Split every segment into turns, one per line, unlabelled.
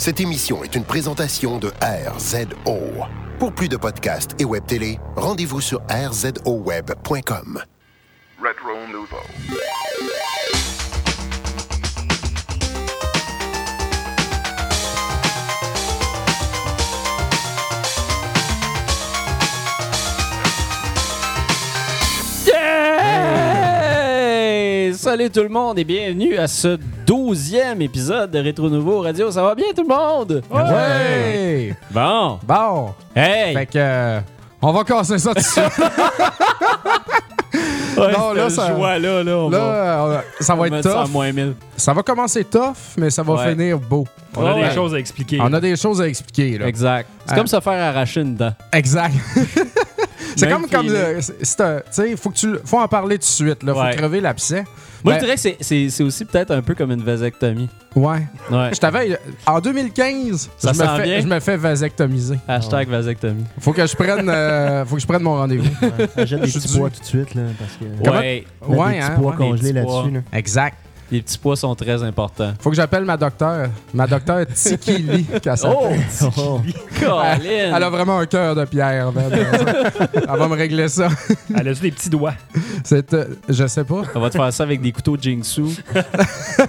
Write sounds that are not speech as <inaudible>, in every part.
Cette émission est une présentation de RZO. Pour plus de podcasts et web télé, rendez-vous sur rzoweb.com.
Retro Nouveau.
Yeah! Salut tout le monde et bienvenue à ce douzième épisode de Rétro Nouveau Radio. Ça va bien tout le monde?
Ouais!
Bon.
Bon!
Hey!
Fait que. euh, on va casser ça tout de suite. <laughs>
Ouais,
non, là, ça-
joie-là, là, on
Là,
va,
euh, ça va être tough.
moins 1000.
Ça va commencer tough, mais ça va
Ouais.
finir beau.
On a
Ouais.
des choses à expliquer.
On a des choses à expliquer, là.
Exact. C'est
Euh,
comme se faire arracher une dent.
Exact. <laughs> C'est comme comme tu sais, faut que tu faut en parler tout de suite là, faut
Ouais.
crever l'abcès.
Moi,
Ben,
je dirais que c'est- c'est c'est aussi peut-être un peu comme une vasectomie.
Ouais.
Ouais.
Je t'avais en 2015,
Ça
je me
s'en
fais
vient?
je me fais vasectomiser.
Hashtag vasectomie.
Faut que je prenne euh, <laughs> faut que je prenne mon rendez-vous.
Achète des
Je suis
petits
dû.
pois tout de suite, là, parce que...
Comment-
Ouais.
A
Ouais,
des petits
hein,
pois
ouais.
congelés
Des petits
là-dessus. Là.
Exact.
Les petits pois sont très importants.
Faut que j'appelle ma docteure. Ma docteure Tikili, <laughs> qu'elle s'appelle.
Oh. <laughs>
Colin!
Elle a vraiment un cœur de pierre. man. <laughs> Elle va me régler ça.
Elle a juste des petits doigts.
C'est, euh, je sais pas.
On va te faire ça avec des couteaux Jingsu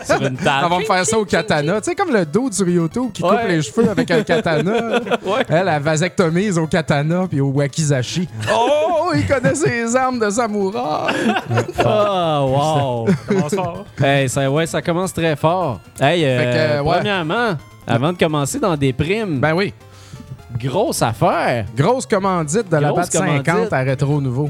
sur une
Elle
table.
va me faire ça au katana. Tu sais, comme le dos sur YouTube qui coupe les cheveux avec un katana.
Ouais.
Elle, elle vasectomise au katana puis au wakizashi. Oh, il connaît ses armes de samouraï.
Ah, wow! Hey, ça, ouais, ça commence très fort. Hey, euh,
ouais.
premièrement, avant de commencer dans des primes,
Ben oui.
grosse affaire.
Grosse commandite de la
Grosse
batte 50
commandite.
à Rétro Nouveau.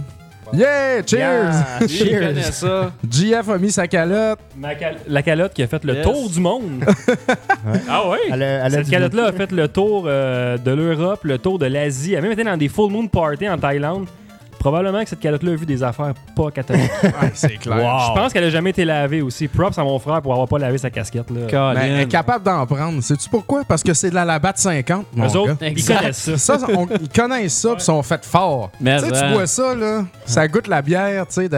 Yeah! Cheers!
Yeah. <laughs>
Il connaît ça.
JF a mis sa calotte.
Ma cal- La calotte qui a fait le
Yes.
tour du monde. <laughs>
Ah oui?
Elle a, elle a
Cette
du
calotte-là a fait le tour euh, de l'Europe, le tour de l'Asie. Elle a même été dans des full moon parties en Thaïlande. Probablement que cette calotte-là a vu des affaires pas catholiques. <laughs>
Ouais, c'est clair.
Je pense qu'elle a jamais été lavée aussi. Props à mon frère pour avoir pas lavé sa casquette. Là.
Mais elle est capable d'en prendre. Sais-tu pourquoi? Parce que c'est de la labatte 50, mon
Eux autres,
gars.
ils connaissent ça.
Ça, on- ils connaissent ça puis sont faits forts.
Mais
Tu sais,
hein.
tu bois ça, là, ça goûte la bière, tu sais, de...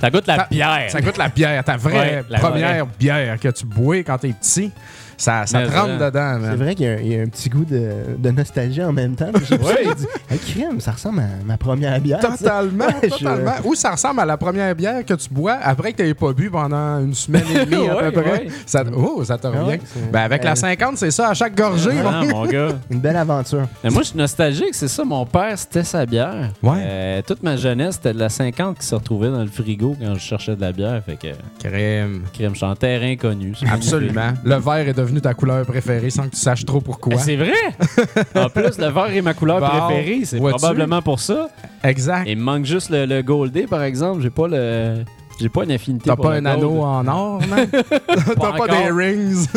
Ça goûte la bière.
Ça goûte la bière, ta vraie
Ouais,
première bière que tu bois quand t'es petit. Ça, ça te rentre dedans,
C'est vrai qu'il y, a un- il y a un petit goût de, de nostalgie en même temps. J'ai
Ouais.
dit, hey, crime, ça ressemble à ma première bière.
Totalement,
Ouais, <laughs> je-
totalement. Ou ça ressemble à la première bière que tu bois après que tu pas bu pendant une semaine et demie <laughs> à peu près.
ouais.
Ça, oh, ça te
Ah
revient. Ben, avec la
euh,
50, c'est ça, à chaque gorgée.
Ah,
mon-
mon gars. <laughs>
Une belle aventure.
Mais moi, je suis nostalgique, c'est ça. Mon père, c'était sa bière.
Ouais.
Euh, toute ma jeunesse, c'était de la 50 qui se retrouvait dans le frigo quand je cherchais de la bière. Fait que,
Crème.
crème, je suis en terrain connu.
Absolument. Le vert est devenu ta couleur préférée sans que tu saches trop pourquoi.
Eh, C'est vrai! <laughs> en plus, le vert est ma couleur
Bon,
préférée. C'est probablement pour ça.
Exact.
Il me manque juste le, le Goldé, par exemple. J'ai pas le. J'ai pas une affinité
T'as pas un anneau en or, non? <laughs> T'as pas des rings? <laughs>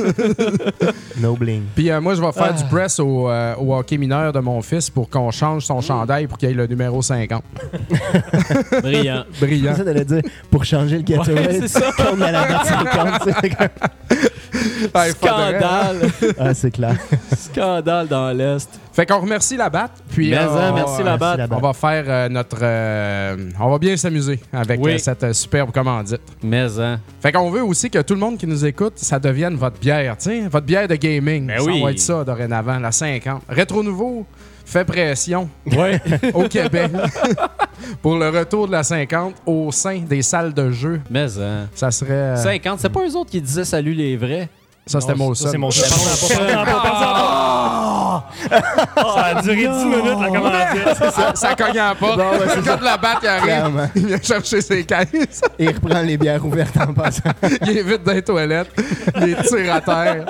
No bling.
Puis euh, moi, je vais faire
Ah.
du press au, euh, au hockey mineur de mon fils pour qu'on change son chandail pour qu'il ait le numéro 50. <laughs>
Brillant.
Brillant.
Ça, t'allais dire, pour changer le
Ouais,
Gatorade,
c'est ça.
tourne à la batte 50. tu sais.
Ah, il faudrait, hein?
Scandale!
ah, c'est clair.
Scandale dans l'Est.
Fait qu'on remercie la batte. Puis
Mais
euh,
hein,
on-
merci la batte.
la
On va faire euh, notre. euh, on va bien s'amuser avec
Oui.
euh, cette euh, superbe commandite.
Mais, hein.
Fait qu'on veut aussi que tout le monde qui nous écoute, ça devienne votre bière, tu sais, votre bière de gaming.
Ben
ça
oui.
va être ça dorénavant, la 50. Rétro Nouveau fait pression
Ouais. <laughs>
au Québec pour le retour de la 50 au sein des salles de jeu.
Mais, hein.
Ça serait. euh,
50, c'est pas eux autres qui disaient salut les vrais?
ça, c'était
ça, C'est mon. Ça a duré 10 minutes la.
Ça, ça cogne à la porte.
Ouais, c'est
Quand la batte il arrive,
Clairement. <laughs>
il vient chercher ses caisses.
Et il reprend les bières ouvertes en passant. <laughs>
il est vite dans les toilettes. Il est tiré à terre.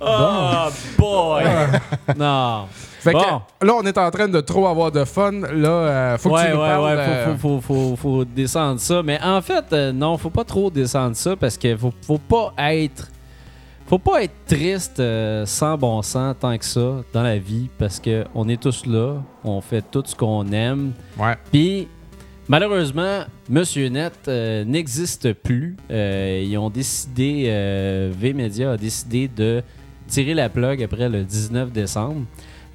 Oh boy! non.
Fait
Bon.
que là, on est en train de trop avoir de fun. Là, euh, faut que
ouais,
tu nous
ouais,
parles.
ouais,
euh,
faut, faut, faut, faut, faut descendre ça. Mais en fait, euh, non, faut pas trop descendre ça parce que faut, faut pas être. Faut pas être triste euh, sans bon sens tant que ça dans la vie parce que on est tous là, on fait tout ce qu'on aime.
Ouais.
Puis malheureusement, Monsieur Net euh, n'existe plus. Euh, ils ont décidé, euh, V-Media a décidé de tirer la plug après le 19 décembre.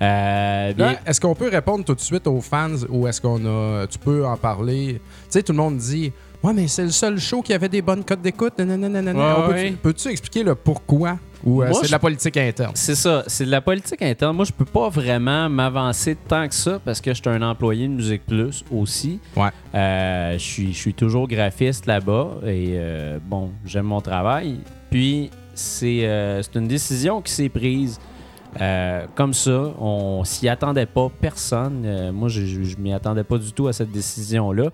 Euh, bien-
est-ce qu'on peut répondre tout de suite aux fans ou est-ce qu'on a. Tu peux en parler? Tu sais, tout le monde dit Ouais, mais c'est le seul show qui avait des bonnes cotes d'écoute.
Ouais, ouais.
Peux-tu expliquer le pourquoi? Ou euh, c'est de la politique interne?
C'est ça, c'est de la politique interne. Moi, je peux pas vraiment m'avancer tant que ça parce que je suis un employé de Musique Plus aussi.
Ouais.
Euh, je suis- je suis toujours graphiste là-bas et euh, bon, j'aime mon travail. Puis, c'est une décision qui s'est prise comme ça. On s'y attendait pas, personne. Moi, je, je, je m'y attendais pas du tout à cette décision-là.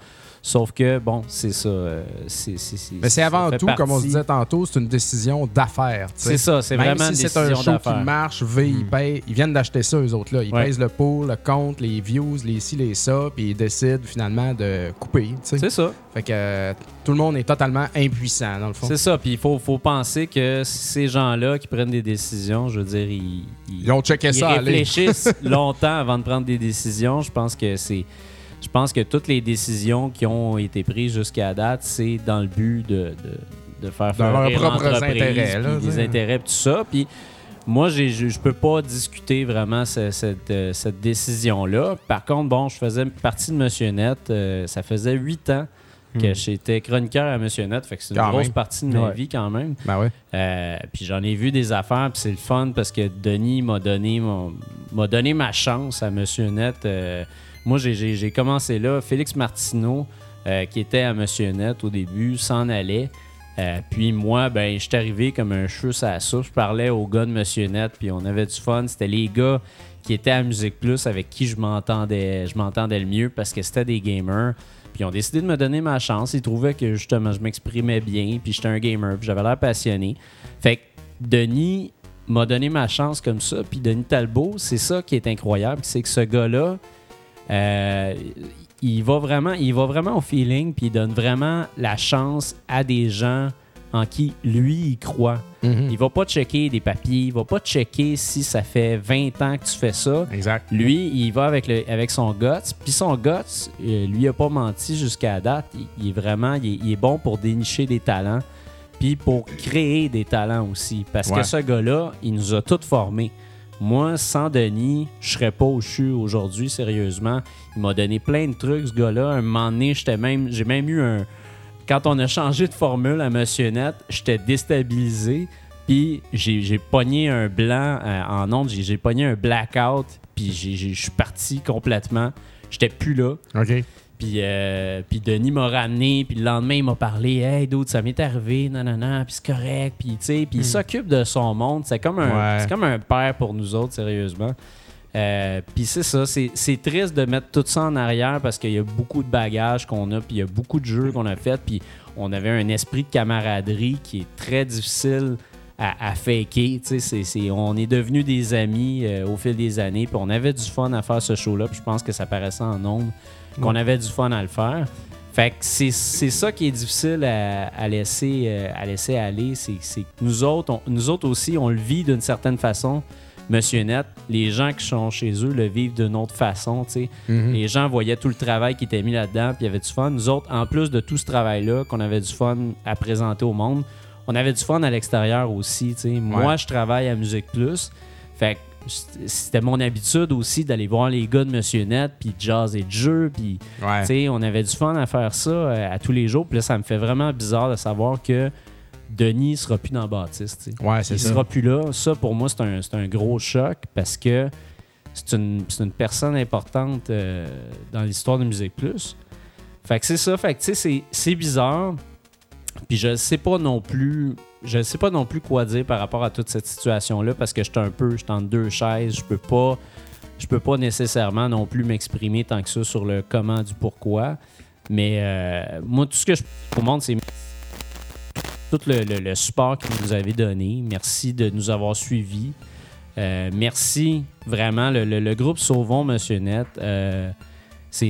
Sauf que, bon, c'est ça. euh, c'est-
Mais c'est avant tout, comme on se disait tantôt, c'est une décision d'affaires.
C'est ça, c'est vraiment
si
une
c'est un
décision
show qui marche, V, ils payent, ils viennent d'acheter ça, eux autres là. Ils
Ouais.
pèsent le pour, le contre, les views, les ci, les ça, puis ils décident finalement de couper.
C'est ça.
Fait que euh, tout le monde est totalement impuissant dans le fond.
C'est ça, puis il faut, faut penser que ces gens-là qui prennent des décisions, je veux dire, ils,
Ils ont checké
ils
ça,
réfléchissent <laughs> longtemps avant de prendre des décisions. Je pense que c'est. Je pense que toutes les décisions qui ont été prises jusqu'à date, c'est dans le but de, de, de faire
Dans leurs propres intérêts, là,
les intérêts, tout ça. Puis moi, je je peux pas discuter vraiment ce- cette, euh, cette décision-là. Par contre, bon, je faisais partie de Monsieur Net. euh, ça faisait huit ans que j'étais chroniqueur à Monsieur Net. Fait que c'est une
Hmm. Quand
grosse
même.
partie de ma
Ouais.
vie quand même.
Ben ouais.
Euh, puis j'en ai vu des affaires, puis c'est le fun parce que Denis m'a donné mon- m'a donné ma chance à Monsieur Net. Euh, moi, j'ai- commencé là. Félix Martineau, euh, qui était à Monsieur Net au début, s'en allait. Euh, puis moi, ben, je suis arrivé comme un cheveu sur la soupe. Je parlais aux gars de Monsieur Net, puis on avait du fun. C'était les gars qui étaient à Musique Plus avec qui je m'entendais je m'entendais le mieux parce que c'était des gamers. Puis ils ont décidé de me donner ma chance. Ils trouvaient que justement je m'exprimais bien, puis j'étais un gamer, puis j'avais l'air passionné. Fait que Denis m'a donné ma chance comme ça. Puis Denis Talbot, c'est ça qui est incroyable, c'est que ce gars-là, euh, il va vraiment, il va vraiment au feeling, puis il donne vraiment la chance à des gens en qui lui il croit.
Mhm.
Il va pas checker des papiers, il va pas checker si ça fait 20 ans que tu fais ça.
Exact.
Lui, il va avec, le, avec son guts. Puis son guts, euh, lui, a pas menti jusqu'à date. Il, il est vraiment, il est, il est bon pour dénicher des talents. Puis pour créer des talents aussi. Parce
Ouais.
que ce gars-là, il nous a tous formés. Moi, sans Denis, je serais pas je suis aujourd'hui, sérieusement. Il m'a donné plein de trucs, ce gars-là. Un moment donné, j'étais même, j'ai même eu un. Quand on a changé de formule à Monsieur Net, j'étais déstabilisé. Puis j'ai pogné un blanc euh, en ondes, j'ai pogné un blackout. Puis je suis parti complètement. J'étais plus là.
OK.
Puis, euh, puis Denis m'a ramené, puis le lendemain, il m'a parlé Hey, d'autres, ça m'est arrivé, nanana, puis c'est correct, puis tu sais, puis il s'occupe de son monde. C'est comme, un,
Ouais.
c'est comme un père pour nous autres, sérieusement. Euh, puis c'est ça, c'est, triste de mettre tout ça en arrière parce qu'il y a beaucoup de bagages qu'on a, puis il y a beaucoup de jeux qu'on a fait, puis on avait un esprit de camaraderie qui est très difficile à, à faker. tu sais, C'est, c'est- on est devenus des amis euh, au fil des années, puis on avait du fun à faire ce show-là, puis je pense que ça paraissait en nombre qu'on avait du fun à le faire. Fait que c'est, c'est ça qui est difficile à, à laisser, euh, à laisser aller. C'est, que nous autres, on- nous autres aussi, on le vit d'une certaine façon. Monsieur Net, les gens qui sont chez eux le vivent d'une autre façon.
Mhm.
Les gens voyaient tout le travail qui était mis là-dedans, puis il y avait du fun. Nous autres, en plus de tout ce travail-là, qu'on avait du fun à présenter au monde, on avait du fun à l'extérieur aussi. Moi, je travaille à Musique Plus. Fait que c'était mon habitude aussi d'aller voir les gars de Monsieur Net, puis de jaser de jeu, puis
Ouais.
on avait du fun à faire ça euh, à tous les jours. Puis là, ça me fait vraiment bizarre de savoir que Denis sera plus dans Baptiste.
Ouais, c'est
Il
ça.
sera plus là. Ça, pour moi, c'est un, un gros choc parce que c'est une, une personne importante euh, dans l'histoire de Musique Plus. Fait que c'est ça. Fait que tu sais, c'est- c'est bizarre. Puis je sais pas non plus. Je sais pas non plus quoi dire par rapport à toute cette situation-là parce que je suis un peu. Je suis entre deux chaises. Je peux pas. Je peux pas nécessairement non plus m'exprimer tant que ça sur le comment du pourquoi. Mais euh, moi, tout ce que je au monde, c'est tout le, le- support que vous nous avez donné. Merci de nous avoir suivis. Euh, merci vraiment. Le, groupe Sauvons Monsieur Net. euh,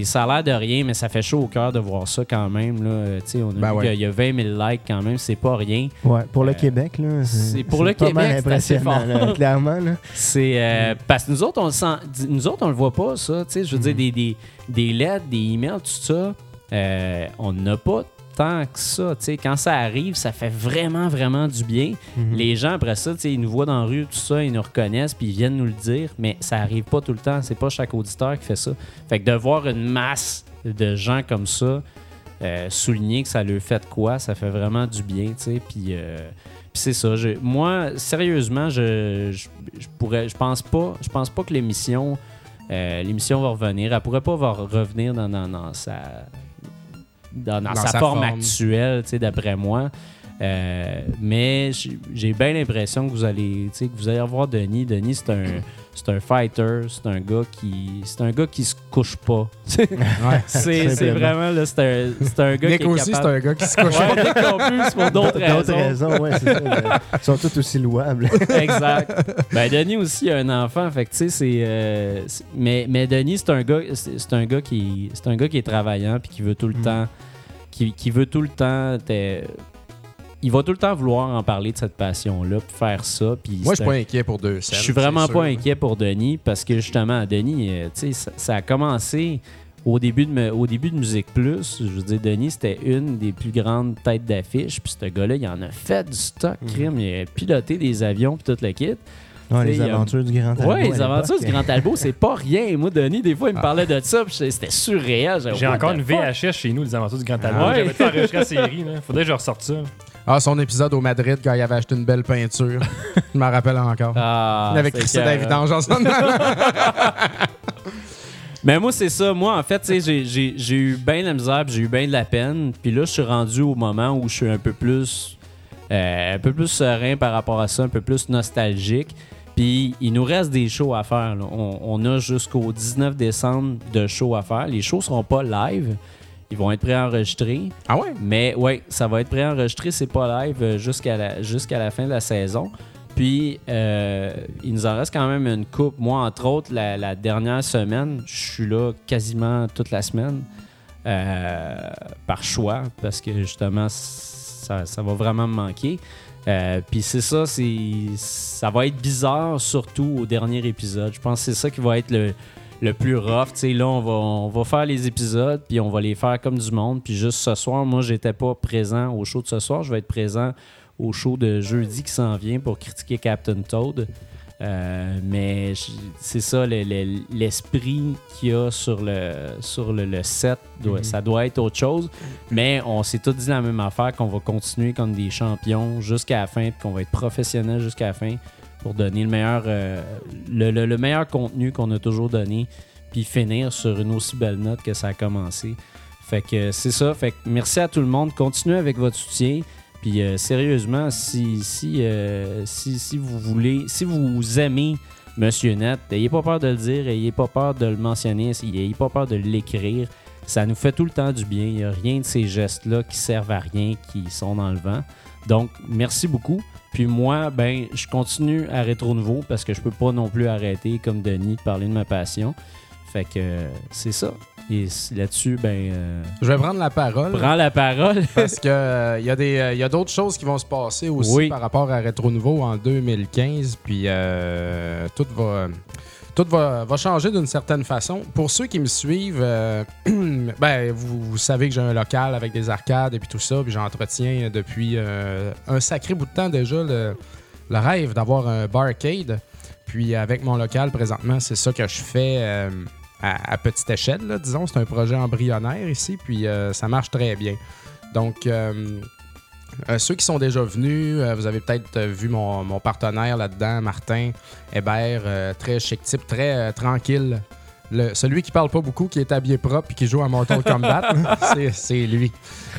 ça a l'air de rien, mais ça fait chaud au cœur de voir ça quand même. Là. Euh, on a
Ben
vu
ouais.
qu'il y a 20 000 likes quand même, c'est pas rien.
Ouais, pour le
Euh,
Québec, là.
c'est pour le
pas
Québec, c'est assez
impressionnant,
fort.
là, <laughs> clairement, là.
C'est euh, parce que nous autres, on le sent. Nous autres, on le voit pas, ça. Je veux dire, des, des, des lettres, des emails, tout ça, euh, on n'a pas tant que ça. Tu sais, quand ça arrive, ça fait vraiment, vraiment du bien. Les gens, après ça, tu sais, ils nous voient dans la rue, tout ça, ils nous reconnaissent, puis ils viennent nous le dire, mais ça arrive pas tout le temps. C'est pas chaque auditeur qui fait ça. Fait que de voir une masse de gens comme ça, euh, souligner que ça leur fait de quoi, ça fait vraiment du bien, tu sais. Puis, euh, c'est ça. je- moi, sérieusement, je, je, je pourrais, je pense pas, je pense pas que l'émission, euh, l'émission va revenir. Elle pourrait pas revenir dans, dans, dans sa, dans, dans
Dans
sa,
sa
forme,
forme.
actuelle, tu sais, d'après moi. Euh, mais j'ai bien l'impression que vous allez, tu sais, que vous allez revoir Denis. Denis, c'est un, c'est un fighter, c'est un gars qui, c'est un gars qui se couche pas. <laughs>
Ouais.
c'est vraiment là, c'est un, c'est un gars
Nick
qui est
aussi, c'est un gars qui se <laughs> couche
Ouais, Nick non plus, c'est pour d'autres
D'autres
raisons.
raisons, ouais, c'est ça. Ils sont tous aussi louables. <laughs>
exact. Ben Denis aussi a un enfant, fait que tu sais c'est euh, c'est- mais mais Denis c'est un gars c'est c'est un gars qui c'est un gars qui est travaillant puis qui veut tout le
Mm.
temps qui, qui veut tout le temps t'es- il va tout le temps vouloir en parler de cette passion là, puis faire ça puis
Moi, je suis pas inquiet pour deux
je
scènes.
suis vraiment pas
sûr.
inquiet pour Denis parce que justement, Denis, euh, tu sais, ça, ça a commencé au début, de, au début de Musique Plus. Je veux dire, Denis, c'était une des plus grandes têtes d'affiche. Puis ce gars-là, il en a fait du stock,
Mhm.
crime. Il a piloté des avions, puis tout le kit.
Ouais, les aventures du Grand Talbot.
Ouais, les aventures du. Grand Talbot, c'est pas rien. Moi, Denis, des fois, il me
Ah.
parlait de ça, puis c'était surréel. J'avais,
J'ai encore une? VHS chez nous, les aventures du Grand Talbot.
Ah ouais?
J'avais tout enregistré la série. Là. Faudrait que je ressorte ça.
Ah, son épisode au Madrid quand il avait acheté une belle peinture. <laughs> je m'en rappelle encore.
Ah,
il avait crissé en allant. <laughs>
Mais moi, c'est ça. Moi, en fait, j'ai- eu bien de la misère, j'ai eu bien de la peine. Puis là, je suis rendu au moment où je suis un peu plus, euh, un peu plus serein par rapport à ça, un peu plus nostalgique. Puis il nous reste des shows à faire. On, on a jusqu'au 19 décembre de shows à faire. Les shows seront pas live. Ils vont être préenregistrés.
ah ouais?
Mais ouais, ça va être préenregistré, c'est pas live euh, jusqu'à la, jusqu'à la fin de la saison. Puis, euh, il nous en reste quand même une coupe. Moi, entre autres, la, la dernière semaine, je suis là quasiment toute la semaine euh, par choix parce que justement, ça, ça va vraiment me manquer. Euh, Puis c'est ça, c'est ça va être bizarre, surtout au dernier épisode. Je pense que c'est ça qui va être le, le plus rough. Tu sais, là, on va, on va faire les épisodes, puis on va les faire comme du monde. Puis juste ce soir, moi, j'étais pas présent au show de ce soir. Je vais être présent au show de jeudi qui s'en vient pour critiquer Captain Toad. Euh, mais c'est ça, le- le- l'esprit qu'il y a sur le, sur le, le set, doit- ça doit être autre chose. Mais on s'est tous dit la même affaire, qu'on va continuer comme des champions jusqu'à la fin, puis qu'on va être professionnels jusqu'à la fin pour donner le meilleur, euh, le, le- le meilleur contenu qu'on a toujours donné, puis finir sur une aussi belle note que ça a commencé. Fait que c'est ça. Fait merci à tout le monde. Continuez avec votre soutien. Puis euh, sérieusement, si, si, euh, si, si vous voulez, si vous aimez Monsieur Net, n'ayez pas peur de le dire, n'ayez pas peur de le mentionner, n'ayez pas peur de l'écrire. Ça nous fait tout le temps du bien. Il n'y a rien de ces gestes-là qui servent à rien, qui sont dans le vent. Donc, merci beaucoup. Puis moi, ben, je continue à Rétro Nouveau parce que je peux pas non plus arrêter, comme Denis, de parler de ma passion. Fait que euh, c'est ça. Et là-dessus, ben, euh,
Je vais prendre la parole.
prends la parole. <laughs>
Parce que euh, il y a des euh, il y a d'autres choses qui vont se passer aussi
Oui.
par rapport à Retro Nouveau en 2015 puis euh, tout va tout va, changer d'une certaine façon. Pour ceux qui me suivent, euh, <clears throat> ben, vous, savez que j'ai un local avec des arcades et puis tout ça, puis j'entretiens depuis euh, un sacré bout de temps déjà le, rêve d'avoir un barcade. Puis avec mon local présentement, c'est ça que je fais euh, à, petite échelle, disons. C'est un projet embryonnaire ici, puis ça marche très bien. Donc, euh, ceux qui sont déjà venus, euh, vous avez peut-être euh, vu mon, mon partenaire là-dedans, Martin Hébert, euh, très chic type, très euh, tranquille. Le- celui qui parle pas beaucoup, qui est habillé propre et qui joue à Mortal Kombat, <laughs> c'est- c'est lui.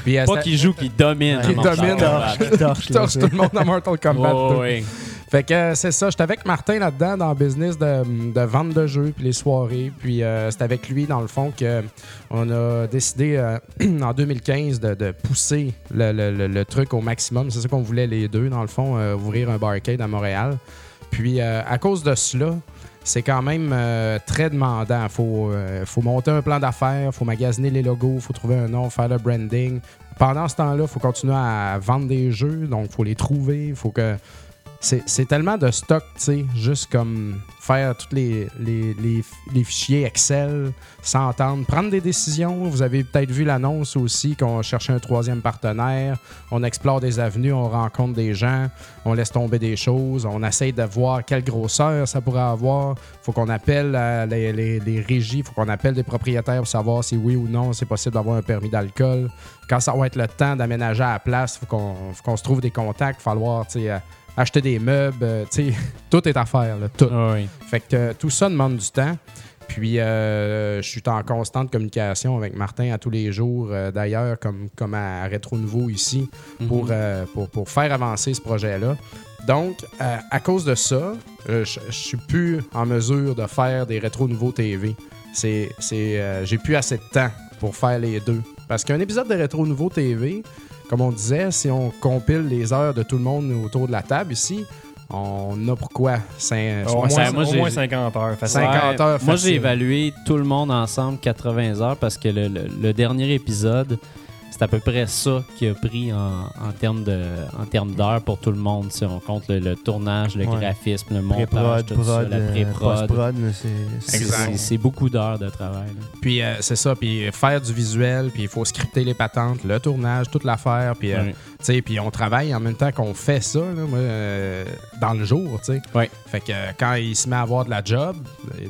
Puis,
Pas qui joue, qui domine.
Qui domine.
Torche, torche,
torche tout le monde à Mortal Kombat. Fait que euh, c'est ça, j'étais avec Martin là-dedans dans le business de, de vente de jeux puis les soirées. Puis euh, c'est avec lui, dans le fond, que on a décidé euh, <clears throat> en 2015 de, pousser le, le- le- truc au maximum. C'est ça qu'on voulait les deux, dans le fond, ouvrir un barcade à Montréal. Puis à cause de cela, c'est quand même très demandant. Faut, euh, faut monter un plan d'affaires, faut magasiner les logos, faut trouver un nom, faire le branding. Pendant ce temps-là, il faut continuer à vendre des jeux, donc faut les trouver, faut que c'est tellement de stock, tu sais, juste comme faire tous les, les, les- fichiers Excel, s'entendre, prendre des décisions. Vous avez peut-être vu l'annonce aussi qu'on cherchait un troisième partenaire. On explore des avenues, on rencontre des gens, on laisse tomber des choses, on essaye de voir quelle grosseur ça pourrait avoir. faut qu'on appelle euh, les, les, les régies, faut qu'on appelle des propriétaires pour savoir si oui ou non c'est possible d'avoir un permis d'alcool. Quand ça va être le temps d'aménager à la place, faut qu'on faut qu'on se trouve des contacts, falloir tu sais, euh, acheter des meubles, euh, tu sais, <laughs> tout est à faire, là, tout.
Ah oui.
Fait que euh, tout ça demande du temps. Puis euh, je suis en constante communication avec Martin à tous les jours, euh, d'ailleurs, comme, comme à Rétro Nouveau ici, pour, euh, pour, pour faire avancer ce projet-là. Donc, à cause de ça, je je suis plus en mesure de faire des Rétro Nouveau TV. C'est, c'est, j'ai plus assez de temps pour faire les deux. Parce qu'un épisode de Rétro Nouveau TV, comme on disait, si on compile les heures de tout le monde autour de la table ici, on a pourquoi? Cinq-
Au moins,
ça, moi,
au moins 50 heures. facile.
50 heures
Moi, j'ai évalué tout le monde ensemble 80 heures parce que le, le- le dernier épisode, c'est à peu près ça qui a pris en, en termes de en termes d'heures pour tout le monde. Si on compte le, le tournage, le
Ouais.
graphisme, le montage,
Pré-prod,
tout
prod,
ça, la
euh,
pré-prod.
post-prod, là, c'est-
beaucoup d'heures de travail. là.
Puis euh, c'est ça, puis faire du visuel, puis il faut scripter les patentes, le tournage, toute l'affaire, puis euh,
Ouais.
tu sais, puis on travaille en même temps qu'on fait ça, là, moi, euh, dans le jour, tu sais.
Ouais.
Fait que quand il se met à avoir de la job,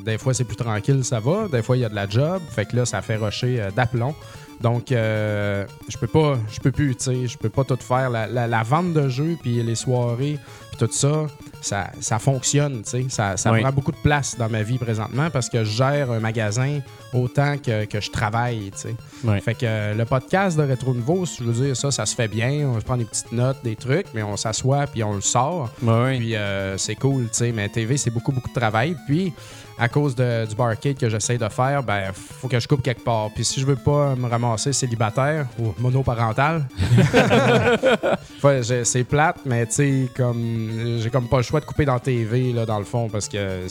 des fois c'est plus tranquille, ça va, des fois il y a de la job, fait que là ça fait rocher euh, d'aplomb. Donc euh, je peux pas, je peux plus, tu sais, je peux pas tout faire la, la- la vente de jeux puis les soirées puis tout ça, ça, ça fonctionne, tu sais, ça, ça
Oui.
prend beaucoup de place dans ma vie présentement parce que je gère un magasin autant que, que je travaille, tu sais. Fait que euh, le podcast de Rétro Nouveau, je veux dire, ça, ça se fait bien. On prend des petites notes, des trucs, mais on s'assoit puis on le sort. Puis euh, c'est cool, tu sais. Mais TV, c'est beaucoup, beaucoup de travail. Puis à cause de- du barcade que j'essaie de faire, ben, faut que je coupe quelque part. Puis si je veux pas me ramasser célibataire ou monoparental, <laughs> c'est plate, mais tu sais, comme j'ai comme pas le choix de couper dans TV, là, dans le fond, parce que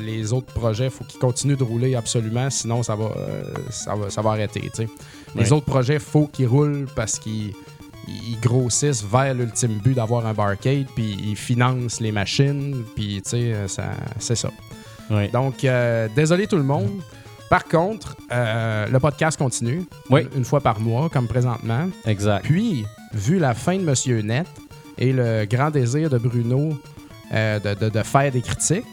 les autres projets, faut qu'ils continuent de rouler absolument, sinon ça va, euh, ça va, ça va arrêter, tu sais. Les autres projets, faut qu'ils roulent parce qu'ils ils grossissent vers l'ultime but d'avoir un barcade, puis ils financent les machines, puis tu sais, ça- c'est ça. Donc, euh, désolé tout le monde. Par contre, euh, le podcast continue
Oui.
une fois par mois, comme présentement.
Exact.
Puis, vu la fin de Monsieur Net et le grand désir de Bruno euh, de, de- de faire des critiques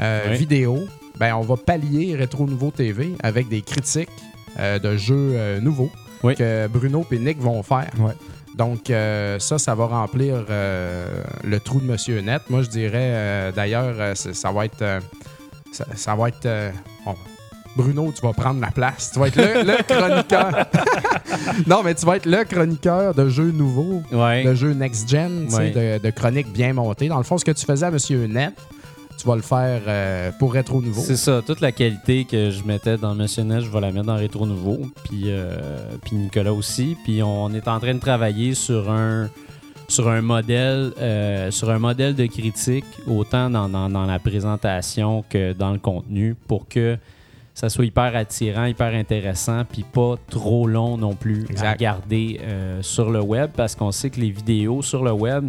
euh,
Oui.
vidéo, ben, on va pallier Rétro Nouveau TV avec des critiques euh, de jeux euh, nouveaux
Oui.
que Bruno et Nick vont faire. Donc, euh, ça, ça va remplir euh, le trou de Monsieur Net. Moi, je dirais, euh, d'ailleurs, euh, c'est- ça va être. Ça, ça va être. euh, Bruno, tu vas prendre la place. Tu vas être le, le <laughs> chroniqueur. <laughs> non, mais tu vas être le chroniqueur de jeux nouveaux,
Ouais.
de jeux next-gen,
Ouais.
de, de chroniques bien montées. Dans le fond, ce que tu faisais à Monsieur Net, tu vas le faire euh, pour Rétro Nouveau.
C'est ça, toute la qualité que je mettais dans Monsieur Net, je vais la mettre dans Rétro Nouveau. Puis, euh, puis Nicolas aussi. Puis on est en train de travailler sur un sur un modèle euh, sur un modèle de critique, autant dans, dans- dans la présentation que dans le contenu, pour que ça soit hyper attirant, hyper intéressant, puis pas trop long non plus à regarder euh, sur le web, parce qu'on sait que les vidéos sur le web,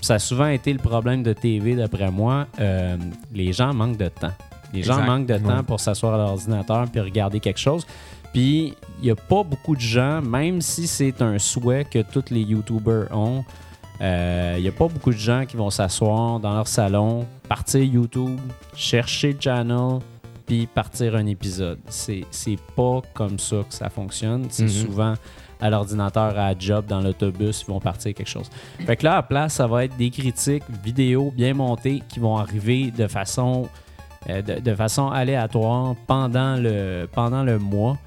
ça a souvent été le problème de TV d'après moi, euh, les gens manquent de temps. Les gens
Exact.
manquent de temps pour s'asseoir à l'ordinateur puis regarder quelque chose. Puis il n'y a pas beaucoup de gens, même si c'est un souhait que tous les YouTubers ont, euh, il n'y a pas beaucoup de gens qui vont s'asseoir dans leur salon, partir YouTube, chercher le channel, puis partir un épisode. C'est pas comme ça que ça fonctionne. C'est
Mhm.
souvent à l'ordinateur, à la job, dans l'autobus, ils vont partir quelque chose. Fait que là, à place, ça va être des critiques vidéo bien montées qui vont arriver de façon, euh, de, de façon aléatoire pendant le, pendant le mois.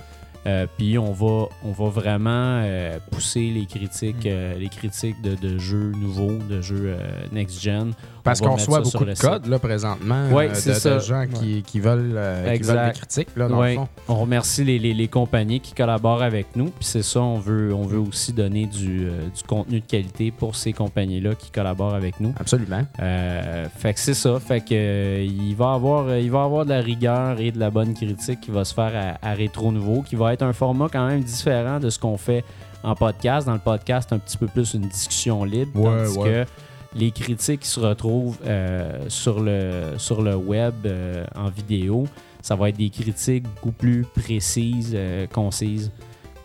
Euh, puis on va, on va vraiment euh, pousser les critiques, euh, les critiques de, de jeux nouveaux, de jeux euh, next-gen.
Parce qu'on reçoit beaucoup de codes là, présentement
Ouais,
euh, de,
ça.
de gens qui, qui veulent, euh, qui veulent des critiques là, dans
Ouais.
le fond.
On remercie les, les- les compagnies qui collaborent avec nous. Puis c'est ça, on veut, on veut aussi donner du, euh, du contenu de qualité pour ces compagnies-là qui collaborent avec nous.
Absolument.
Euh, fait que c'est ça. Fait que euh, il va avoir il va avoir de la rigueur et de la bonne critique qui va se faire à, à Rétro Nouveau, qui va être un format quand même différent de ce qu'on fait en podcast. Dans le podcast, un petit peu plus une discussion libre,
Ouais,
tandis
ouais.
que les critiques qui se retrouvent euh, sur, le, sur le web euh, en vidéo, ça va être des critiques beaucoup plus précises, euh, concises.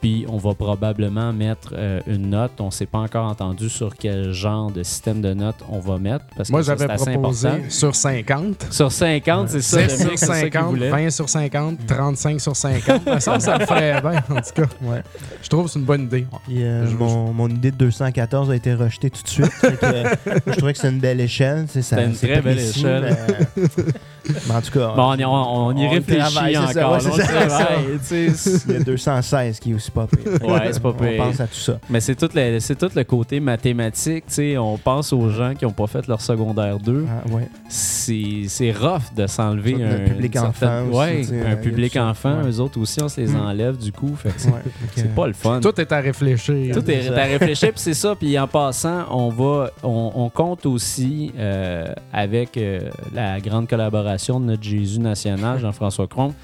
Puis on va probablement mettre euh, une note. On ne s'est pas encore entendu sur quel genre de système de notes on va mettre. Parce
Moi,
que
j'avais
c'est
proposé
important.
sur 50.
Sur 50, c'est ça.
7
le
sur
mec, c'est ça qu'il
50,
voulait.
20 sur 50, 35 sur 50. <laughs> Ça, me semble que ça me ferait bien, en tout cas.
Ouais.
Je trouve que c'est une bonne idée.
Puis, euh,
Je-
mon, mon idée de 214 a été rejetée tout de suite. <laughs> Que, euh, je trouvais que c'est une belle échelle.
C'était une
c'est
très belle échelle. <laughs>
Mais, en tout cas,
Bon, on, y- on- on y
On
réfléchit
travaille, c'est ça,
encore.
ouais, ça,
travaille,
il y a 216 qui est aussi pas pire. Fait que,
Ouais, c'est pas
On pense à tout ça.
Mais c'est tout, le, c'est tout le côté mathématique. tu sais. On pense aux gens qui n'ont pas fait leur secondaire 2.
Ah, ouais.
C'est, c'est rough de s'enlever un
public enfant aussi,
ouais, un public enfant.
Ouais.
Eux autres aussi, on se les
Mm.
enlève du coup. Fait c'est, c'est pas le fun.
Tout est à réfléchir.
Tout est à réfléchir, puis c'est ça. Puis en passant, on va, on, on compte aussi euh, avec euh, la grande collaboration de notre Jésus national, Jean-François Cron,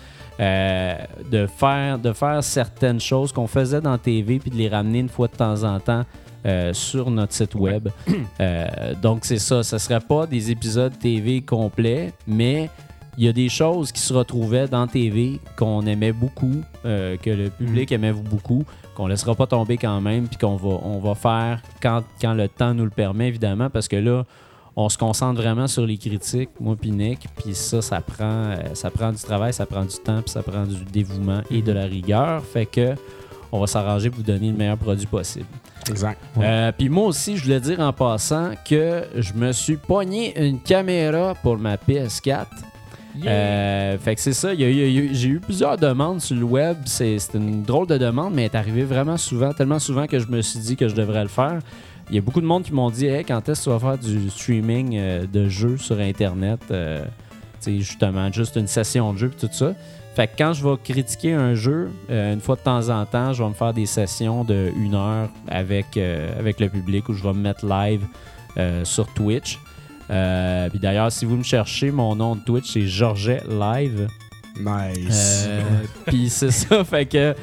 euh, de faire, de faire certaines choses qu'on faisait dans TV, puis de les ramener une fois de temps en temps. euh, sur notre site web. Euh, donc, c'est ça. Ce ne serait pas des épisodes TV complets, mais il y a des choses qui se retrouvaient dans TV qu'on aimait beaucoup, euh, que le public aimait beaucoup, qu'on laissera pas tomber quand même, puis qu'on va, on va faire quand, quand le temps nous le permet, évidemment, parce que là, on se concentre vraiment sur les critiques, moi puis Nick, puis ça, ça prend, euh, ça prend du travail, ça prend du temps, puis ça prend du dévouement et de la rigueur, fait que on va s'arranger pour vous donner le meilleur produit possible.
Exact.
Euh, Puis moi aussi, je voulais dire en passant que je me suis pogné une caméra pour ma PS4. Euh, fait que c'est ça, j'ai eu plusieurs demandes sur le web. C'est une drôle de demande, mais elle est arrivée vraiment souvent, tellement souvent que je me suis dit que je devrais le faire. Il y a beaucoup de monde qui m'ont dit hey, quand est-ce que tu vas faire du streaming euh, de jeux sur Internet? Euh, sais, justement, juste une session de jeu et tout ça. Fait que quand je vais critiquer un jeu, euh, une fois de temps en temps, je vais me faire des sessions de une heure avec, euh, avec le public où je vais me mettre live sur Twitch. Puis d'ailleurs, si vous me cherchez, mon nom de Twitch, c'est Georget Live.
Nice.
Puis c'est ça, <laughs> fait que,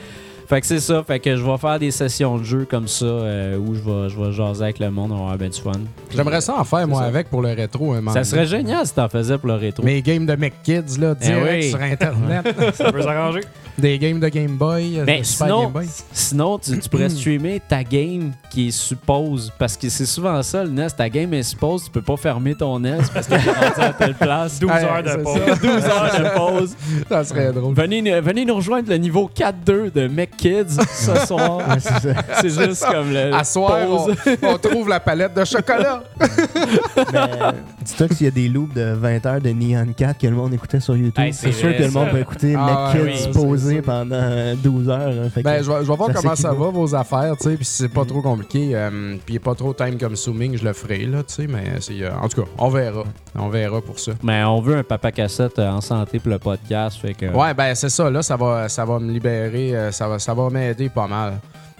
fait que c'est ça, fait que je vais faire des sessions de jeu comme ça euh, où je vais, je vais jaser avec le monde, on va avoir ben du fun.
J'aimerais ça en faire, moi,
ça.
avec pour le rétro. Un moment
Ça serait génial si t'en faisais pour le rétro.
Mes games de McKids, là, direct
oui.
sur Internet. <laughs>
Ça peut s'arranger.
Des games de Game Boy. euh,
Ben,
de Super
sinon,
Game Boy.
sinon tu, tu pourrais <clears throat> streamer ta game qui est suppose. Parce que c'est souvent ça, le NES. Ta game est suppose, tu peux pas fermer ton NES parce que rendu à telle place. <laughs>
12
Ouais,
heures de pause.
ça. <laughs>
12 heures de pause.
Ça serait drôle.
Venez, venez nous rejoindre le niveau 4-2 de McKids ce soir.
Ouais, c'est ça.
c'est juste
ça.
comme le
À soir, on,
pause.
on trouve la palette de chocolat. <laughs>
Mais euh, dis-toi que s'il y a des loops de 20 heures de Neon 4 que le monde écoutait sur YouTube,
Hey, c'est
c'est sûr que le monde peut écouter
Ah,
McKids
ouais, oui,
pendant euh, 12 heures. hein, fait
Ben, je vais, je vais voir
Ça
comment ça va, vos affaires, tu sais. Puis si c'est pas trop compliqué, euh, puis pas trop time consuming, je le ferai, là, tu sais. Mais c'est, euh, en tout cas, on verra. On verra pour ça.
Mais on veut un papa cassette euh, en santé pour le podcast. Fait que,
Ouais, ben c'est ça, là, ça va, ça va me libérer, euh, ça va, ça va m'aider pas mal.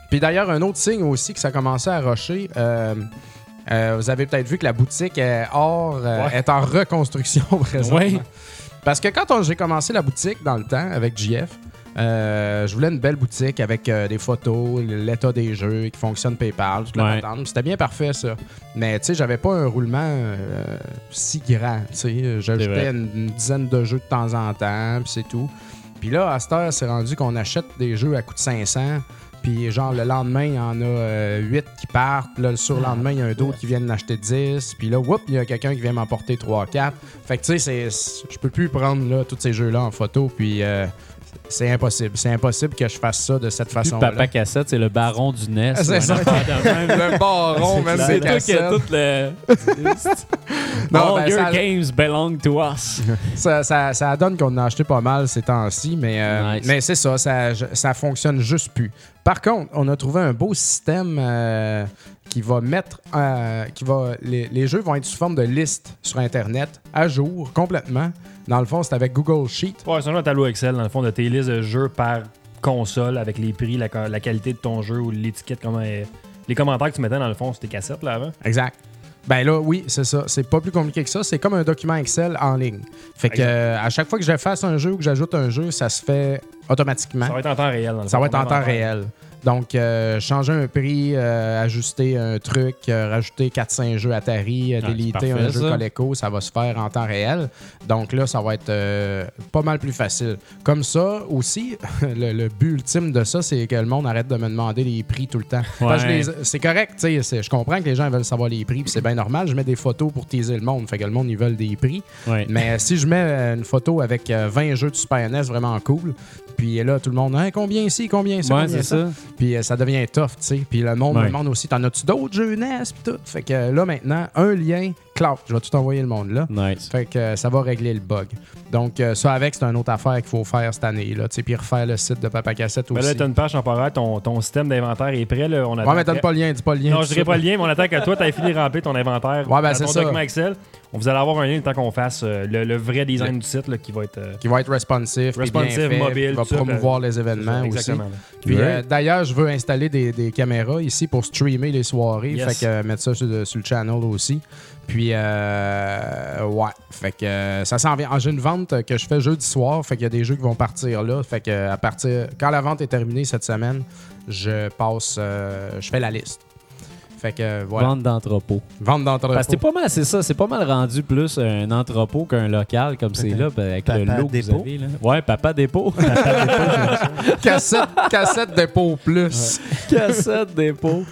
Puis d'ailleurs, un autre signe aussi que ça commençait à rusher, euh, euh, vous avez peut-être vu que la boutique est hors, euh,
Ouais.
est en reconstruction <laughs> présentement.
Ouais.
Parce que quand j'ai commencé la boutique dans le temps avec JF, euh, je voulais une belle boutique avec euh, des photos, l'état des jeux, qui fonctionne PayPal,
Ouais.
patente. C'était bien parfait, ça. Mais tu sais, j'avais pas un roulement euh, si grand. Tu sais, j'ajoutais une, une dizaine de jeux de temps en temps, puis c'est tout. Puis là, à cette heure, c'est rendu qu'on achète des jeux à coût de 500. Puis genre, le lendemain, il y en a 8 qui partent. Là, le surlendemain, il y a un d'autre qui vient en acheter 10. Puis là, whoop, il y a quelqu'un qui vient m'emporter 3-4. Fait que tu sais, je peux plus prendre tous ces jeux-là en photo. Puis euh, c'est impossible. C'est impossible que je fasse ça de cette façon-là.
papa cassette, c'est le baron du NES.
Ah, c'est ça. <laughs> Le baron, même
C'est toi qui
cassettes.
tout le. <laughs>
Non,
All
ben,
your
ça-
games belong to us. <laughs>
Ça, ça, ça donne qu'on a acheté pas mal ces temps-ci, mais, euh,
Nice.
mais c'est ça, ça, ça fonctionne juste plus. Par contre, on a trouvé un beau système euh, qui va mettre. euh, qui va, les, les jeux vont être sous forme de liste sur Internet, à jour, complètement. Dans le fond, c'est avec Google Sheet.
Ouais, c'est un tableau Excel, dans le fond, de tes listes de jeux par console avec les prix, la, la qualité de ton jeu ou l'étiquette, comment elle- les commentaires que tu mettais dans le fond sur tes cassettes là avant.
Exact. Ben là, oui, c'est ça. C'est pas plus compliqué que ça. C'est comme un document Excel en ligne. Fait que euh, à chaque fois que je fasse un jeu ou que j'ajoute un jeu, ça se fait automatiquement.
Ça va être en temps réel. Dans le
Ça
fond,
va être en temps réel. Donc, euh, changer un prix, euh, ajuster un truc, euh, rajouter 4-5 jeux Atari,
Ah,
déliter un jeu. Coleco, ça va se faire en temps réel. Donc là, ça va être pas mal plus facile. Comme ça, aussi, <laughs> le, le but ultime de ça, c'est que le monde arrête de me demander les prix tout le temps.
Ouais.
C'est correct, tu sais, c'est- je comprends que les gens veulent savoir les prix, puis c'est bien normal. Je mets des photos pour teaser le monde, fait que le monde, ils veulent des prix.
Ouais.
Mais si je mets une photo avec euh, 20 jeux de Super NES vraiment cool, puis là, tout le monde, Hein, combien ici, combien ça,
Ouais,
combien
ça.
Puis euh, ça devient tough, tu sais. Puis le monde me demande aussi, t'en as-tu d'autres jeux NES, puis tout. Fait que là, maintenant, un lien, cloud, je vais tout envoyer le monde là.
Nice.
Fait que euh, ça va régler le bug. Donc, euh, ça avec, c'est une autre affaire qu'il faut faire cette année, là. Tu sais, puis refaire le site de Papa Cassette
Ben
aussi.
là, t'as une page temporaire, ton, ton système d'inventaire est prêt. Là, on
ouais, mais donne pas le lien, dis pas le lien.
Non, je dirais pas le lien, mais on attend que toi, tu fini de remplir ton inventaire
Ouais, ben, c'est ça.
document Excel. Vous allez avoir un lien le temps qu'on fasse euh, le, le vrai design du site là, qui va être euh,
Qui va être responsive, bien
responsive,
fait,
mobile,
qui va
ça,
promouvoir
ben,
les événements aussi.
Exactement.
Puis euh, d'ailleurs, je veux installer des, des caméras ici pour streamer les soirées.
Yes.
Fait que euh, mettre ça sur le channel aussi. Puis euh, ouais. Fait que euh, ça s'en vient. Ah, J'ai une vente que je fais jeudi soir. Fait qu'il y a des jeux qui vont partir là. Fait que à partir. Quand la vente est terminée cette semaine, je passe. euh, je fais la liste. Fait que voilà.
Vente d'entrepôt.
Vente d'entrepôt.
Parce que c'est pas mal, c'est ça, c'est pas mal rendu plus un entrepôt qu'un local comme c'est là, ben, avec
Papa
le lot que vous
dépôt.
avez. Là. Ouais, papa dépôt. <laughs>
cassette, cassette dépôt plus.
Cassette dépôt.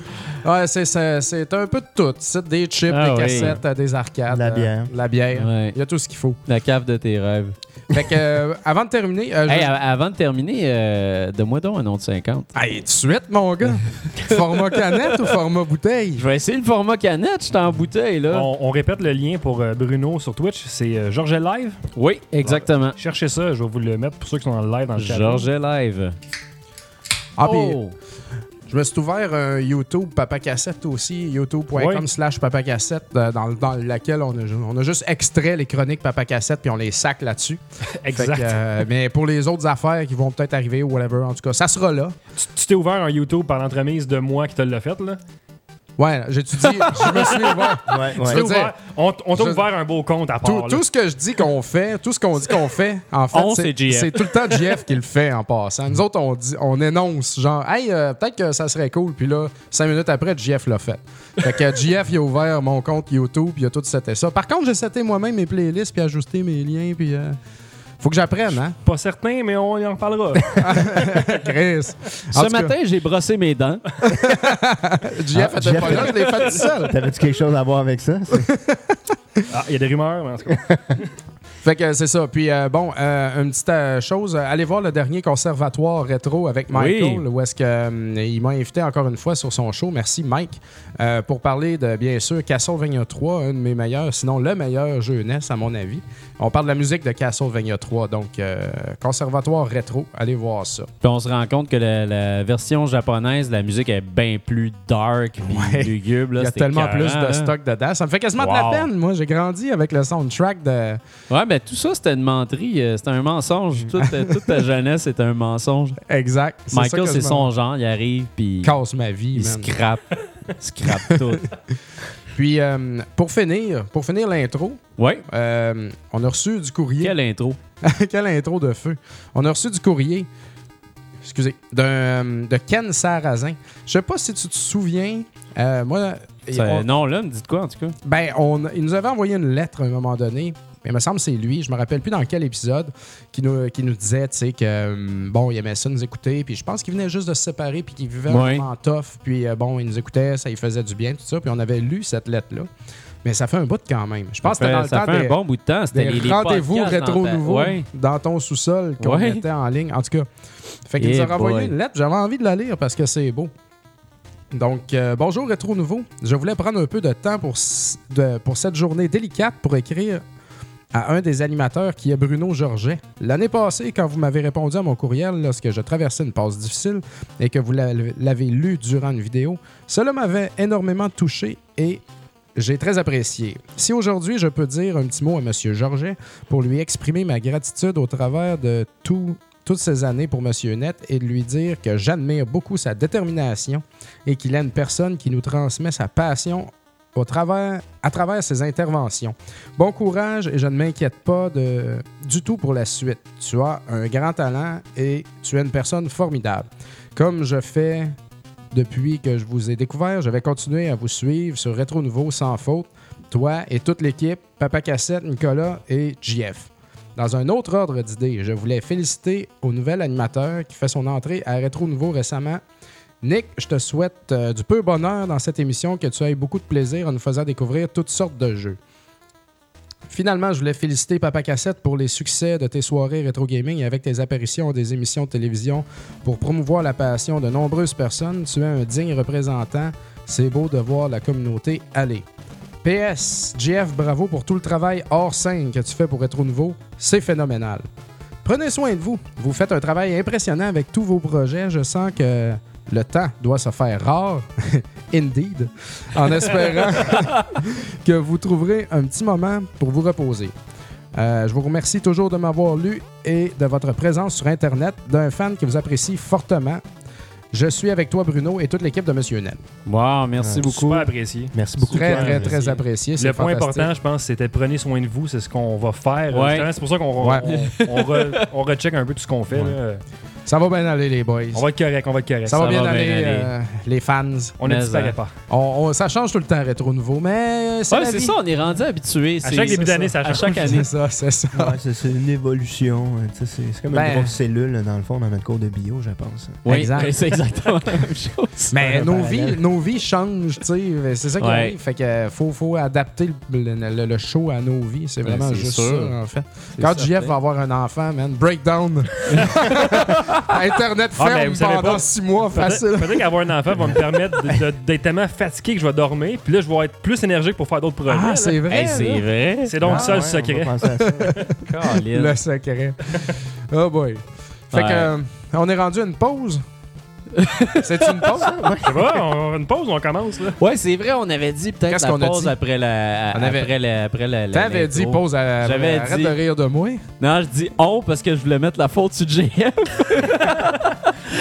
Ouais, c'est, c'est, c'est un peu de tout. C'est des chips,
Ah
des
oui.
cassettes, euh, des arcades.
La
euh,
bière.
la bière.
Ouais.
Il y a tout ce qu'il faut.
La cave de tes rêves.
Fait que, euh, avant de terminer, euh, je-
Hey, a- avant de terminer, euh, donne-moi donc un nom de 50.
Hey, tout de suite, mon gars. <laughs> format canette ou format bouteille?
Je vais essayer le format canette, je suis en bouteille là.
On, on répète le lien pour euh, Bruno sur Twitch. C'est euh, Georges Live?
Oui, exactement.
Cherchez ça, je vais vous le mettre pour ceux qui sont dans le live dans le chat.
Georges Live.
Ah, puis
oh!
Je me suis ouvert un YouTube Papa Cassette aussi, youtube.com slash Papa Cassette, euh, dans, dans laquelle on a, on a juste extrait les chroniques Papa Cassette puis on les sac là-dessus. <laughs>
Exact.
que, euh, mais pour les autres affaires qui vont peut-être arriver ou whatever, en tout cas, ça sera là.
Tu tu t'es ouvert un YouTube par l'entremise de moi qui te l'a fait, là?
Ouais, j'ai dit, je me suis ouvert.
Ouais,
ouvert- on t'a ouvert un beau compte à part.
Tout, tout ce que je dis qu'on fait, tout ce qu'on dit qu'on fait, en fait,
On,
c'est tout le temps JF qui le fait en passant. Nous autres, on, dit, on énonce, genre, hey, euh, peut-être que ça serait cool. Puis là, cinq minutes après, JF l'a fait. Fait que JF, il a ouvert mon compte YouTube, puis il a tout seté ça. Par contre, j'ai seté moi-même mes playlists, puis ajusté mes liens, puis. euh, faut que j'apprenne, hein?
Pas certain, mais on y en parlera. <laughs>
Chris. En
Ce
tout cas,
matin, j'ai brossé mes dents.
JF
Ah,
était
JF
pas là, je l'ai fait tout seul.
T'avais-tu quelque chose à voir avec ça? C'est- <laughs>
Ah, il y a des rumeurs, mais en tout cas. <laughs>
Fait que c'est ça. Puis euh, bon, euh, une petite euh, chose, euh, allez voir le dernier conservatoire rétro avec Michael,
Oui.
où est-ce que euh, il m'a invité encore une fois sur son show. Merci Mike euh, pour parler de bien sûr Castlevania 3, un de mes meilleurs, sinon le meilleur jeu NES à mon avis. On parle de la musique de Castlevania 3, donc euh, conservatoire rétro, allez voir ça.
Puis on se rend compte que la, la version japonaise, la musique est bien plus dark,
Ouais.
lugubre. là,
Il y a tellement plus de
hein.
stock dedans. Ça me fait quasiment de la peine. Moi, j'ai grandi avec le soundtrack de.
Ouais, ben tout ça, c'était une menterie. euh, C'était un mensonge. Toute, euh, toute ta jeunesse, c'était un mensonge.
Exact.
Michael, c'est son genre. Il arrive, puis
casse ma vie,
il
man.
scrape. scrape tout. <laughs>
Puis euh, pour finir, pour finir l'intro,
Ouais.
Euh, on a reçu du courrier.
Quelle intro. <laughs>
Quelle intro de feu. On a reçu du courrier, excusez, euh, de Ken Sarrazin. Je sais pas si tu te souviens. euh, moi, on-
Non, là, me dites quoi, en tout cas?
ben, on, il nous avait envoyé une lettre à un moment donné. Mais il me semble que c'est lui, je me rappelle plus dans quel épisode, qui nous, qui nous disait, que, euh, bon, il aimait ça nous écouter, puis je pense qu'il venait juste de se séparer, puis qu'il vivait
Ouais.
vraiment tough, puis euh, bon, il nous écoutait, ça lui faisait du bien, tout ça, puis on avait lu cette lettre-là. Mais ça fait un bout quand même. Je pense que
ça
c'était dans
fait,
le
ça
temps
fait
des,
un bon bout de temps. C'était
des
les, les
rendez-vous rétro
dans ta-
nouveaux
Ouais.
dans ton sous-sol qu'on
Ouais.
mettait en ligne. En tout cas, fait qu'il
Eh
nous a renvoyé une lettre. J'avais envie de la lire parce que c'est beau. Donc, euh, bonjour Rétro Nouveau. Je voulais prendre un peu de temps pour, de- pour cette journée délicate pour écrire à un des animateurs qui est Bruno Georget. L'année passée, quand vous m'avez répondu à mon courriel lorsque je traversais une passe difficile et que vous l'avez lu durant une vidéo, cela m'avait énormément touché et j'ai très apprécié. Si aujourd'hui je peux dire un petit mot à M. Georget pour lui exprimer ma gratitude au travers de tout- toutes ces années pour M. Net et de lui dire que j'admire beaucoup sa détermination et qu'il est une personne qui nous transmet sa passion à travers ses interventions. Bon courage et je ne m'inquiète pas du tout pour la suite. Tu as un grand talent et tu es une personne formidable. Comme je fais depuis que je vous ai découvert, je vais continuer à vous suivre sur Rétro Nouveau sans faute, toi et toute l'équipe, Papa Cassette, Nicolas et JF. Dans un autre ordre d'idées, je voulais féliciter au nouvel animateur qui fait son entrée à Rétro Nouveau récemment. Nick, je te souhaite euh, du peu bonheur dans cette émission, que tu aies beaucoup de plaisir en nous faisant découvrir toutes sortes de jeux. Finalement, je voulais féliciter Papa Cassette pour les succès de tes soirées rétro gaming et avec tes apparitions des émissions de télévision pour promouvoir la passion de nombreuses personnes. Tu es un digne représentant. C'est beau de voir la communauté aller. PS, JF, bravo pour tout le travail hors scène que tu fais pour Rétro Nouveau. C'est phénoménal. Prenez soin de vous. Vous faites un travail impressionnant avec tous vos projets. Je sens que le temps doit se faire rare. <laughs> Indeed. En espérant <laughs> que vous trouverez un petit moment pour vous reposer. Euh, je vous remercie toujours de m'avoir lu et de votre présence sur Internet d'un fan qui vous apprécie fortement. Je suis avec toi, Bruno, et toute l'équipe de Monsieur Nel.
Wow, merci beaucoup.
Super apprécié.
Merci beaucoup.
Très, très, très apprécié.
Le point important, je pense, c'était prenez soin de vous. C'est ce qu'on va faire.
Ouais.
C'est pour ça qu'on
Ouais.
on, on re- on recheck un peu tout ce qu'on fait.
Ouais.
là.
Ça va bien aller, les boys.
On va être correct, on va être correct.
Ça, va
ça
bien
va bien
aller, euh, les fans.
On ne disparaît
euh,
pas.
On- on- ça change tout le temps, rétro nouveau, mais c'est
Ouais, c'est ça, on est rendu habitué.
À chaque début d'année, ça
À
change.
chaque année.
C'est ça, c'est ça.
Ouais, c'est une évolution. C'est comme
Ben-
une grosse cellule, dans le fond, dans notre cours de bio, je pense.
Oui,
Exact. <laughs>
c'est exactement la même chose.
Mais nos vies, nos vies changent, tu sais. C'est ça qui
Ouais.
arrive. Fait que euh, faut, faut adapter le, le- le- le show à nos vies. C'est
Ouais,
vraiment juste
sûr.
ça, en fait. Quand. JF va avoir un enfant, man, breakdown. <laughs> Internet
Ah, mais
ferme
vous savez
pendant
pas,
six mois, facile.
peut-être qu'avoir un enfant va me permettre de- de- d'être tellement fatigué que je vais dormir. Puis là, je vais être plus énergique pour faire d'autres projets.
Ah,
là.
c'est vrai.
Hey, c'est
là.
vrai.
C'est donc
Ah,
ça le secret. <laughs>
Le secret. Oh boy. Fait
Ouais.
que, euh, on est rendu à une pause. <laughs> C'est une pause?
Ça va, on a une pause ou on commence là?
Ouais, c'est vrai, on avait dit peut-être la
qu'on a
pause
dit?
après la.
On avait-
Après la. Après la, la-
T'avais dit pause à
J'avais
Arrête
dit-
de rire de moi.
Non, je dis on parce que je voulais mettre la faute sur JF.
Ben,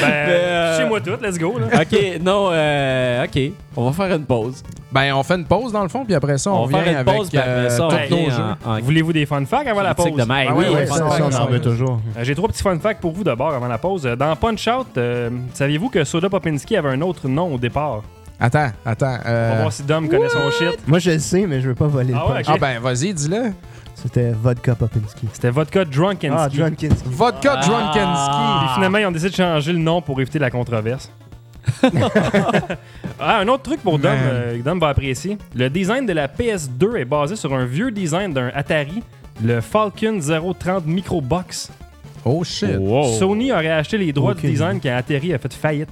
<laughs>
euh,
moi tout, let's go. Là.
ok, non, euh, ok. On va faire une pause.
Ben, on fait une pause dans le fond, puis après ça, on,
va faire une
avec
pause, puis après
euh,
ça, on
tous nos jeux.
en- en
Voulez-vous des fun facts avant la pause?
de.
Ah
oui, on
on veut toujours.
Euh, J'ai trois petits fun facts pour vous d'abord avant la pause. Dans Punch Out, euh, saviez-vous que Soda Popinski avait un autre nom au départ?
Attends, attends.
On va voir si Dom connaît son shit.
Moi, je le sais, mais je veux pas voler
Ah
le
ouais,
punch.
Ah ben, vas-y, dis-le.
C'était Vodka Popinski.
C'était Vodka Drunkenski.
Ah, Drunkinski.
Vodka
Ah.
Drunkenski.
Puis finalement, ils ont décidé de changer le nom pour éviter la controverse. <laughs> ah, un autre truc pour Dom, euh, Dom va apprécier. Le design de la PS2 est basé sur un vieux design d'un Atari, le Falcon 030 Microbox.
Oh shit.
Wow.
Sony aurait acheté les droits du design quand Atari a fait faillite.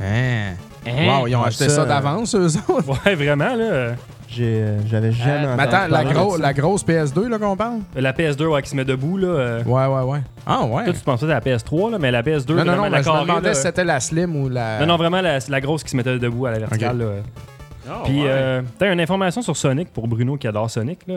Hein?
Hein?
Wow, ils ont
Ah,
acheté
ça,
ça
euh,
d'avance, eux autres?
Ouais, vraiment, là.
Euh, J'avais jamais
Euh,
entendu
Mais attends, la,
parler
gros-
de ça.
la grosse PS2 là qu'on parle?
La PS2 ouais, qui se met debout, là. euh,
Ouais, ouais, ouais. Ah ouais.
Toi, tu pensais à la PS3, là, mais la PS2,
non, non,
vraiment,
non,
la
mais je me
carrée,
demandais
là.
si c'était la Slim ou la...
Non, non, vraiment, la, la grosse qui se mettait debout à la verticale. Là. Puis, euh, t'as une information sur Sonic pour Bruno qui adore Sonic. Là.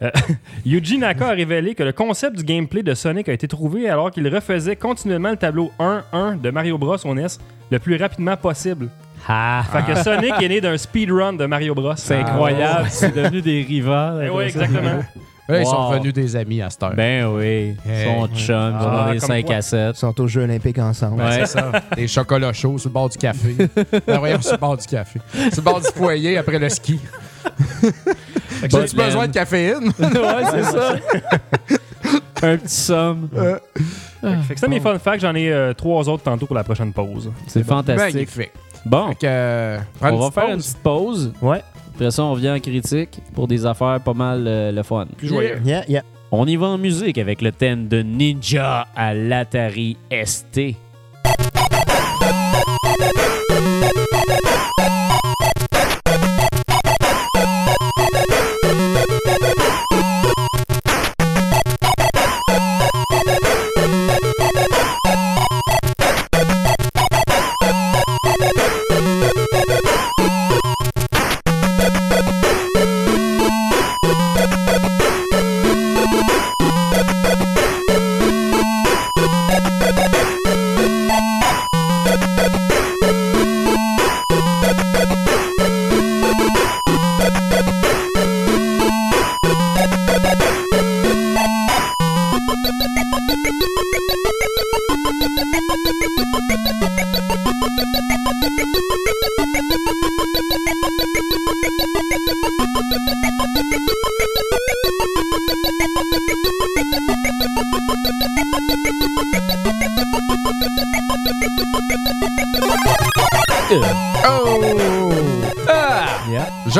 Yeah! <laughs> Yuji Naka a révélé que le concept du gameplay de Sonic a été trouvé alors qu'il refaisait continuellement le tableau 1-1 de Mario Bros. au NES le plus rapidement possible.
Ah,
Fait que Sonic est né d'un speedrun de Mario Bros.
c'est
Ah,
incroyable, c'est devenu des rivales.
Eh ouais, exactement.
Là, ils sont
Wow.
devenus des amis à cette heure.
Ben oui,
Hey.
son chum, ils
Ah,
ont des
comme
5
quoi.
à 7.
Ils sont aux Jeux Olympiques ensemble.
Ouais.
C'est ça. Des chocolats chauds sur le bord du café. ben voyons, sur le bord du café. Sur le bord du foyer après le ski. J'ai-tu besoin de caféine? <laughs>
ouais, c'est ça. <laughs> Un petit somme.
Fait que ça, mes fun facts, j'en ai euh, trois autres tantôt pour la prochaine pause.
C'est fantastique.
Magnifique.
Bon,
Fait que, euh,
on va faire une petite pause.
Ouais.
Après ça, on revient en critique pour des affaires pas mal euh, le fun.
Plus joyeux.
Yeah, yeah.
On y va en musique avec le thème de Ninja à l'Atari ST.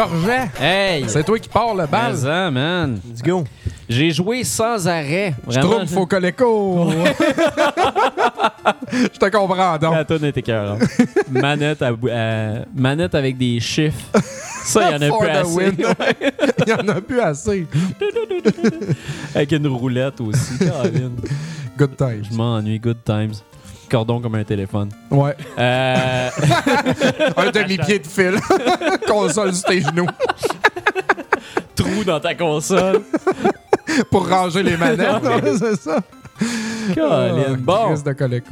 Georget,
Hey!
c'est toi qui pars le bal.
Ça, man.
Let's go.
J'ai joué sans arrêt.
Je trouve faut coléco. Je te comprends donc.
La tonne était cœur. manette, à, à- manette avec des chiffres. Ça, il y en a
For
plus assez.
Il y en a plus assez.
avec une roulette aussi. Caroline.
Good times.
Je m'ennuie. Good times. Cordon comme un téléphone.
Ouais.
Euh, <laughs>
Un demi-pied de fil. <laughs> Console sur tes genoux
trou dans ta console.
pour ranger les manettes. <laughs> Ouais, c'est ça.
Caroline.
Oh,
Bon.
De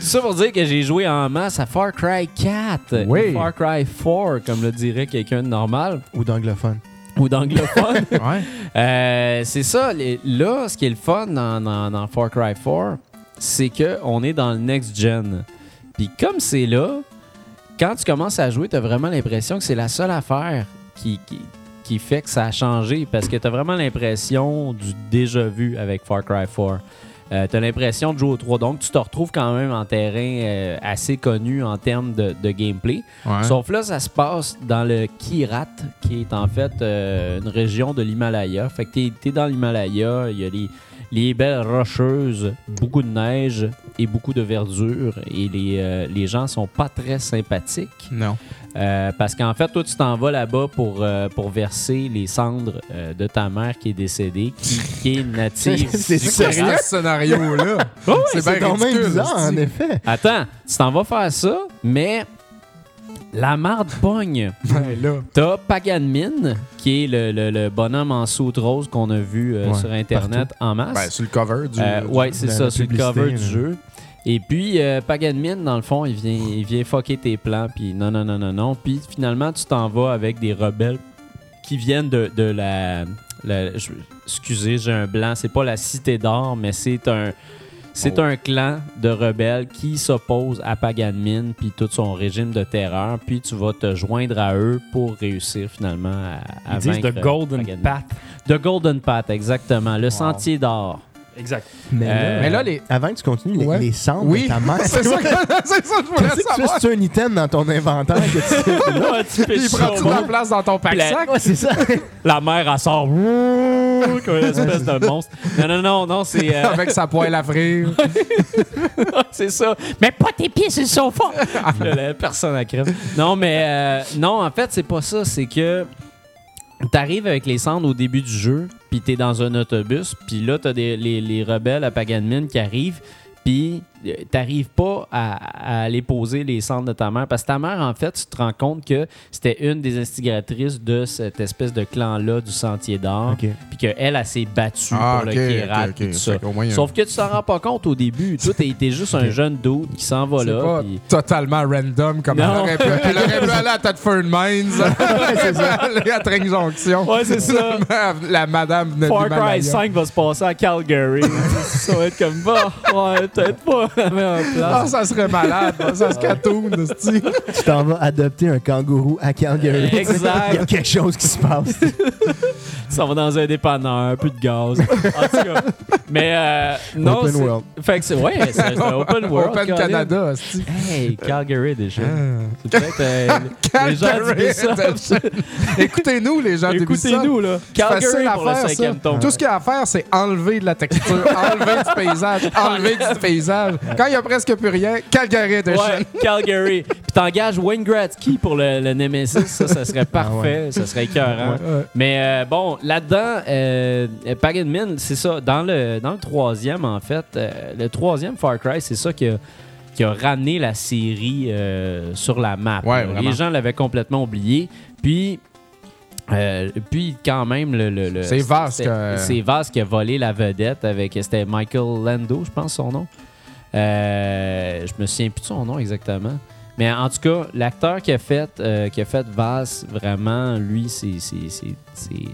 ça pour dire que j'ai joué en masse à Far Cry 4.
Oui.
Far Cry 4, comme le dirait quelqu'un de normal.
Ou d'anglophone.
Ou d'anglophone. <laughs>
Ouais.
Euh, c'est ça. les- là, ce qui est le fun dans, dans- dans Far Cry 4, c'est qu'on est dans le next gen. Puis comme c'est là, quand tu commences à jouer, tu as vraiment l'impression que c'est la seule affaire qui, qui, qui fait que ça a changé. Parce que tu as vraiment l'impression du déjà vu avec Far Cry 4. Euh, tu as l'impression de jouer au 3. Donc, tu te retrouves quand même en terrain euh, assez connu en termes de, de gameplay.
Ouais.
Sauf là, ça se passe dans le Kirat, qui est en fait euh, une région de l'Himalaya. Fait que t'es es dans l'Himalaya, il y a les, les belles rocheuses, beaucoup de neige et beaucoup de verdure. Et les, euh, les gens sont pas très sympathiques.
Non.
Euh, parce qu'en fait, toi, tu t'en vas là-bas pour, euh, pour verser les cendres de ta mère qui est décédée, qui, qui est native. <laughs>
C'est sérieux?
ce scénario-là? <laughs> c'est
C'est
bien
bizarre, en effet.
Attends, tu t'en vas faire ça, mais la marde pogne. <laughs>
Là.
T'as Paganmin, qui est le, le- le bonhomme en soute rose qu'on a vu euh,
Ouais,
sur Internet en masse.
Ben, sur le cover du.
Euh, ouais, c'est ça, sur le cover du jeu. Et puis, euh, Paganmin, dans le fond, il vient, il vient fucker tes plans, puis non, non, non, non, non. Puis finalement, tu t'en vas avec des rebelles qui viennent de, de la... la- je- excusez, j'ai un blanc. C'est pas la Cité d'Or, mais c'est un... C'est
Oh.
un clan de rebelles qui s'oppose à Paganmin puis tout son régime de terreur. Puis tu vas te joindre à eux pour réussir finalement à, à
Ils disent The Golden
Paganmin.
Path.
The Golden Path, exactement. Le sentier d'or.
Exact.
Mais,
Euh,
là,
Mais là, les.
avant que tu continues, les,
Ouais.
les cendres
Oui.
de ta mère. <laughs>
C'est ça, que- <laughs> c'est ça que je voulais
que tu un item dans ton inventaire que tu <laughs>
Ouais, tu
Il prend toute la place dans ton pack
La-
sac.
Ouais, c'est ça.
La mère, elle sort comme une espèce de monstre. Non, non, non, non, c'est euh,
Avec sa poêle à frire.
c'est ça. Mais pas tes pieds sur le sofa. Là, personne à crève. Non, mais euh, non, en fait, c'est pas ça. C'est que t'arrives avec les cendres au début du jeu, puis t'es dans un autobus, puis là, t'as des, les, les rebelles à Paganmin qui arrivent, puis t'arrives pas à, à aller poser les cendres de ta mère. Parce que ta mère, en fait, tu te rends compte que c'était une des instigatrices de cette espèce de clan-là du Sentier d'Or, puis qu'elle, elle, s'est battue
Ah,
pour le Kérat,
ok, ok.
puis tout ça. Sauf que tu t'en rends pas compte au début. Toi, t'es juste un jeune dude qui s'en va là.
pas totalement random comme elle aurait, pu, elle aurait pu aller à Thetford Mines. <laughs> c'est ça. Aller à Train Junction.
Ouais, c'est ça. <laughs>
La madame venait
Far. Cry 5 va se passer à Calgary. <laughs> ça va être comme, bah, ouais, peut-être pas
Ah, ça serait malade. Ça se catoune, esti.
Tu t'en vas adopter un kangourou à Calgary.
Exact.
Il y a quelque chose qui se passe. <laughs>
Ça va dans un dépanneur, un peu de gaz. En tout cas. Mais euh, non.
Open world.
Fait que c'est, ouais, c'est un <laughs> open world.
Open
Colin.
Canada, esti.
Hey, Calgary déjà.
Ah.
C'est peut-être euh, les gens. <laughs>
Écoutez-nous, les gens d'Ubisoft.
Écoutez-nous, là. Calgary pour le cinquième ton.
Tout ce qu'il y a à faire, c'est enlever de la texture, <laughs> enlever du paysage, enlever du paysage. Quand il y a presque plus rien, Calgary Edition.
Ouais, Calgary. Puis t'engages Wayne Gretzky pour le, le Nemesis. Ça, ça serait parfait. Ça serait écœurant.
Ouais.
Mais euh, bon, là-dedans, euh, Paganmin, c'est ça. Dans le, dans le troisième, en fait, euh, le troisième Far Cry, c'est ça qui a, qui a ramené la série euh, sur la map.
Ouais.
Les gens l'avaient complètement oublié. Puis. euh, puis quand même le, le- le-
C'est Vast
c'était-
que-
c'est Vast qui a volé la vedette avec c'était Michael Lando je pense son nom Euh, je me souviens plus de son nom exactement Mais en tout cas, l'acteur qui a fait euh, fait Vaz, vraiment, lui,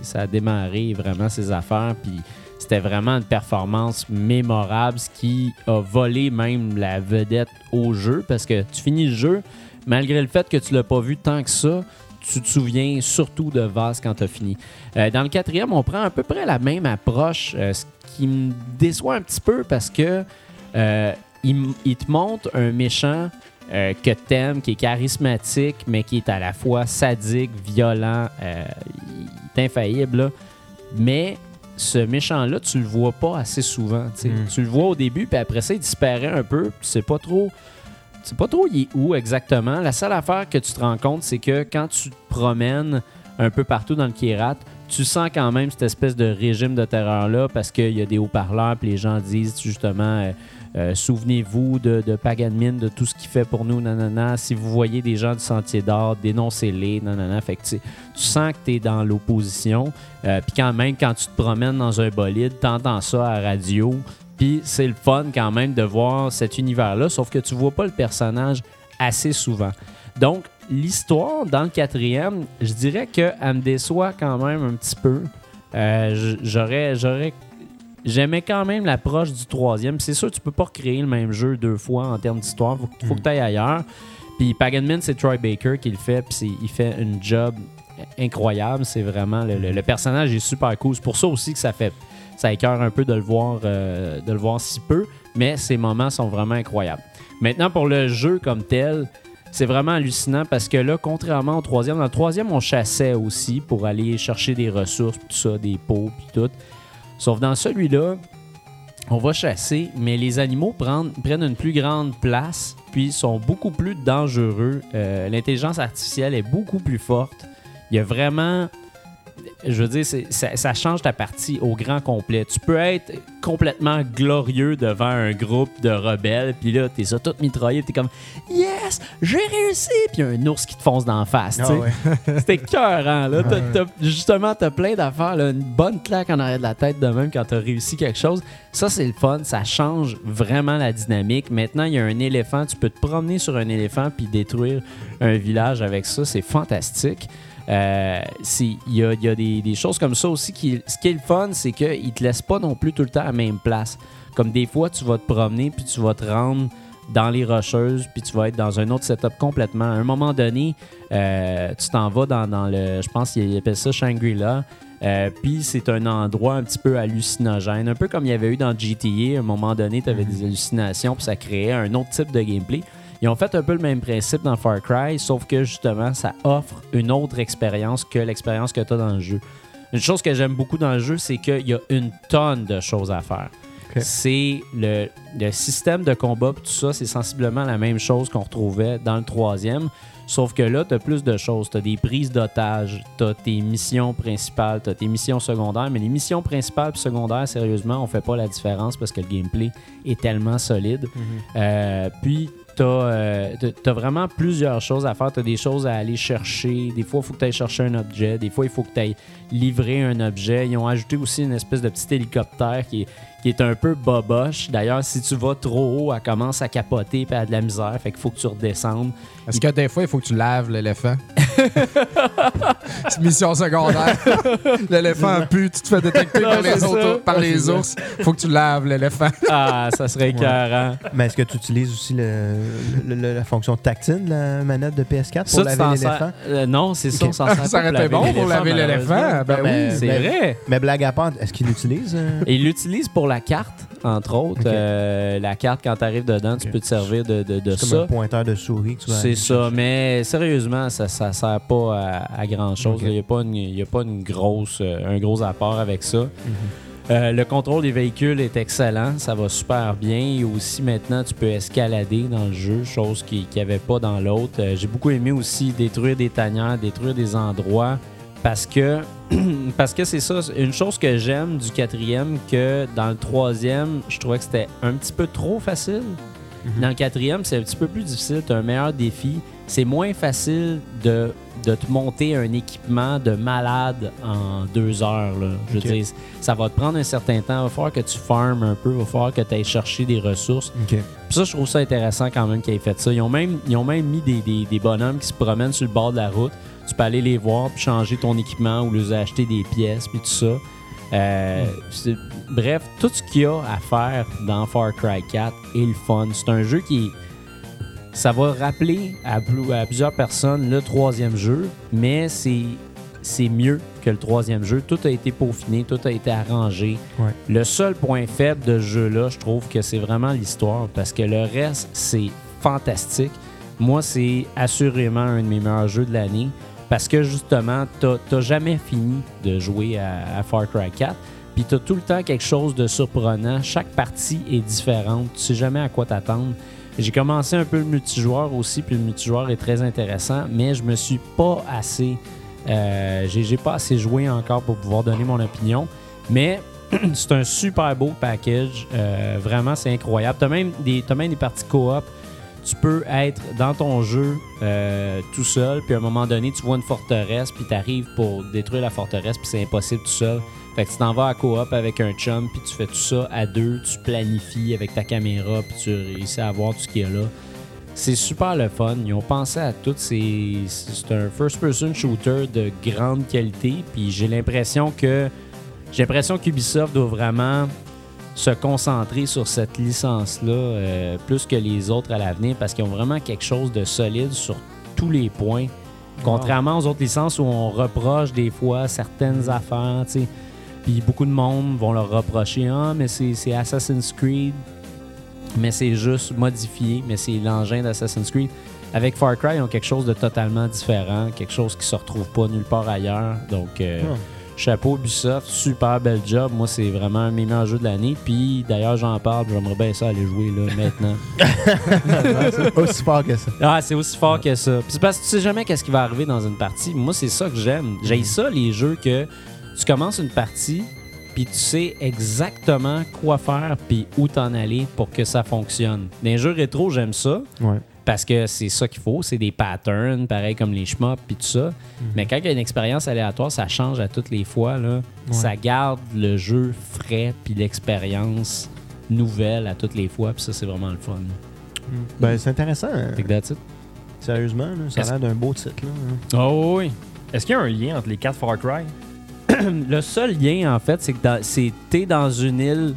ça a démarré vraiment ses affaires. Puis c'était vraiment une performance mémorable, ce qui a volé même la vedette au jeu. Parce que tu finis le jeu, malgré le fait que tu l'as pas vu tant que ça, tu te souviens surtout de Vaz quand tu as fini. Euh, dans le quatrième, on prend à peu près la même approche, euh, ce qui me déçoit un petit peu parce que euh, il te montre un méchant euh, que t'aimes, qui est charismatique, mais qui est à la fois sadique, violent, euh, il est infaillible. là. Mais ce méchant-là, tu le vois pas assez souvent. tu sais.
Mm.
Tu le vois au début, puis après ça, il disparaît un peu. C'est pas trop. C'est pas trop il est où exactement? La seule affaire que tu te rends compte, c'est que quand tu te promènes un peu partout dans le Kirat, tu sens quand même cette espèce de régime de terreur-là parce qu'il y a des haut-parleurs, puis les gens disent justement euh, euh, souvenez-vous de, de Paganmin, de tout ce qu'il fait pour nous, nanana. Si vous voyez des gens du Sentier d'Or, dénoncez-les, nanana. Fait que tu sens que tu es dans l'opposition. Euh, puis quand même, quand tu te promènes dans un bolide, t'entends ça à la radio. Puis c'est le fun quand même de voir cet univers-là, sauf que tu vois pas le personnage assez souvent. Donc, l'histoire dans le quatrième, je dirais qu'elle me déçoit quand même un petit peu. Euh, j'aurais, j'aurais, j'aimais quand même l'approche du troisième. C'est sûr, tu peux pas recréer le même jeu deux fois en termes d'histoire. Faut, faut que tu ailles ailleurs. Puis Paganman, c'est Troy Baker qui le fait. Puis il fait une job incroyable. C'est vraiment le, le- le personnage est super cool. C'est pour ça aussi que ça fait ça écœure un peu de le voir euh, de le voir si peu, mais ces moments sont vraiment incroyables. Maintenant pour le jeu comme tel, c'est vraiment hallucinant parce que là, contrairement au troisième, dans le troisième, on chassait aussi pour aller chercher des ressources, tout ça, des pots, puis tout. Sauf dans celui-là, on va chasser, mais les animaux prennent, une plus grande place, puis sont beaucoup plus dangereux. Euh, L'intelligence artificielle est beaucoup plus forte. Il y a vraiment. Je veux dire, ça, ça change ta partie au grand complet. Tu peux être complètement glorieux devant un groupe de rebelles, puis là, t'es ça tout mitraillé, t'es comme Yes, j'ai réussi! Puis il y a un ours qui te fonce d'en face. tu
Ah
sais.
ouais. <laughs>
C'était cœurant, là. Justement, t'as plein d'affaires. Une bonne claque en arrière de la tête de même quand t'as réussi quelque chose. Ça, c'est le fun. Ça change vraiment la dynamique. Maintenant, il y a un éléphant. Tu peux te promener sur un éléphant puis détruire un village avec ça. C'est fantastique. Euh, Il y a, il y a des, des choses comme ça aussi. Qui, ce qui est le fun, c'est qu'ils ne te laissent pas non plus tout le temps à la même place. Comme des fois, tu vas te promener puis tu vas te rendre dans les rocheuses, puis tu vas être dans un autre setup complètement. À un moment donné, euh, tu t'en vas dans, dans le. Je pense qu'il appelle ça Shangri-La. Euh, puis c'est un endroit un petit peu hallucinogène, un peu comme il y avait eu dans GTA. À un moment donné, tu avais des hallucinations, puis ça créait un autre type de gameplay. Ils ont fait un peu le même principe dans Far Cry, sauf que justement, ça offre une autre expérience que l'expérience que tu as dans le jeu. Une chose que j'aime beaucoup dans le jeu, c'est qu'il y a une tonne de choses à faire. C'est le, le système de combat, tout ça, c'est sensiblement la même chose qu'on retrouvait dans le troisième. Sauf que là, tu as plus de choses. Tu as des prises d'otages, tu as tes missions principales, tu as tes missions secondaires. Mais les missions principales et secondaires, sérieusement, on fait pas la différence parce que le gameplay est tellement solide. Euh, puis, tu as, vraiment plusieurs choses à faire. Tu as des choses à aller chercher. Des fois, il faut que tu ailles chercher un objet. Des fois, il faut que tu ailles livrer un objet. Ils ont ajouté aussi une espèce de petit hélicoptère qui est, qui est un peu boboche. D'ailleurs, si tu vas trop haut, elle commence à capoter et à de la misère. Fait qu'il faut que tu redescendes.
Est-ce que des fois, il faut que tu laves l'éléphant? <laughs> C'est mission secondaire. <laughs> l'éléphant pue, tu te fais détecter par les, autres- par les ours. faut que tu laves l'éléphant. <laughs>
Ah, ça serait écœurant.
Mais est-ce que tu utilises aussi le, le- le- la fonction tactile de la manette de PS4 pour
Ça,
laver l'éléphant?
euh, non, c'est ça, on s'en sert
Ça aurait été bon pour laver l'éléphant. Ben
Ben,
oui.
C'est
ben,
vrai.
Mais blague à part, est-ce qu'il l'utilise? euh?
Il l'utilise pour la carte, entre autres. Euh, la carte, quand tu arrives dedans, tu peux te servir de, de, de
C'est comme
ça.
un pointeur de souris que tu vas
C'est ça,
chercher.
mais sérieusement, ça ne sert pas à, grand chose.
Ok.
Il n'y a pas, une, y a pas une grosse, euh, un gros apport avec ça.
Mhm.
Euh, le contrôle des véhicules est excellent, ça va super bien. Et aussi maintenant, tu peux escalader dans le jeu, chose qu'il n'y avait pas dans l'autre. Euh, J'ai beaucoup aimé aussi détruire des tanières, détruire des endroits, parce que <clears throat> parce que c'est ça, une chose que j'aime du quatrième, que dans le troisième, je trouvais que c'était un petit peu trop facile. Dans le quatrième, c'est un petit peu plus difficile. Tu as un meilleur défi. C'est moins facile de, de te monter un équipement de malade en deux heures. là. Je veux
Ok.
dire, ça va te prendre un certain temps. Il va falloir que tu farmes un peu. Il va falloir que tu ailles chercher des ressources. Puis ça, je trouve ça intéressant quand même qu'ils aient fait ça. Ils ont même, ils ont même mis des, des- des bonhommes qui se promènent sur le bord de la route. Tu peux aller les voir, puis changer ton équipement ou les acheter des pièces, puis tout ça. Euh, c'est- bref, tout ce qu'il y a à faire dans Far Cry 4 est le fun. C'est un jeu qui Ça va rappeler à, plu- à plusieurs personnes le troisième jeu, mais c'est c'est mieux que le troisième jeu. Tout a été peaufiné, tout a été arrangé.
Ouais.
Le seul point faible de ce jeu-là, je trouve que c'est vraiment l'histoire, parce que le reste, c'est fantastique. Moi, c'est assurément un de mes meilleurs jeux de l'année, parce que justement, t'as t'as jamais fini de jouer à, Far Cry 4. Puis t'as tout le temps quelque chose de surprenant. Chaque partie est différente. Tu sais jamais à quoi t'attendre. J'ai commencé un peu le multijoueur aussi, puis le multijoueur est très intéressant, mais je me suis pas assez. euh, j'ai pas assez joué encore pour pouvoir donner mon opinion. Mais <clears throat> c'est un super beau package. Euh, vraiment, c'est incroyable. Tu as même t'as même des parties coop. Tu peux être dans ton jeu euh, tout seul, puis à un moment donné, tu vois une forteresse, puis tu arrives pour détruire la forteresse, puis c'est impossible tout seul. Fait que tu t'en vas à coop avec un chum, puis tu fais tout ça à deux, tu planifies avec ta caméra, puis tu réussis à voir tout ce qu'il y a là. C'est super le fun. Ils ont pensé à tout. C'est un first-person shooter de grande qualité. Puis j'ai l'impression que j'ai l'impression qu'Ubisoft doit vraiment se concentrer sur cette licence-là euh, plus que les autres à l'avenir parce qu'ils ont vraiment quelque chose de solide sur tous les points. Contrairement aux autres licences où on reproche des fois certaines affaires, tu sais. Puis beaucoup de monde vont leur reprocher Ah, mais c'est c'est Assassin's Creed mais c'est juste modifié, mais c'est l'engin d'Assassin's Creed. Avec Far Cry, ils ont quelque chose de totalement différent, quelque chose qui se retrouve pas nulle part ailleurs. Donc, euh,
Ah.
Chapeau Ubisoft, super bel job. Moi, c'est vraiment un meilleurs jeux de l'année. Puis, d'ailleurs, j'en parle, j'aimerais bien ça aller jouer là maintenant.
C'est <laughs> aussi fort que ça.
Ah, c'est aussi fort que ça. Puis c'est parce que tu sais jamais qu'est-ce qui va arriver dans une partie. Moi, c'est ça que j'aime. J'aime ça, les jeux que tu commences une partie, puis tu sais exactement quoi faire, puis où t'en aller pour que ça fonctionne. Dans les jeux rétro, j'aime ça.
Ouais.
Parce que c'est ça qu'il faut, c'est des patterns, pareil comme les shmups puis tout ça. Mais quand il y a une expérience aléatoire, ça change à toutes les fois. Là. Ça garde le jeu frais puis l'expérience nouvelle à toutes les fois. Puis ça, c'est vraiment le fun.
Ben, c'est intéressant. hein.
Fait que that's it.
Sérieusement, là, ça a l'air d'un beau titre. Là. hein.
Oh oui.
Est-ce qu'il y a un lien entre les quatre Far Cry? <coughs>
Le seul lien, en fait, c'est que dans- t'es dans une île.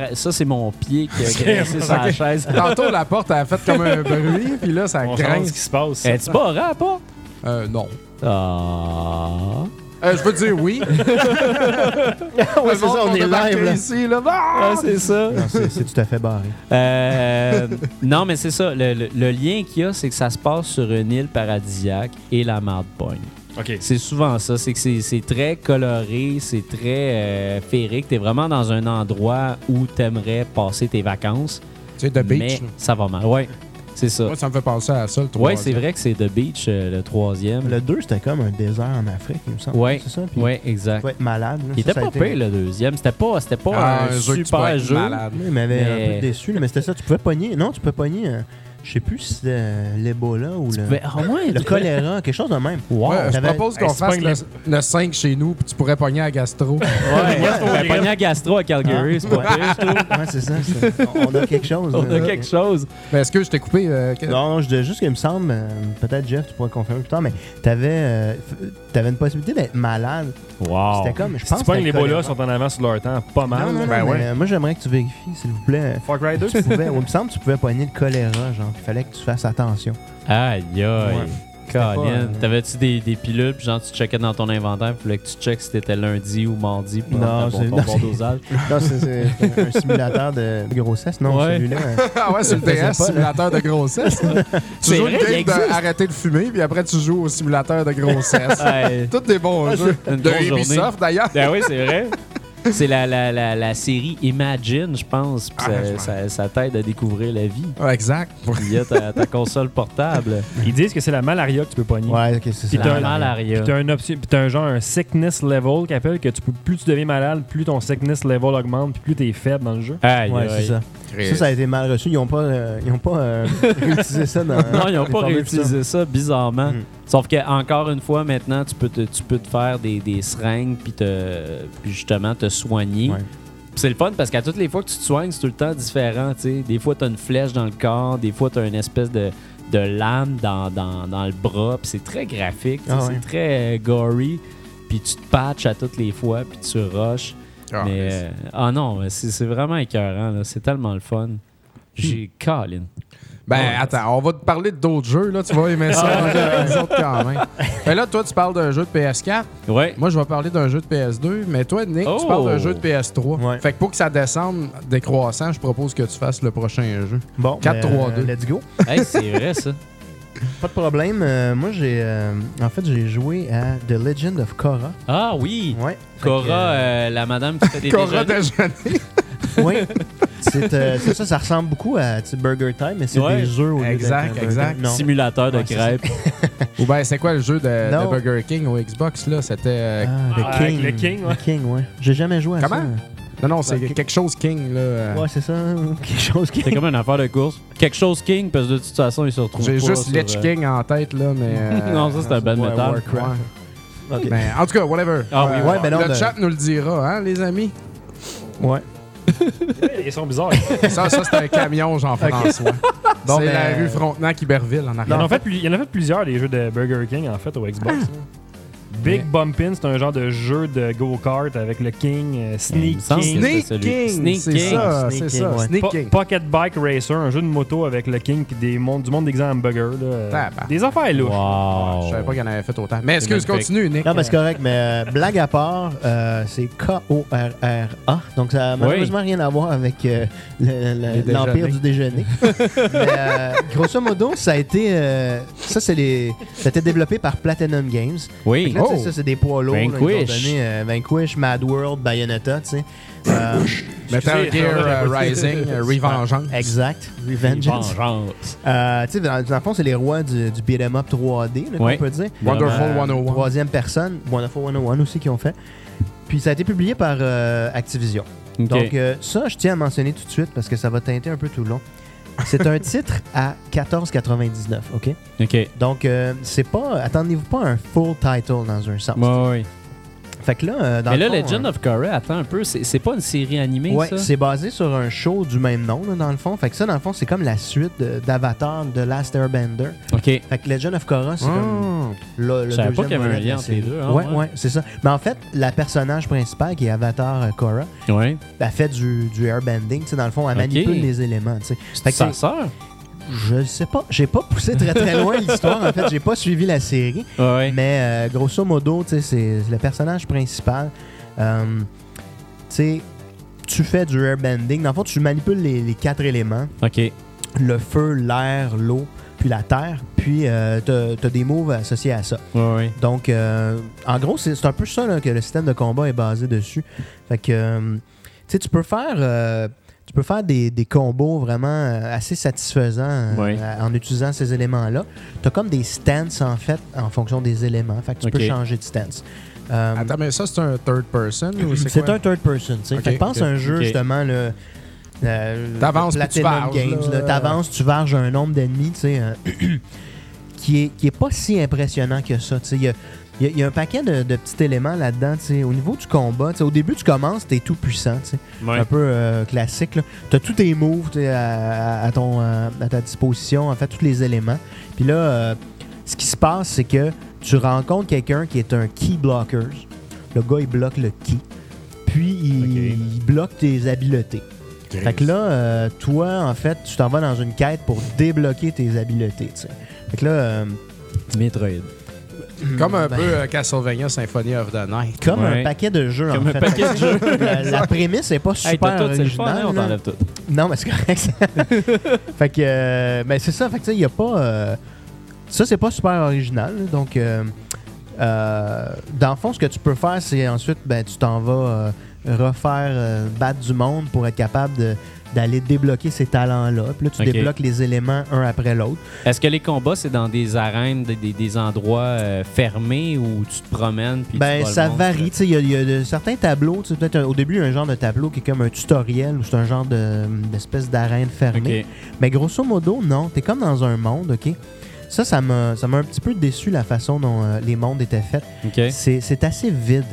Par- Ça, c'est mon pied qui a grincé sur la chaise.
Tantôt, la porte a fait comme un bruit, <laughs> puis là, ça
On sent ce qui
grince.
se passe.
Es-tu barré à la porte?
Euh, non.
Ah.
Euh, je veux dire oui. <laughs> <laughs>
ouais, c'est ça, on est live. Là.
ici, là. Ah!
Ah, c'est ça.
C'est c'est tout à fait barré.
Euh, non, mais c'est ça. Le, le- le lien qu'il y a, c'est que ça se passe sur une île paradisiaque et la marde pogne. C'est souvent ça. C'est que c'est- c'est très coloré, c'est très euh, féerique. T'es vraiment dans un endroit où t'aimerais passer tes vacances.
Tu sais, The Beach.
mais
là.
ça va mal. Ouais, c'est ça.
Moi, ça me fait penser à ça, le
Ouais,
troisième.
c'est vrai que c'est The Beach, euh, le troisième.
Le 2, c'était comme un désert en Afrique, il me semble.
Ouais.
C'est ça? Puis,
Ouais, exact.
Tu vas être malade. là.
Il
Ça,
était
ça a
pas
été-
pire, le deuxième. C'était pas, c'était pas
Ah,
un,
jeu tu
super jeu.
malade.
Oui, il m'avait
Mais-
un peu déçu, mais c'était ça. Tu pouvais pogner. Non, tu pouvais pogner. euh, je sais plus si c'était l'Ebola ou le,
Ben, ah ouais,
le
tu-
choléra, quelque chose de même.
Wow.
Ouais, je
T'avais-
propose qu'on
Hey, c'est
fasse le, le 5 chez nous, puis tu pourrais pogner à gastro.
Ouais, <laughs> ouais, pogné à gastro à Calgary, c'est pas pire, je trouve.
Ouais, c'est ça. c'est- On a quelque chose.
On
là.
a quelque chose.
Mais est-ce que je t'ai coupé? euh, que-
Non, non, je disais juste qu'il me semble, euh, peut-être Jeff, tu pourrais confirmer plus tard, mais t'avais euh, f- t'avais une possibilité d'être malade.
Wow.
C'était comme, je
Si
pense.
tu pognes
que
les bolas sont en avance sur leur temps, pas mal.
Non, non, non,
ben
mais,
ouais.
euh, moi j'aimerais que tu vérifies, s'il vous plaît.
Far Cry 2?
Tu pouvais, ouais, il me semble que tu pouvais pogner le choléra, genre, il fallait que tu fasses attention.
Aïe, aïe.
Ouais.
Colin.
euh,
T'avais-tu des, des pilules, puis genre tu checkais dans ton inventaire, puis que tu checkes si t'étais lundi ou mardi pour
Non,
ton
non,
bon
c'est-
dosage? <laughs>
Non, c'est un simulateur de grossesse, non,
Ouais.
celui-là. euh, <laughs>
Ah ouais, c'est le
là.
simulateur de grossesse. <laughs> tu joues
il
game d'arrêter de fumer, puis après tu joues au simulateur de grossesse.
Ouais.
Tous des bons
Ah,
jeux.
c'est une
De. Ubisoft, d'ailleurs.
Ben oui, c'est vrai. C'est la, la, la, la série Imagine, je pense. puis
Ah,
ça- t'aide à découvrir la vie.
Ouais, exact.
Il y a ta, ta console portable.
Ils disent que c'est la malaria que tu peux pogner.
Ouais, ok, c'est ça.
t'as
La
un-
malaria.
Puis t'as un, t'as un genre un sickness level qui appelle que tu peux, plus tu deviens malade, plus ton sickness level augmente, puis plus t'es faible dans le jeu.
Aïe,
Ouais, c'est ça. Ça, ça a été mal reçu. Ils n'ont pas, euh, ils ont pas euh, <laughs> réutilisé ça dans.
Non, ils n'ont pas réutilisé ça, bizarrement.
Mm.
Sauf que encore une fois, maintenant, tu peux te, tu peux te faire des, des seringues puis, te, puis justement te soigner.
Ouais.
C'est le fun parce qu'à toutes les fois que tu te soignes, c'est tout le temps différent. tu sais. Des fois, tu as une flèche dans le corps, des fois, tu as une espèce de, de lame dans, dans, dans le bras. C'est très graphique,
Ah ouais.
c'est très euh, gory. Puis tu te patches à toutes les fois, puis tu rushes.
Ah,
mais euh, ah non, c'est vraiment écœurant. C'est tellement le fun. J'ai Colin.
Ben,
Ouais.
attends, on va te parler d'autres jeux, là. Tu vas aimer ça. les autres, quand même. Ben là, toi, tu parles d'un jeu de PS4.
Ouais.
Moi, je vais parler d'un jeu de PS2. Mais toi, Nick,
Oh!
tu parles d'un jeu de PS3.
Ouais.
Fait que pour que ça descende décroissant, je propose que tu fasses le prochain jeu.
Bon,
4,
ben,
3,
euh,
2.
Let's go.
Hey, c'est vrai ça.
Pas de problème. Euh, moi, j'ai. euh, en fait, j'ai joué à The Legend of Korra.
Ah oui.
Ouais. Que, euh,
euh, la madame qui fait des
Cora
déjeuners.
déjeuner.
oui. <laughs> C'est euh, c'est ça, ça ressemble beaucoup à tu sais, Burger Time, mais c'est
Ouais.
des œufs au lieu
Exact,
d'être un burger.
exact.
Non.
Simulateur de
Ouais, c'est
crêpes. <laughs>
Ou ben, c'est quoi le jeu de,
Non.
Burger King au Xbox, là? C'était... euh,
Ah, The
Ah,
King.
avec le King, ouais.
The King, ouais. J'ai jamais joué à
Comment?
ça.
Non, non, c'est quelque chose King, là. euh.
Ouais, c'est ça. <laughs> Quelque chose qui.
C'est comme une affaire de course. Quelque chose King, parce que de toute façon, il se retrouve
J'ai
pas
juste
sur,
Lich
euh,
King en tête, là, mais... <laughs> euh,
non, ça, c'est un band
Ouais,
metal.
Warcraft. Ok.
Ben, en tout cas, whatever.
Ah oui,
ouais, ben non,
le
de-
chat nous le dira, hein, les amis?
Ouais.
Ils sont bizarres.
Ça, ça c'est un camion, Jean-François.
Bon,
c'est
ben,
la rue Frontenac-Iberville, en
Il y, en
arrière.
il y en a fait plusieurs des jeux de Burger King en fait au Xbox. Big Bumpin, c'est un genre de jeu de go-kart avec le King, euh, Sneak King,
Sneak King,
Sneak
c'est
King.
ça, c'est ça. Sneak King.
Pocket Bike Racer, un jeu de moto avec le King puis des mondes, du monde des hamburgers. Là, des affaires louches.
Wow.
Je savais pas qu'il en avait fait autant. Mais excuse, continue, Nick.
Non, mais c'est correct, mais euh, blague à part, euh, c'est K-O-R-R-A. Donc, ça n'a malheureusement rien à voir avec euh, le- le-
Les
l'Empire du déjeuner. <laughs> mais, euh, grosso modo, ça a été. euh, ça, c'est les. Ça a été développé par Platinum Games.
Oui.
Là, sais, ça, c'est des poids lourds. là,
Vanquish.
donné, euh, Vanquish, Mad World, Bayonetta, tu sais. Euh,
Metal <laughs> Gear <laughs> euh, Rising, Revengeance.
exact. Revengeance.
Vengeance.
Euh, tu sais, dans, dans le fond, c'est les rois du, du beat'em up 3D, là,
Ouais.
qu'on peut dire.
Wonderful
Vraiment.
101.
Troisième personne, Wonderful 101 aussi qui ont fait. Puis ça a été publié par euh, Activision. Donc euh, ça, je tiens à mentionner tout de suite parce que ça va teinter un peu tout le long. C'est un titre à 14,99, OK?
ok.
Donc, euh, c'est pas... Attendez-vous pas un full title dans un sens.
Ouais, ouais.
Fait que là, euh, dans
Mais
le
là,
fond,
Legend
euh,
of Korra, attends un peu, c'est pas une série animée,
Ouais,
ça?
c'est basé sur un show du même nom, là, dans le fond. Fait que ça, dans le fond, c'est comme la suite d'Avatar de Last Airbender.
Ok.
Fait que Legend of Korra, c'est comme
Oh.
le, le
Je savais pas qu'il y avait un lien entre les deux, hein,
ouais,
ouais.
ouais, c'est ça. Mais en fait, la personnage principale, qui est Avatar euh, Korra,
Ouais.
elle fait du, du airbending. Tu sais, dans le fond, elle manipule les éléments. tu
C'est sa sœur?
Je sais pas. J'ai pas poussé très très loin <laughs> l'histoire. En fait, j'ai pas suivi la série.
Ouais.
Mais euh, grosso modo, tu sais, c'est le personnage principal. Euh, tu sais, tu fais du airbending. Dans le fond, tu manipules les, les quatre éléments
Ok.
le feu, l'air, l'eau, puis la terre. Puis, euh, t'as as des moves associés à ça.
Ouais.
Donc, euh, en gros, c'est un peu ça là, que le système de combat est basé dessus. Fait que, euh, tu sais, tu peux faire. Tu peux faire des, des combos vraiment euh, assez satisfaisants euh, en utilisant ces éléments-là. Tu as comme des stances, en fait, en fonction des éléments. Fait que tu peux changer de stance. Euh,
Attends, mais ça, c'est un third person ou c'est
c'est un third person. tu sais.
Ok,
Fait que pense à un jeu, justement, là, euh,
T'avances tu
Platinum
varges,
Games.
là.
là. T'avances, tu varges un nombre d'ennemis, tu sais, euh, <clears throat> qui, est, qui est pas si impressionnant que ça. tu sais. Il y a, y un paquet de, de petits éléments là-dedans. Au niveau du combat, au début, tu commences, t'es tout puissant.
Ouais.
Un peu euh, classique. Tu as tous tes moves à, ton, euh, à ta disposition, en fait, tous les éléments. Puis là, euh, ce qui se passe, c'est que tu rencontres quelqu'un qui est un key blocker. Le gars, il bloque le key. Puis, il, bloque tes habiletés. Fait que là, euh, toi, en fait, tu t'en vas dans une quête pour débloquer tes habiletés. Fait que là, euh,
Metroid.
Comme un
ben,
peu euh, Castlevania Symphony of the Night.
Comme
Ouais.
un paquet de jeux,
Comme
en
un
fait.
paquet de jeux. <laughs>
la, la prémisse n'est pas
Hey,
super
fun, hein,
originale.
on t'enlève tout.
Non, mais c'est correct. <laughs> fait que, euh, ben c'est ça. Fait que, il n'y a pas. euh, ça, c'est pas super original. là. Donc, euh, euh, dans le fond, ce que tu peux faire, c'est ensuite, ben, tu t'en vas euh, refaire euh, battre du monde pour être capable de- d'aller débloquer ces talents-là. Puis là, tu débloques les éléments un après l'autre.
Est-ce que les combats, c'est dans des arènes, des, des- des endroits euh, fermés où tu te promènes puis tu
Ben, ça varie. Tu sais, Il y a, il y a de- certains tableaux. tu sais, Peut-être au début, il y a un genre de tableau qui est comme un tutoriel ou c'est un genre de- d'espèce d'arène fermée. Mais grosso modo, non. T'es comme dans un monde, OK? Ça, ça m'a ça m'a un petit peu déçu la façon dont euh, les mondes étaient faits.
OK.
C'est c'est assez vide.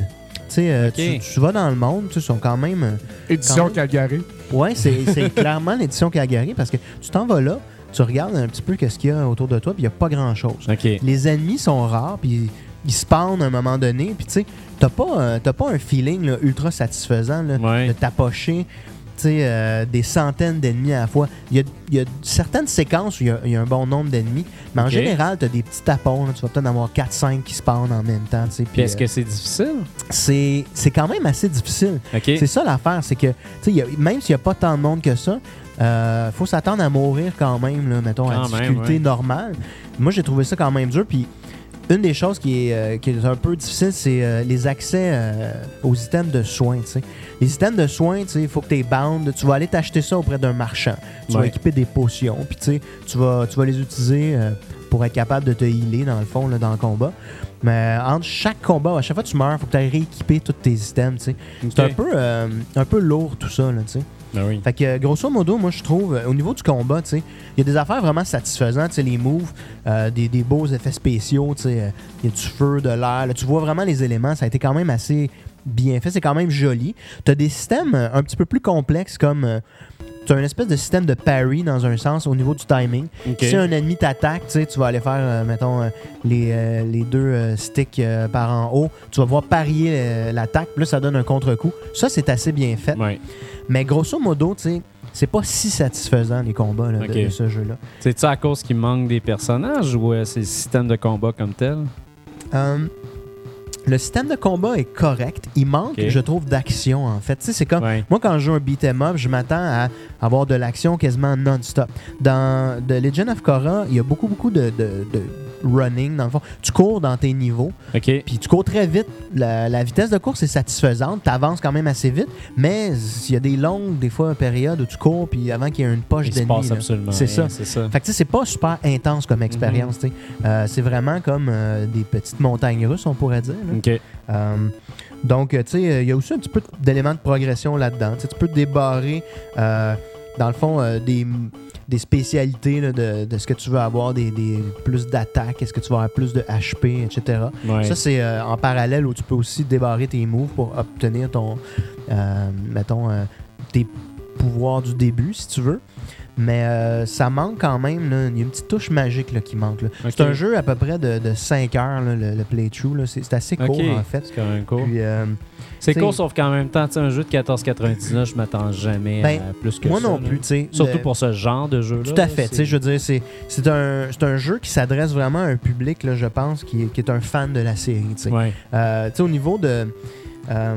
Sais, euh, tu, tu vas dans le monde, tu sais, ils sont quand même... euh,
Édition
Quand
Calgary.
Ouais, c'est <laughs> c'est clairement l'édition Calgary parce que tu t'en vas là, tu regardes un petit peu qu'est-ce qu'il y a autour de toi, puis il n'y a pas grand-chose. Les ennemis sont rares, puis ils spawnent à un moment donné, puis tu sais, t'as pas, euh, t'as pas un feeling là, ultra satisfaisant là,
Ouais.
de t'approcher euh, des centaines d'ennemis à la fois. Il y a, il y a certaines séquences où il y a, il y a un bon nombre d'ennemis, mais en général, tu as des petits tapons. là. tu vas peut-être en avoir 4-5 qui spawnent en même temps.
Puis est-ce
euh,
que c'est difficile?
c'est c'est quand même assez difficile. C'est ça l'affaire, c'est que tu sais, il y a- même s'il n'y a pas tant de monde que ça, euh, faut s'attendre à mourir quand même, là, mettons, à
Quand même,
difficulté
ouais.
normale. Moi, j'ai trouvé ça quand même dur. Puis une des choses qui est, euh, qui est un peu difficile, c'est euh, les accès euh, aux items de soins. tu sais. Les items de soins, il faut que tu es bound. Tu vas aller t'acheter ça auprès d'un marchand. Tu vas équiper des potions. Puis tu vas, tu vas les utiliser pour être capable de te healer, dans le fond, là, dans le combat. Mais entre chaque combat, à chaque fois que tu meurs, il faut que tu ailles rééquiper tous tes items. C'est un peu, un peu lourd tout ça, là, tu
Ben oui.
Fait que, euh, grosso modo, moi, je trouve, euh, au niveau du combat, tu sais, il y a des affaires vraiment satisfaisantes, tu sais, les moves, euh, des, des beaux effets spéciaux, tu sais, euh, il y a du feu, de l'air, tu vois vraiment les éléments, ça a été quand même assez bien fait, c'est quand même joli. Tu as des systèmes euh, un petit peu plus complexes comme... tu as une espèce de système de parry dans un sens au niveau du timing. Si un ennemi t'attaque, tu vas aller faire, euh, mettons, euh, les, euh, les deux sticks par en haut. Tu vas pouvoir parier l'attaque. Là, ça donne un contre-coup. Ça, c'est assez bien fait.
Ouais.
Mais grosso modo, tu sais, c'est pas si satisfaisant les combats là, de- ce jeu-là.
C'est-tu à cause qu'il manque des personnages ou euh, c'est le système de combat comme tel?
Euh, le système de combat est correct. Il manque, je trouve, d'action en fait. Tu sais, c'est comme.
Ouais.
Moi, quand je joue un beat'em up, je m'attends à avoir de l'action quasiment non-stop. Dans The Legend of Korra, il y a beaucoup, beaucoup de, de- de running, dans le fond. Tu cours dans tes niveaux,
OK.
puis tu cours très vite. La, la vitesse de course est satisfaisante. Tu avances quand même assez vite, mais il y a des longues, des fois, périodes où tu cours, puis avant qu'il y ait une poche d'ennemis.
passe
là.
absolument
C'est ça.
C'est ça.
Fait que tu sais, c'est pas super intense comme expérience. tu sais. Euh, c'est vraiment comme euh, des petites montagnes russes, on pourrait dire. Euh, donc, tu sais, il y a aussi un petit peu d'éléments de progression là-dedans. Tu peux te débarrer, dans le fond, euh, des, des spécialités là, de, de ce que tu veux avoir, des, des- plus d'attaque, est-ce que tu vas avoir plus de HP, etc.
Ouais.
Ça, c'est euh, en parallèle où tu peux aussi débarrer tes moves pour obtenir ton, euh, mettons, tes pouvoirs du début, si tu veux. Mais ça manque quand même. Il y a une petite touche magique là, qui manque. C'est un jeu à peu près de, de 5 heures, là, le, le playthrough. C'est assez court, en fait.
C'est quand même.
Puis, euh,
C'est
t'sais-
cool, sauf qu'en même temps, un jeu de 14,99, je m'attends jamais
Ben,
à plus que
moi
ça.
non
là.
plus, tu sais.
Surtout
Le-
pour ce genre de jeu-là.
Tout à fait. tu sais, Je veux dire, c'est c'est un, c'est un jeu qui s'adresse vraiment à un public, là, je pense, qui est, qui est un fan de la série. tu sais.
Ouais.
Euh, tu sais, au niveau de. euh,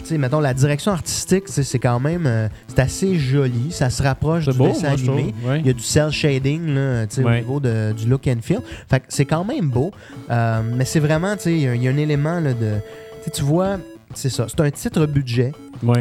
tu sais, mettons, la direction artistique, c'est quand même. euh, c'est assez joli. Ça se rapproche du
beau,
dessin
moi,
animé.
Ouais.
Il y a du cell shading là, tu sais, au
Ouais.
niveau de- du look and feel. Fait c'est quand même beau. Euh, mais c'est vraiment, tu sais, il y y, a un élément là, de. Tu vois, c'est ça. C'est un titre budget.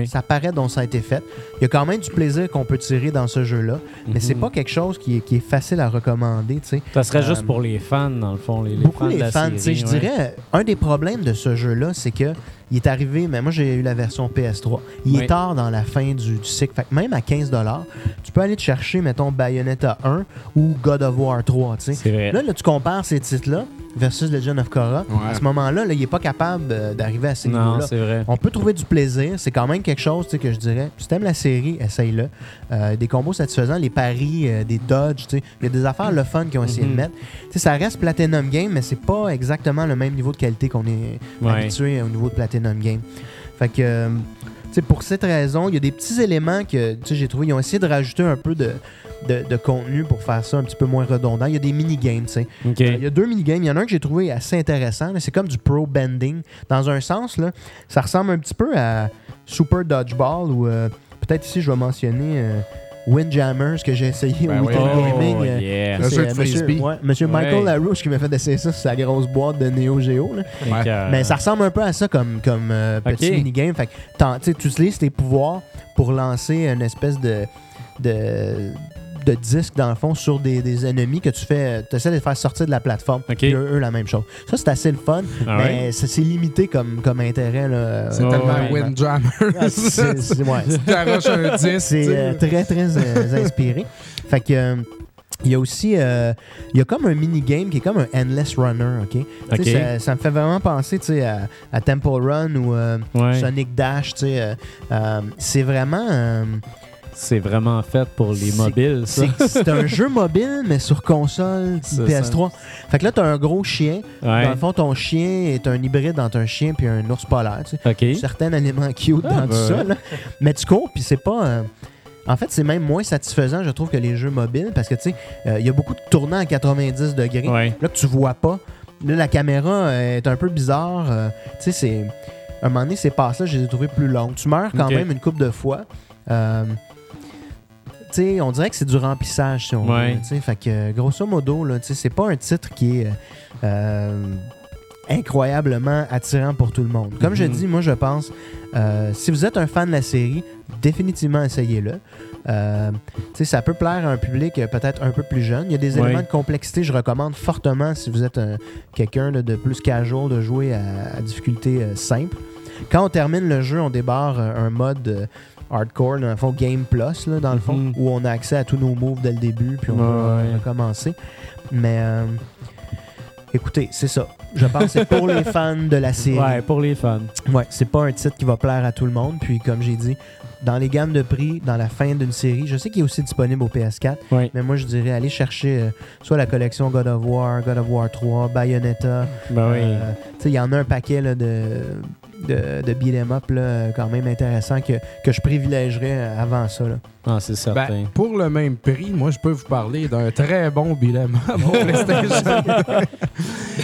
Ça paraît dont ça a été fait. Il y a quand même du plaisir qu'on peut tirer dans ce jeu-là. Mais c'est
Mhm.
pas quelque chose qui est, qui est facile à recommander, tu sais.
Ça serait juste
Euh,
pour les fans, dans le fond. Les, les
Beaucoup
fans
les
de la
fans,
série,
je dirais, un des problèmes de ce jeu-là, c'est que il est arrivé, mais moi j'ai eu la version PS3. Il est tard dans la fin du, du cycle. Fait que même à 15$, tu peux aller te chercher, mettons, Bayonetta 1 ou God of War 3, tu sais.
C'est vrai.
Là, là, tu compares ces titres-là versus Legend of Korra.
Ouais.
À ce moment-là, là, il est pas capable euh, d'arriver à ces
non,
niveaux-là.
c'est vrai.
On peut trouver du plaisir. C'est quand même quelque chose tu sais, que je dirais. Si t'aimes la série, essaye-le. Euh, des combos satisfaisants, les paris, euh, des dodges. tu sais. Il y a des affaires le fun qu'ils ont essayé
Mhm.
de mettre. Tu sais, ça reste Platinum Game, mais c'est pas exactement le même niveau de qualité qu'on est
Ouais.
habitué au niveau de Platinum Game. Fait que, euh, tu sais, pour cette raison, il y a des petits éléments que j'ai trouvé. Ils ont essayé de rajouter un peu de, de, de contenu pour faire ça un petit peu moins redondant. Il y a des mini-games, tu sais.
OK.
Euh, Il y a deux minigames. Il y en a un que j'ai trouvé assez intéressant. C'est comme du pro bending. Dans un sens, là, ça ressemble un petit peu à Super Dodgeball ou euh, peut-être ici je vais mentionner euh, Windjammers que j'ai essayé
Ben
au
oui.
Weekend
Oh,
Gaming. euh,
yeah.
C'est, euh, monsieur,
frisbee.
ouais, monsieur Michael
Ouais.
Larouche qui m'a fait essayer ça sur sa grosse boîte de Neo Geo. là.
Ouais.
Euh,
Mais ça ressemble un peu à ça comme, comme euh, petit minigame. Fait que tu utilises tes pouvoirs pour lancer une espèce de, de, de disque, dans le fond, sur des, des ennemis que tu fais. Tu essaies de les faire sortir de la plateforme.
Ok.
Puis eux, eux, la même chose. Ça, c'est assez le fun,
Ah
mais
ouais?
c'est limité comme, comme intérêt. là.
C'est
Ouais,
tellement
ouais.
Windjammer.
Ah, c'est- c'est- ouais, <laughs>
tu t'arraches un disque.
c'est
tu sais.
euh, très, très euh, inspiré. Fait que. euh, il y a aussi, euh, il y a comme un mini-game qui est comme un Endless Runner, OK? Tu sais,
Ok.
Ça, ça me fait vraiment penser, tu sais, à, à Temple Run ou euh,
Ouais.
Sonic Dash, tu sais. euh, euh, c'est vraiment...
C'est vraiment fait pour les mobiles, ça.
c'est un jeu mobile, mais sur console <laughs>
C'est
PS3. Fait que là, t'as un gros chien.
Ouais.
Dans le fond, ton chien est un hybride entre un chien et un ours polaire, tu sais.
OK.
Certains éléments cute
Ah,
dans
ben
tout ça, là. Mais tu cours, puis c'est pas... euh, En fait, c'est même moins satisfaisant, je trouve, que les jeux mobiles, parce que, tu sais, euh, il y a beaucoup de tournants à 90 degrés.
Ouais.
Là, que tu vois pas. Là, la caméra euh, est un peu bizarre. euh, tu sais, c'est. À un moment donné, ces passes-là, je les ai trouvées plus longues. Tu meurs quand même une coupe de fois. Sais, on dirait que c'est du remplissage, si on
Ouais.
veut. Fait que, grosso modo, là, c'est pas un titre qui est. euh, incroyablement attirant pour tout le monde. Comme je
Mhm.
dis, moi je pense, euh, si vous êtes un fan de la série, définitivement essayez-le. Euh, ça peut plaire à un public euh, peut-être un peu plus jeune. Il y a des éléments de complexité, je recommande fortement si vous êtes un- quelqu'un de plus casual de jouer à, à difficulté euh, simple. Quand on termine le jeu, on débarre un mode hardcore, dans le fond Game Plus, là, dans le fond,
Mhm.
où on a accès à tous nos moves dès le début, puis on
Ouais,
recommencer. Mais euh, écoutez, c'est ça. Je pense que c'est pour les fans de la série.
Ouais, pour les fans.
Ouais, c'est pas un titre qui va plaire à tout le monde. Puis, comme j'ai dit, dans les gammes de prix, dans la fin d'une série, je sais qu'il est aussi disponible au PS4,
Ouais.
mais moi, je dirais aller chercher euh, soit la collection God of War, God of War 3, Bayonetta.
Ben oui.
Euh, tu sais, il y en a un paquet là, de, de, de beat'em up là, quand même intéressant que, que je privilégierais avant ça. Là.
Ah, c'est certain.
Ben, pour le même prix, moi, je peux vous parler d'un très bon bilan pour <laughs> PlayStation.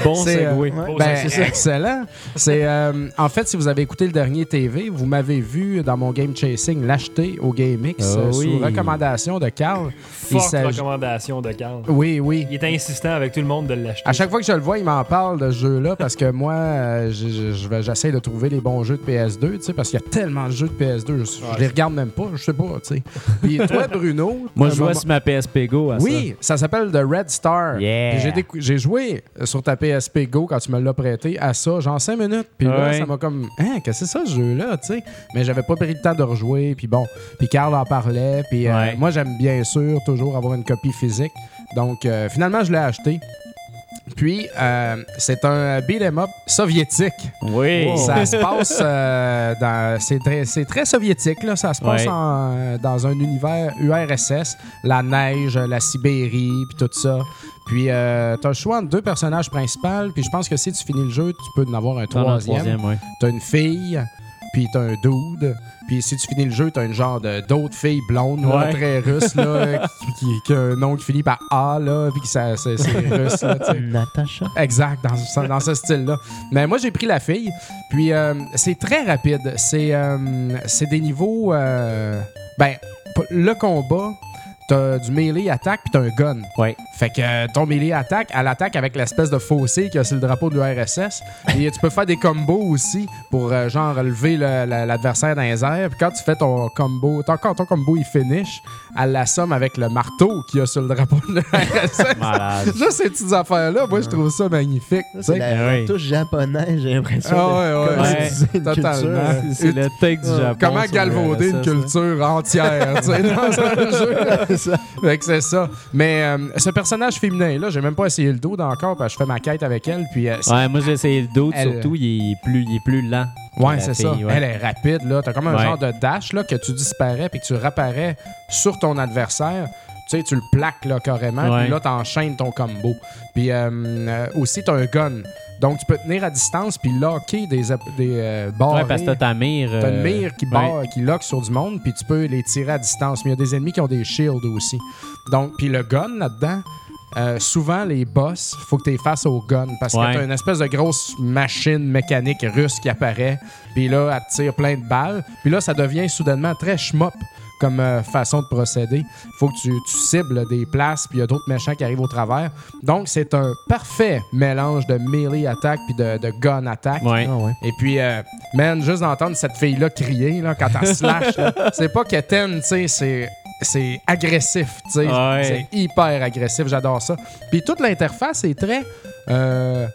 bon
c'est, euh. Ben, excellent. C'est, euh, en fait, si vous avez écouté le dernier TV, vous m'avez vu dans mon Game Chasing l'acheter au GameX
Ah
euh,
oui.
sous recommandation de Carl. Il
Forte recommandation de Carl.
Oui, oui.
Il est insistant avec tout le monde de l'acheter.
À chaque fois que je le vois, il m'en parle de ce jeu-là parce que moi, j'essaie de trouver les bons jeux de PS2, tu sais, parce qu'il y a tellement de jeux de PS2, je, je les regarde même pas, je sais pas, tu sais. Puis toi, <laughs> Bruno,
Moi, je jouais sur ma PSP Go à
Oui, ça s'appelle The Red Star.
Yeah.
J'ai, joué sur ta PSP Go quand tu me l'as prêté à ça, genre 5 minutes. Puis là,
Ouais.
ça m'a comme, hein, qu'est-ce que c'est ça ce jeu-là, tu sais? Mais j'avais pas pris le temps de rejouer. Puis bon, puis Carl en parlait. Puis euh,
Ouais.
moi, j'aime bien sûr toujours avoir une copie physique. Donc euh, finalement, je l'ai acheté. Puis, euh, c'est un beat'em up soviétique.
Oui.
Ça se passe euh, dans. C'est très, très soviétique, là. Ça se passe
Ouais.
en- dans un univers URSS, la neige, la Sibérie, puis tout ça. Puis, euh, t'as le choix entre deux personnages principaux, puis je pense que si tu finis le jeu, tu peux en avoir un troisième.
troisième, ouais.
T'as une fille, puis t'as un dude. Puis si tu finis le jeu, t'as une genre de- d'autres filles blondes, là, très russes, là, <laughs> qui, qui, qui a un nom qui finit par A, là, puis c'est <laughs> russe, là.
Natacha.
Exact, dans, ce- dans ce style-là. Mais moi, j'ai pris la fille, puis euh, c'est très rapide. C'est euh, c'est des niveaux... euh, ben, le combat, t'as du melee attaque, puis t'as un gun.
Ouais.
Fait que euh, ton melee attaque, elle attaque avec l'espèce de fossé qu'il y a sur le drapeau de l'URSS. Et tu peux faire des combos aussi pour euh, genre lever le- la- l'adversaire dans les airs. Puis quand tu fais ton combo, ton, quand ton combo il finish, elle l'assomme avec le marteau qu'il y a sur le drapeau de l'URSS.
Malade.
Juste ces petites affaires-là, moi je trouve ça magnifique.
C'est la
Ouais.
touche japonaise, j'ai l'impression.
Ah ouais, ouais,
une
totalement.
culture.
C'est- le take du
Ouais.
Japon.
Comment galvauder une
là.
culture entière, tu sais, dans un jeu. <laughs>
C'est ça.
Fait que c'est ça. Mais euh, ce personnage féminin-là, j'ai même pas essayé le dos encore, parce que je fais ma quête avec elle. Puis, euh,
Ouais, moi j'ai essayé le dos,
Elle-
surtout, il est plus, il est plus lent.
Ouais, c'est ça.
ouais.
Elle est rapide, là. T'as comme un
Ouais.
genre de dash, là, que tu disparais puis que tu réapparais sur ton adversaire. Tu sais, tu le plaques, là, carrément. Puis là, t'enchaînes ton combo. Puis euh, euh, aussi, t'as un gun. Donc, tu peux tenir à distance puis locker des, des euh, barres.
Ouais, parce que t'as ta mire.
T'as
euh,
une mire qui,
ouais.
barre, qui lock sur du monde, puis tu peux les tirer à distance. Mais il y a des ennemis qui ont des shields aussi. Donc, puis le gun là-dedans, euh, souvent les boss, faut que tu fasses au gun parce
Ouais.
que t'as une espèce de grosse machine mécanique russe qui apparaît. Puis là, elle te tire plein de balles. Puis là, ça devient soudainement très schmop comme euh, façon de procéder. Il faut que tu, tu cibles des places, puis il y a d'autres méchants qui arrivent au travers. Donc, c'est un parfait mélange de melee attack puis de, de gun attack.
Ouais.
Ah ouais.
Et puis, euh, man, juste d'entendre cette fille-là crier là, quand elle slash, <laughs> c'est pas quétaine, tu sais, c'est. C'est agressif, tu sais.
Ouais.
C'est hyper agressif, j'adore ça. Puis toute l'interface est très euh,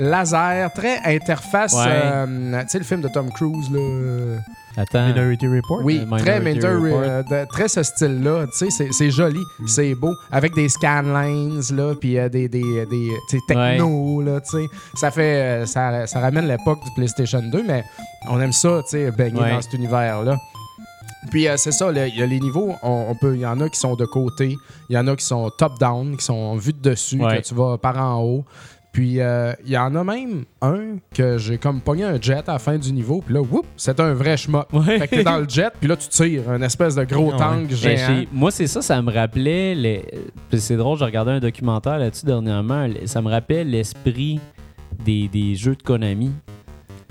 laser, très interface.
Ouais.
euh, tu sais, le film de Tom Cruise, là.
Attends.
Minority Report.
Oui,
Minority
très Minority,
Report.
euh, de- très ce style-là. Tu sais, c'est- joli, c'est beau, avec des scanlines là, puis euh, des, des, des tu sais, techno là, tu sais. Ça fait, euh, ça, ça ramène l'époque du PlayStation 2, mais on aime ça, tu sais, baigner
Ouais.
dans cet univers-là. Puis euh, c'est ça, il y a les niveaux, on, on peut, il y en a qui sont de côté, il y en a qui sont top-down, qui sont vus de dessus,
Ouais.
que tu vas par en haut. Puis euh, il y en a même un que j'ai comme pogné un jet à la fin du niveau, puis là, whoop, c'est un vrai schmuck.
Ouais.
Fait que t'es dans le jet, puis là, tu tires un espèce de gros
Ah ouais.
tank
Ben,
géant.
moi, c'est ça, ça me rappelait. Les... puis C'est drôle, j'ai regardé un documentaire là-dessus dernièrement. Ça me rappelle l'esprit des, des jeux de Konami.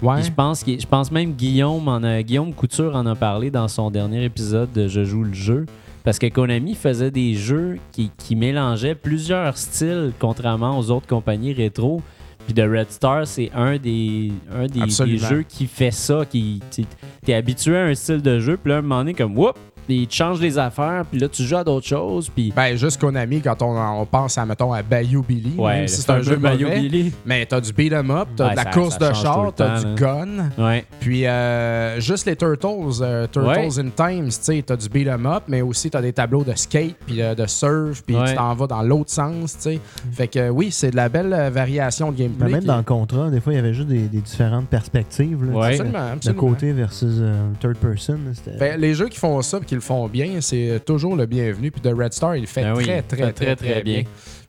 Ouais.
Pense, je pense même Guillaume, en a, Guillaume Couture en a parlé dans son dernier épisode de Je joue le jeu. Parce que Konami faisait des jeux qui, qui mélangeaient plusieurs styles, contrairement aux autres compagnies rétro. Puis The Red Star, c'est un des, un des,
Absolument.
des jeux qui fait ça. qui tu- T'es habitué à un style de jeu, puis là, à un moment donné, comme, whoop, puis il te change les affaires, puis là, tu joues à d'autres choses. Puis,
Ben, juste Konami, quand on, on pense à, mettons, à Bayou Billy, même si c'est un, jeu mauvais,
Billy.
mais t'as du beat'em up, t'as
Ouais,
de la
ça-
course
ça
de char, t'as du gun,
Ouais.
puis euh, juste les Turtles, euh, Turtles
Ouais.
in Times, tu sais, t'as du beat'em up, mais aussi t'as des tableaux de skate, puis euh, de surf, puis
Ouais.
tu t'en vas dans l'autre sens, tu sais. Fait que euh, oui, c'est de la belle euh, variation de gameplay.
Mais même
qui-
dans le contrat, des fois, il y avait juste des, des différentes perspectives. Là,
Ouais.
Absolument,
côté versus euh, third person.
Ben, les jeux qui font ça qui le font bien, c'est toujours le bienvenu. Puis The Red Star, il fait
Ben oui,
très, très,
fait
très, très, bien.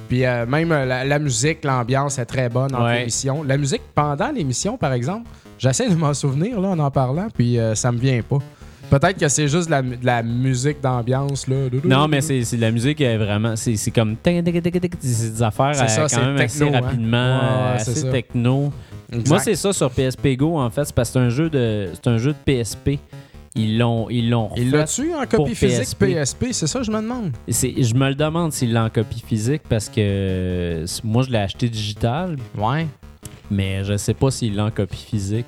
Puis euh, même euh, la, musique, l'ambiance est très bonne en l'émission. La musique pendant l'émission, par exemple, j'essaie de m'en souvenir là, en en parlant, puis euh, ça me vient pas. Peut-être que c'est juste de la, de la musique d'ambiance. là.
Non, mais c'est la musique est vraiment. C'est c'est comme. C'est des affaires euh,
ça,
quand même assez
techno, hein.
rapidement,
ouais, c'est
assez techno.
Exact.
Moi, c'est ça sur PSP Go, en fait. C'est parce que c'est un jeu de, c'est un jeu de PSP. Ils l'ont ils l'ont
Il l'a-tu en copie physique
PSP?
PSP? C'est ça, je me demande.
C'est- Je me le demande s'il l'a en copie physique parce que moi, je l'ai acheté digital,
Ouais.
mais je sais pas s'il l'a en copie physique.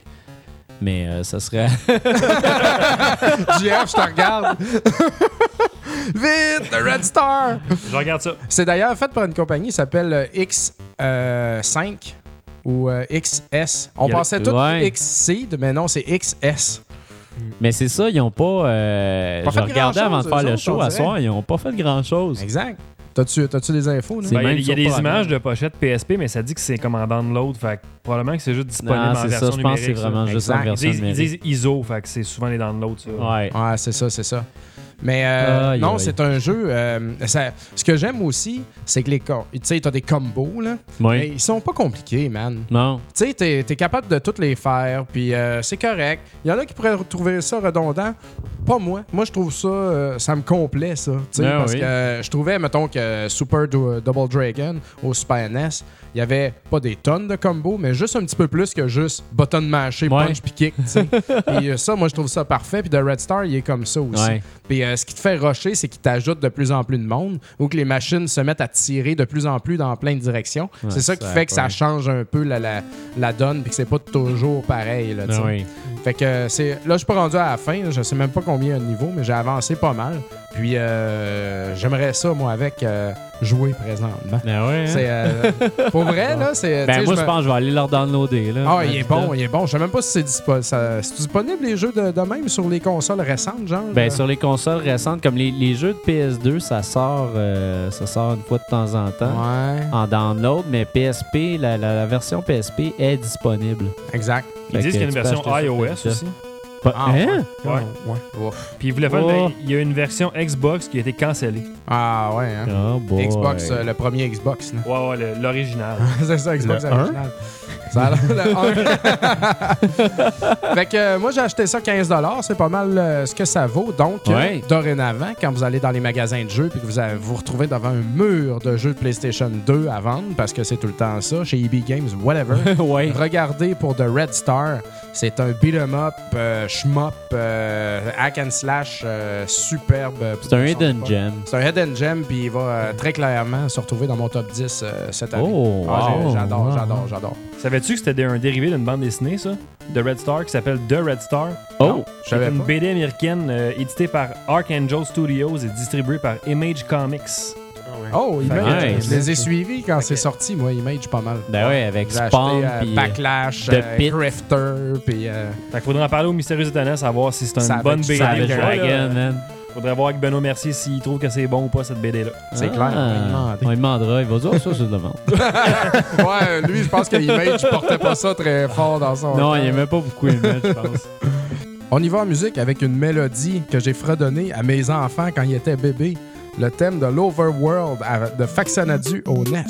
Mais euh, ça serait. <laughs>
JF, je te regarde. <laughs> Vite, The Red Star!
Je regarde ça.
C'est d'ailleurs fait par une compagnie qui s'appelle euh, X5 ou euh, XS. On pensait tout
Ouais.
XSeed, mais non, c'est XS.
Mais c'est ça, ils ont pas. euh,
Pas
je regardais avant de
grand-chose,
faire le show à soir, ils ont pas fait grand chose.
Exact. T'as-tu, t'as-tu des infos?
Ben, il y a-
même
il y a, des images de pochette PSP, mais ça dit que c'est comme en download. Fait que probablement que c'est juste disponible
Non,
en
c'est
version
ça, je pense que c'est
numérique, ça.
vraiment juste en
Exact.
Ils
version
disent, ils
numérique.
disent ISO, fait que c'est souvent les downloads. Ça.
Ouais.
Ouais, c'est ça, c'est ça. Mais euh,
Aïe,
non,
aïe.
c'est un jeu. euh, ça- ce que j'aime aussi, c'est que les. co- Tu sais, t'as des combos, là. Mais ils sont pas compliqués, man.
Non.
Tu sais, t'es es capable de toutes les faire, puis euh, c'est correct. Il y en a qui pourraient trouver ça redondant. Pas moi. Moi, je trouve ça, euh, ça me complaît, ça. tu sais,
Ah
parce
oui.
que euh, je trouvais, mettons, que Super Du- Double Dragon au Super NES, il y avait pas des tonnes de combos, mais juste un petit peu plus que juste button mashé,
Ouais.
punch puis kick. tu sais. <laughs> Euh, ça, moi, je trouve ça parfait. Puis The Red Star, il est comme ça aussi.
Ouais.
Puis euh, ce qui te fait rusher, c'est qu'il t'ajoute de plus en plus de monde ou que les machines se mettent à tirer de plus en plus dans plein de directions.
Ouais,
c'est ça qui
ça,
fait que ça change un peu la, la, la donne puis que c'est pas toujours pareil. Là.
Ah oui.
Fait que euh, c'est là, je suis pas rendu à la fin. là. je sais même pas combien il y a de niveau, mais j'ai avancé pas mal. Puis euh, j'aimerais ça, moi, avec euh, jouer présentement.
Ben ouais. hein.
C'est euh, <laughs> pour vrai, là, c'est.
Ben moi,
je
pense que je vais aller leur downloader. Là.
Ah, il est bon, il est bon. Je sais même pas si c'est dispo- ça- c'est disponible les jeux de, de même sur les consoles récentes, genre?
Ben, sur les consoles récentes, comme les, les jeux de PS2, ça sort, euh, ça sort une fois de temps en temps
Ouais,
en download, mais PSP, la, la- la version PSP est disponible.
exact.
Ils
Fait
disent qu'il y a une version iOS
ça. Pas-
Ah,
hein?
Ouais.
ouais. Ouf.
Puis ils voulaient faire.
Oh.
il y a une version Xbox qui a été cancellée.
Ah ouais, hein.
Oh boy.
Xbox, euh, le premier Xbox. là.
Ouais, ouais, le- l'original. <laughs>
c'est ça, Xbox
Le
original. Ça a l'air le un. <laughs> fait que euh, moi, j'ai acheté ça 15 C'est pas mal euh, ce que ça vaut. Donc, euh,
Ouais.
dorénavant, quand vous allez dans les magasins de jeux puis que vous vous retrouvez devant un mur de jeux de PlayStation 2 à vendre, parce que c'est tout le temps ça, chez EB Games, whatever, <laughs>
ouais.
regardez pour The Red Star. C'est un beat'em up euh, shmup, euh, hack and slash, euh, superbe.
C'est un hidden gem.
C'est un hidden gem, puis il va euh, très clairement se retrouver dans mon top 10 euh, cette année.
Oh,
Ah,
wow.
J'adore,
Wow.
j'adore, j'adore.
Savais-tu que c'était un dérivé d'une bande dessinée, ça? De Red Star, qui s'appelle The Red Star
Oh!
Je
C'est
savais
une
pas.
BD américaine euh, éditée par Archangel Studios et distribuée par Image Comics.
Oh, Image,
Nice.
je les ai suivis quand c'est sorti, moi, Image, pas mal.
Ben ouais, avec Spawn,
euh,
puis...
Backlash,
The
euh,
Pit.
Grifter, puis... euh,
Fait qu'il faudrait en parler au Mystérieux Étonnant, savoir si c'est une bonne BD.
Dragon, man.
Faudrait voir avec Benoît Mercier s'il trouve que c'est bon ou pas cette BD-là.
C'est
Ah,
clair, demander.
On lui demandera. Il va dire, Ah, ça, c'est de la merde. <laughs>
ouais, lui, je pense que Image portait pas ça très fort dans son...
Non, il aimait pas beaucoup Image, je pense.
On y va en musique avec une mélodie que j'ai fredonnée à mes enfants quand ils étaient bébés. Le thème de l'Overworld de Faxanadu au NES.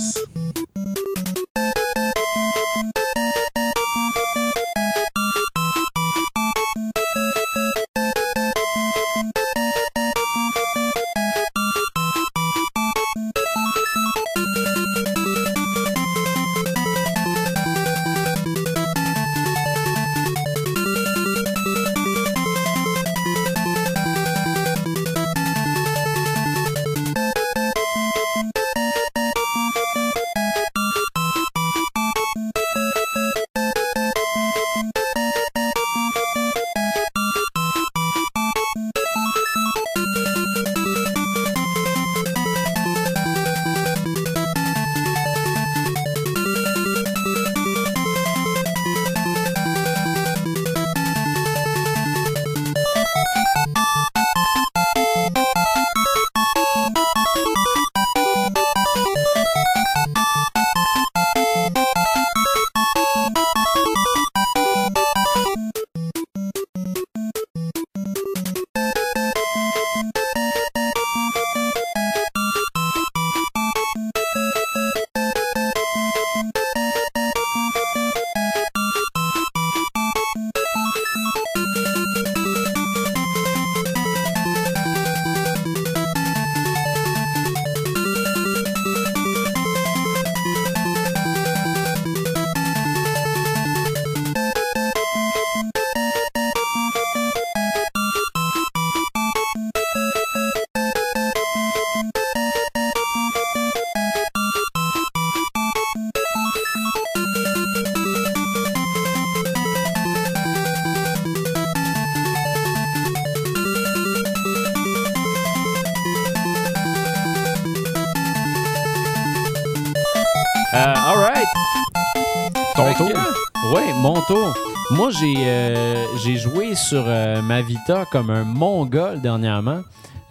Ma Vita comme un mongol dernièrement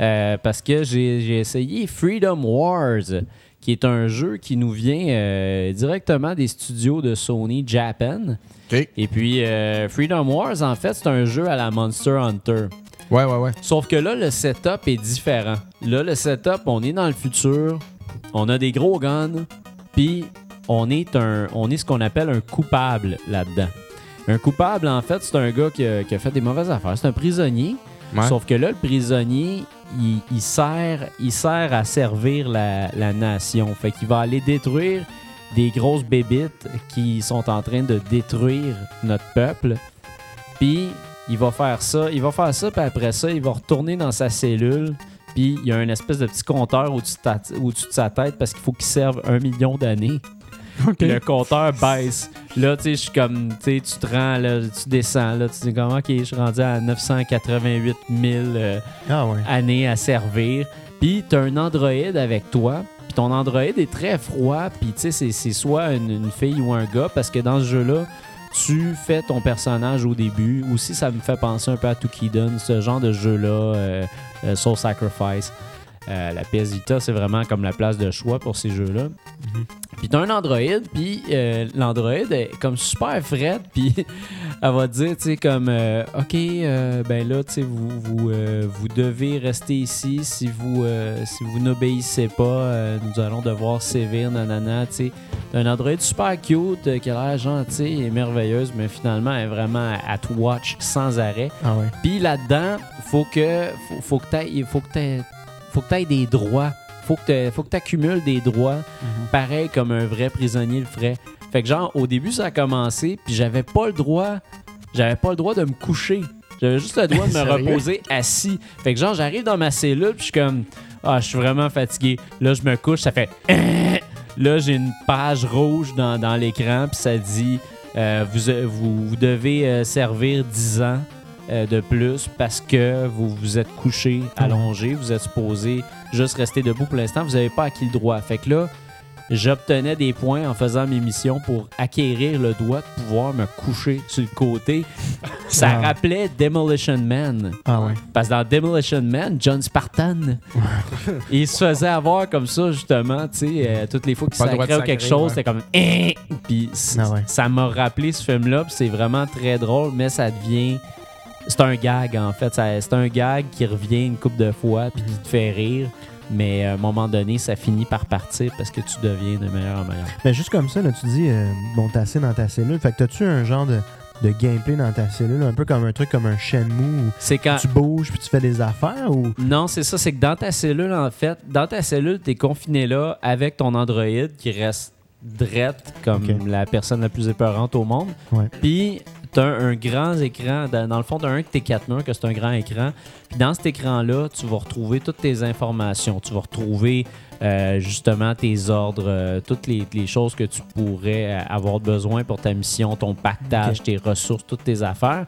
euh, parce que j'ai essayé Freedom Wars, qui est un jeu qui nous vient euh, directement des studios de Sony Japan. Et puis, euh, Freedom Wars, en fait, c'est un jeu à la Monster Hunter.
Ouais, ouais, ouais.
Sauf que là, le setup est différent. Là, le setup, on est dans le futur, on a des gros guns, puis on est un, on est ce qu'on appelle un coupable là-dedans. Un coupable, en fait, c'est un gars qui a, qui a fait des mauvaises affaires. C'est un prisonnier.
Ouais.
Sauf que là, le prisonnier, il, il sert, il sert à servir la, la nation. Fait qu'il va aller détruire des grosses bébites qui sont en train de détruire notre peuple. Puis il va faire ça, il va faire ça, puis après ça, il va retourner dans sa cellule. Puis il y a une espèce de petit compteur au-dessus de, ta- au-dessus de sa tête parce qu'il faut qu'il serve un million d'années. Le compteur baisse. Là, tu sais, je suis comme, tu sais, tu te rends, là, tu descends, là, tu dis comme, ok, je suis rendu à 988 000 euh,
Ah ouais.
années à servir. Puis tu as un androïde avec toi. Puis ton androïde est très froid. Puis tu sais, c'est- soit une, une fille ou un gars. Parce que dans ce jeu-là, tu fais ton personnage au début. Aussi, ça me fait penser un peu à Tukiden, ce genre de jeu-là, euh, euh, Soul Sacrifice. Euh, la PS Vita, c'est vraiment comme la place de choix pour ces jeux-là. Puis t'as un androïde, puis euh, l'androïde est comme super frette, <laughs> puis elle va te dire, tu sais, comme, euh, OK, euh, ben là, tu sais, vous, vous, euh, vous devez rester ici. Si vous, euh, si vous n'obéissez pas, nous allons devoir sévir, nanana, tu sais. T'as un androïde super cute, qui a l'air gentil et merveilleuse, mais finalement, elle est vraiment at watch sans arrêt.
Ah ouais.
Puis là-dedans, faut que faut, faut que t'ailles- faut que faut que t'aies des droits. Faut que tu accumules des droits, pareil comme un vrai prisonnier le ferait. Fait que genre au début ça a commencé, puis j'avais pas le droit, j'avais pas le droit de me coucher. J'avais juste le droit de me <laughs> reposer assis. Fait que genre, j'arrive dans ma cellule, puis je suis comme, ah, je suis vraiment fatigué. Là, je me couche, ça fait. <laughs> Là, j'ai une page rouge dans, dans l'écran, puis ça dit euh, vous, vous, vous devez euh, servir 10 ans euh, de plus parce que vous vous êtes couché, allongé, vous êtes supposé juste rester debout pour l'instant, vous n'avez pas acquis le droit. Fait que là, j'obtenais des points en faisant mes missions pour acquérir le droit de pouvoir me coucher sur le côté. <laughs> Ça
Ah.
rappelait Demolition Man.
Ah ouais.
Parce que dans Demolition Man, John Spartan, il se faisait avoir comme ça, justement, tu sais, euh, toutes les fois qu'il sacrait ou quelque chose,
ouais.
c'était comme Hein Puis
Ah ouais.
ça m'a rappelé ce film-là, puis c'est vraiment très drôle, mais ça devient. C'est un gag, en fait. C'est un gag qui revient une couple de fois, puis qui te fait rire. Mais à un moment donné, ça finit par partir parce que tu deviens de meilleur en meilleur.
Mais juste comme ça, là, tu dis, euh, bon, t'es assis dans ta cellule. Fait que t'as-tu un genre de, de gameplay dans ta cellule, un peu comme un truc comme un Shenmue où
C'est quand.
tu bouges puis tu fais des affaires ou?
Non, c'est ça. C'est que dans ta cellule, en fait, dans ta cellule, tu es confiné là avec ton Android qui reste drette comme la personne la plus épeurante au monde. Puis, tu as un grand écran. Dans, le fond, tu as un que t'es 4 murs, que c'est un grand écran. Puis, dans cet écran-là, tu vas retrouver toutes tes informations. Tu vas retrouver euh, justement tes ordres, euh, toutes les, les choses que tu pourrais euh, avoir besoin pour ta mission, ton pactage, tes ressources, toutes tes affaires.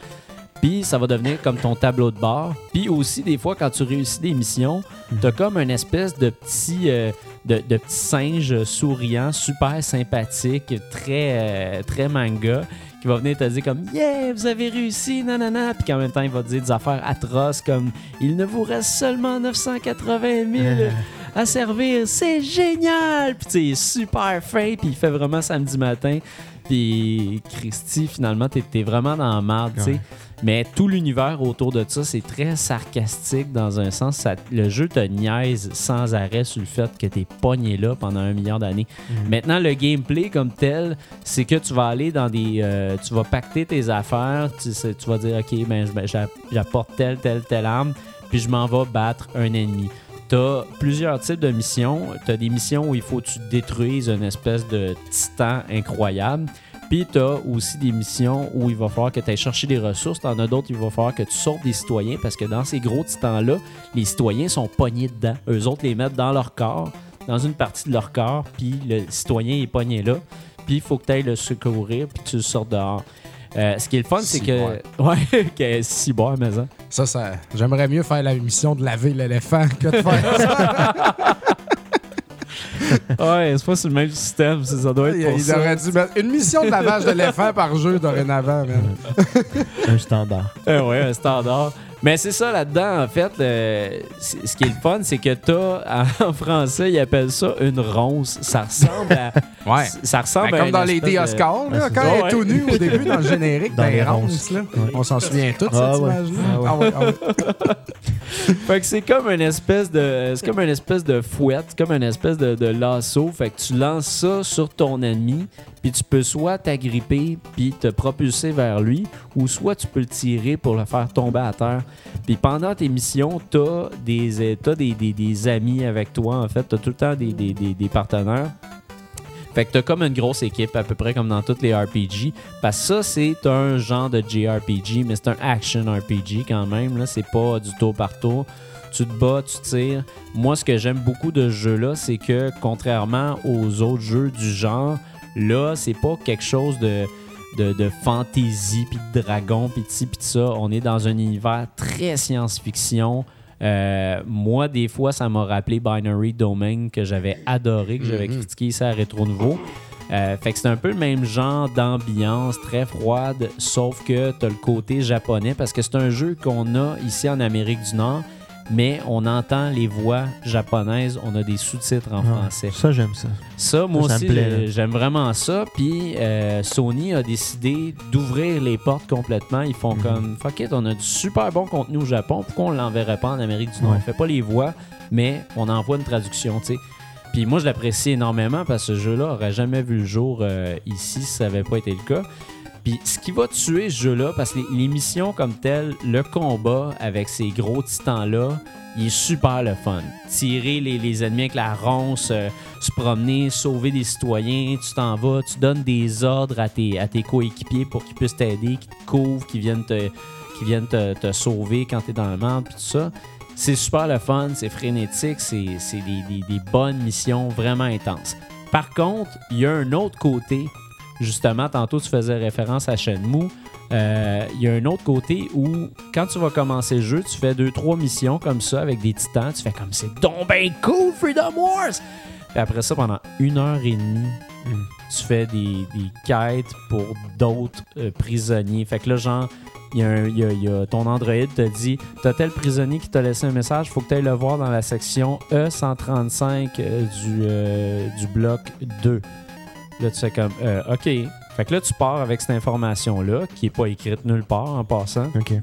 Puis ça va devenir comme ton tableau de bord. Puis aussi, des fois, quand tu réussis des missions, t'as comme une espèce de petit, euh, de, de petit singe souriant, super sympathique, très, euh, très manga, qui va venir te dire comme Yeah, vous avez réussi, nanana. Puis qu'en même temps, il va te dire des affaires atroces comme Il ne vous reste seulement 980 000 <laughs> à servir, c'est génial! Puis tu sais, super fin, puis il fait vraiment samedi matin. Puis Christy, finalement, t'es t'es vraiment dans la merde, tu sais.
Ouais.
Mais tout l'univers autour de ça, c'est très sarcastique dans un sens. Ça- le jeu te niaise sans arrêt sur le fait que t'es pogné là pendant un million d'années. Maintenant, le gameplay comme tel, c'est que tu vas aller dans des... euh, tu vas pacter tes affaires, tu, tu vas dire, OK, ben, ben, j'a- j'apporte telle, telle, telle arme, puis je m'en vais battre un ennemi. Tu as plusieurs types de missions. Tu as des missions où il faut que tu détruises une espèce de titan incroyable. Puis tu as aussi des missions où il va falloir que tu ailles chercher des ressources. Tu en as d'autres, il va falloir que tu sortes des citoyens parce que dans ces gros titans-là, les citoyens sont pognés dedans. Eux autres les mettent dans leur corps, dans une partie de leur corps, puis le citoyen est pogné là. Puis il faut que tu ailles le secourir, puis tu le sortes dehors. Euh, ce qui est le fun, c'est que. <laughs> Ouais, que si boire, mais ça.
Ça, ça j'aimerais mieux faire la mission de laver l'éléphant que de faire ça. <laughs>
Ouais, c'est pas sur le même système, ça ça doit être pour
il
ça.
aurait dû mettre une mission de lavage d'éléphant par jeu dorénavant. man. <laughs>
Un standard.
Euh, ouais, un standard. Mais c'est ça là-dedans, en fait. ce qui est le fun, c'est que t'as, <laughs> en français, ils appellent ça une ronce. Ça ressemble à. <laughs>
Ouais.
Ça ressemble
Ben,
à
comme
une
dans les
de-
Oscars, là,
c'est
quand elle est tout nue au début dans le générique, <laughs>
Dans
dans
les ronces.
là.
Ouais.
On s'en souvient tous,
Ah,
cette
ouais.
image-là.
Ah, ouais.
Ah ouais, ah ouais.
Fait que c'est comme une espèce de. C'est comme une espèce de fouette, comme une espèce de, de lasso. Fait que tu lances ça sur ton ennemi, puis tu peux soit t'agripper puis te propulser vers lui, ou soit tu peux le tirer pour le faire tomber à terre. Puis pendant tes missions, t'as des, t'as des, des, des amis avec toi, en fait. T'as tout le temps des, des partenaires. Fait que t'as comme une grosse équipe, à peu près comme dans toutes les RPG. Parce que ça, c'est un genre de JRPG, mais c'est un action RPG quand même. Là, c'est pas du tour par tour. Tu te bats, tu tires. Moi, ce que j'aime beaucoup de ce jeu-là, c'est que contrairement aux autres jeux du genre, là, c'est pas quelque chose de, de, de fantasy, puis de dragon, puis de ci, puis de ça. On est dans un univers très science-fiction. Euh, moi, des fois, ça m'a rappelé Binary Domain que j'avais adoré, que j'avais critiqué ici à Rétro Nouveau. Euh, fait que c'est un peu le même genre d'ambiance, très froide, sauf que tu as le côté japonais parce que c'est un jeu qu'on a ici en Amérique du Nord, mais on entend les voix japonaises, on a des sous-titres en
Ah,
français.
Ça, j'aime ça.
Ça, moi
ça
aussi, j'aime vraiment ça. Puis euh, Sony a décidé d'ouvrir les portes complètement. Ils font
Mhm.
comme, fuck it, on a du super bon contenu au Japon. Pourquoi on l'enverrait pas en Amérique du Nord?
Ouais.
On fait pas les voix, mais on envoie une traduction, tu sais. Puis moi, je l'apprécie énormément parce que ce jeu-là aurait jamais vu le jour euh, ici si ça n'avait pas été le cas. Puis ce qui va tuer ce jeu-là, parce que les, missions comme telles, le combat avec ces gros titans-là, il est super le fun. Tirer les, ennemis avec la ronce, euh, se promener, sauver des citoyens, tu t'en vas, tu donnes des ordres à tes, coéquipiers pour qu'ils puissent t'aider, qu'ils te couvrent, qu'ils viennent te, sauver quand t'es dans le monde, puis tout ça. C'est super le fun, c'est frénétique, c'est des- des bonnes missions vraiment intenses. Par contre, il y a un autre côté, justement, tantôt tu faisais référence à Shenmue. Euh, Il y a un autre côté où, quand tu vas commencer le jeu, tu fais deux, trois missions comme ça avec des titans. Tu fais comme c'est donc ben cool, Freedom Wars! Puis après ça, pendant une heure et demie, tu fais des, des quêtes pour d'autres euh, prisonniers. Fait que là, genre, il y, a un- il y a- il y a ton androïde te dit T'as tel prisonnier qui t'a laissé un message, faut que tu ailles le voir dans la section E135 euh, du, euh, du bloc 2. Là, tu fais comme euh, OK. Fait que là, tu pars avec cette information-là, qui est pas écrite nulle part en passant.
OK.
Tu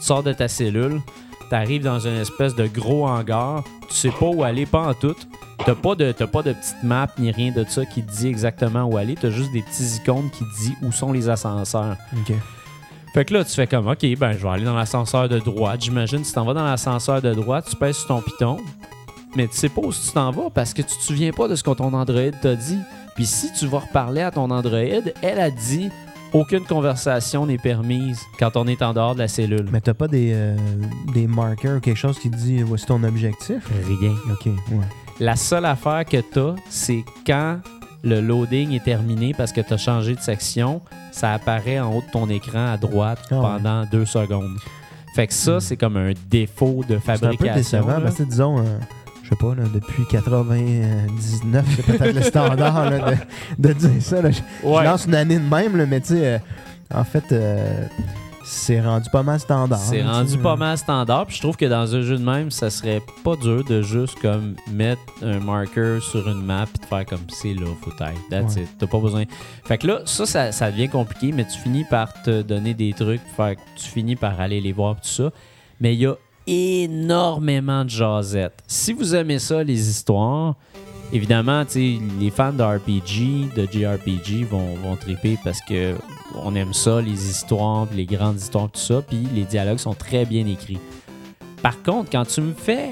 sors de ta cellule, tu arrives dans une espèce de gros hangar, tu sais pas où aller, pas en tout. T'as pas de t'as pas de petite map ni rien de ça qui te dit exactement où aller, t'as juste des petits icônes qui te disent où sont les ascenseurs.
OK.
Fait que là, tu fais comme, OK, ben, je vais aller dans l'ascenseur de droite. J'imagine, tu t'en vas dans l'ascenseur de droite, tu pèses sur ton piton, mais tu sais pas où tu t'en vas parce que tu te souviens pas de ce que ton Android t'a dit. Puis si tu vas reparler à ton Android, elle a dit aucune conversation n'est permise quand on est en dehors de la cellule.
Mais t'as pas des, euh, des marqueurs ou quelque chose qui dit voici ton objectif?
Rien.
OK, ouais.
La seule affaire que t'as, c'est quand le loading est terminé parce que tu as changé de section, ça apparaît en haut de ton écran à droite
Ah ouais.
pendant deux secondes. Fait que ça,
Hmm.
c'est comme un défaut de
C'est un peu
fabrication.
décevant
là.
parce que, disons, euh, je sais pas, là, depuis 99, c'est peut-être le standard là, de, de dire ça. là. Je, lance une année de même, là, mais tu sais, euh, en fait, euh, c'est rendu pas mal standard.
C'est rendu
sais.
pas mal standard. Puis je trouve que dans un jeu de même, ça serait pas dur de juste comme mettre un marker sur une map et de faire comme c'est là, faut. That's
Ouais.
it. T'as pas besoin. Fait que là, ça, ça, ça devient compliqué, mais tu finis par te donner des trucs. Fait que tu finis par aller les voir, tout ça. Mais il y a énormément de jasettes. Si vous aimez ça, les histoires, évidemment, les fans de RPG, de JRPG vont, vont triper parce que on aime ça, les histoires, les grandes histoires, tout ça, puis les dialogues sont très bien écrits. Par contre, quand tu me fais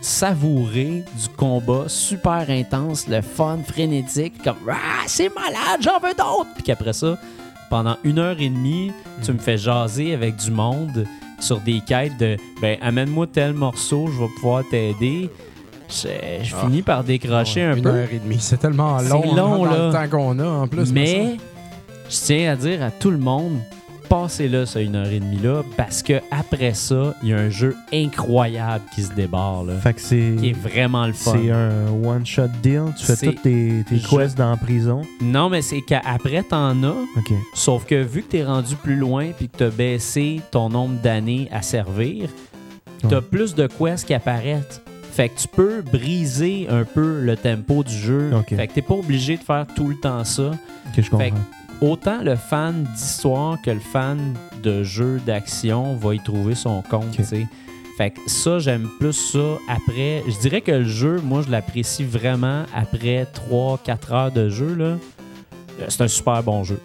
savourer du combat super intense, le fun, frénétique, comme ah, c'est malade, j'en veux d'autres, puis qu'après ça, pendant une heure et demie, tu me fais jaser avec du monde sur des quêtes de ben amène-moi tel morceau, je vais pouvoir t'aider. Je, je finis par décrocher un
Une
peu.
heure et demie. C'est tellement long,
long,
hein, dans
là.
le temps qu'on a en plus.
Mais je tiens à dire à tout le monde, passez-là ce une heure et demie là, parce que après ça, il y a un jeu incroyable qui se débarre là,
Fait que c'est.
qui est vraiment le fun.
C'est un one-shot deal. Tu fais toutes tes, tes
Je-
quests dans la prison.
Non, mais c'est qu'après t'en as,
OK.
sauf que vu que t'es rendu plus loin puis que t'as baissé ton nombre d'années à servir, t'as
Ouais.
plus de quests qui apparaissent. Fait que tu peux briser un peu le tempo du jeu.
Ok.
Fait que t'es pas obligé de faire tout le temps ça.
OK, je comprends.
Fait que autant le fan d'histoire que le fan de jeux d'action va y trouver son compte, sais. Fait que ça, j'aime plus ça après. Je dirais que le jeu, moi, je l'apprécie vraiment après 3-4 heures de jeu, là. Euh, C'est un super bon jeu.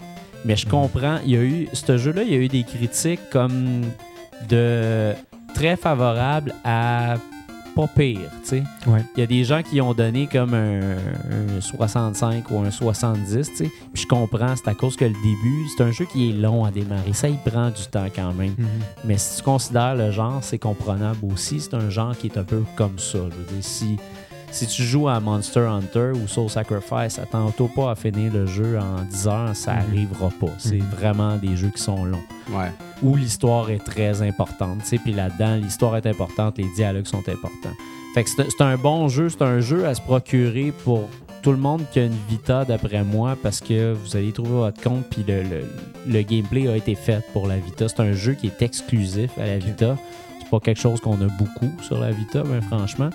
Mais je comprends, il y a eu, ce jeu-là, il y a eu des critiques comme de très favorables à pas pire, tu sais.
Ouais.
Il y a des gens qui ont donné comme un, un 65 ou un 70, tu sais. Puis je comprends, c'est à cause que le début, c'est un jeu qui est long à démarrer. Ça, il prend du temps quand même.
Mhm.
Mais si tu considères le genre, c'est comprenable aussi. C'est un genre qui est un peu comme ça. Je veux dire, si, si tu joues à Monster Hunter ou Soul Sacrifice, attends-toi pas à finir le jeu en 10 heures, ça
Mhm.
arrivera pas. C'est
Mhm.
vraiment des jeux qui sont longs
Ouais.
où l'histoire est très importante. tu sais, Puis là-dedans, l'histoire est importante, les dialogues sont importants. Fait que c'est un bon jeu, c'est un jeu à se procurer pour tout le monde qui a une Vita, d'après moi, parce que vous allez trouver votre compte, puis le, le- le gameplay a été fait pour la Vita. C'est un jeu qui est exclusif à la Vita. C'est pas quelque chose qu'on a beaucoup sur la Vita, ben, franchement.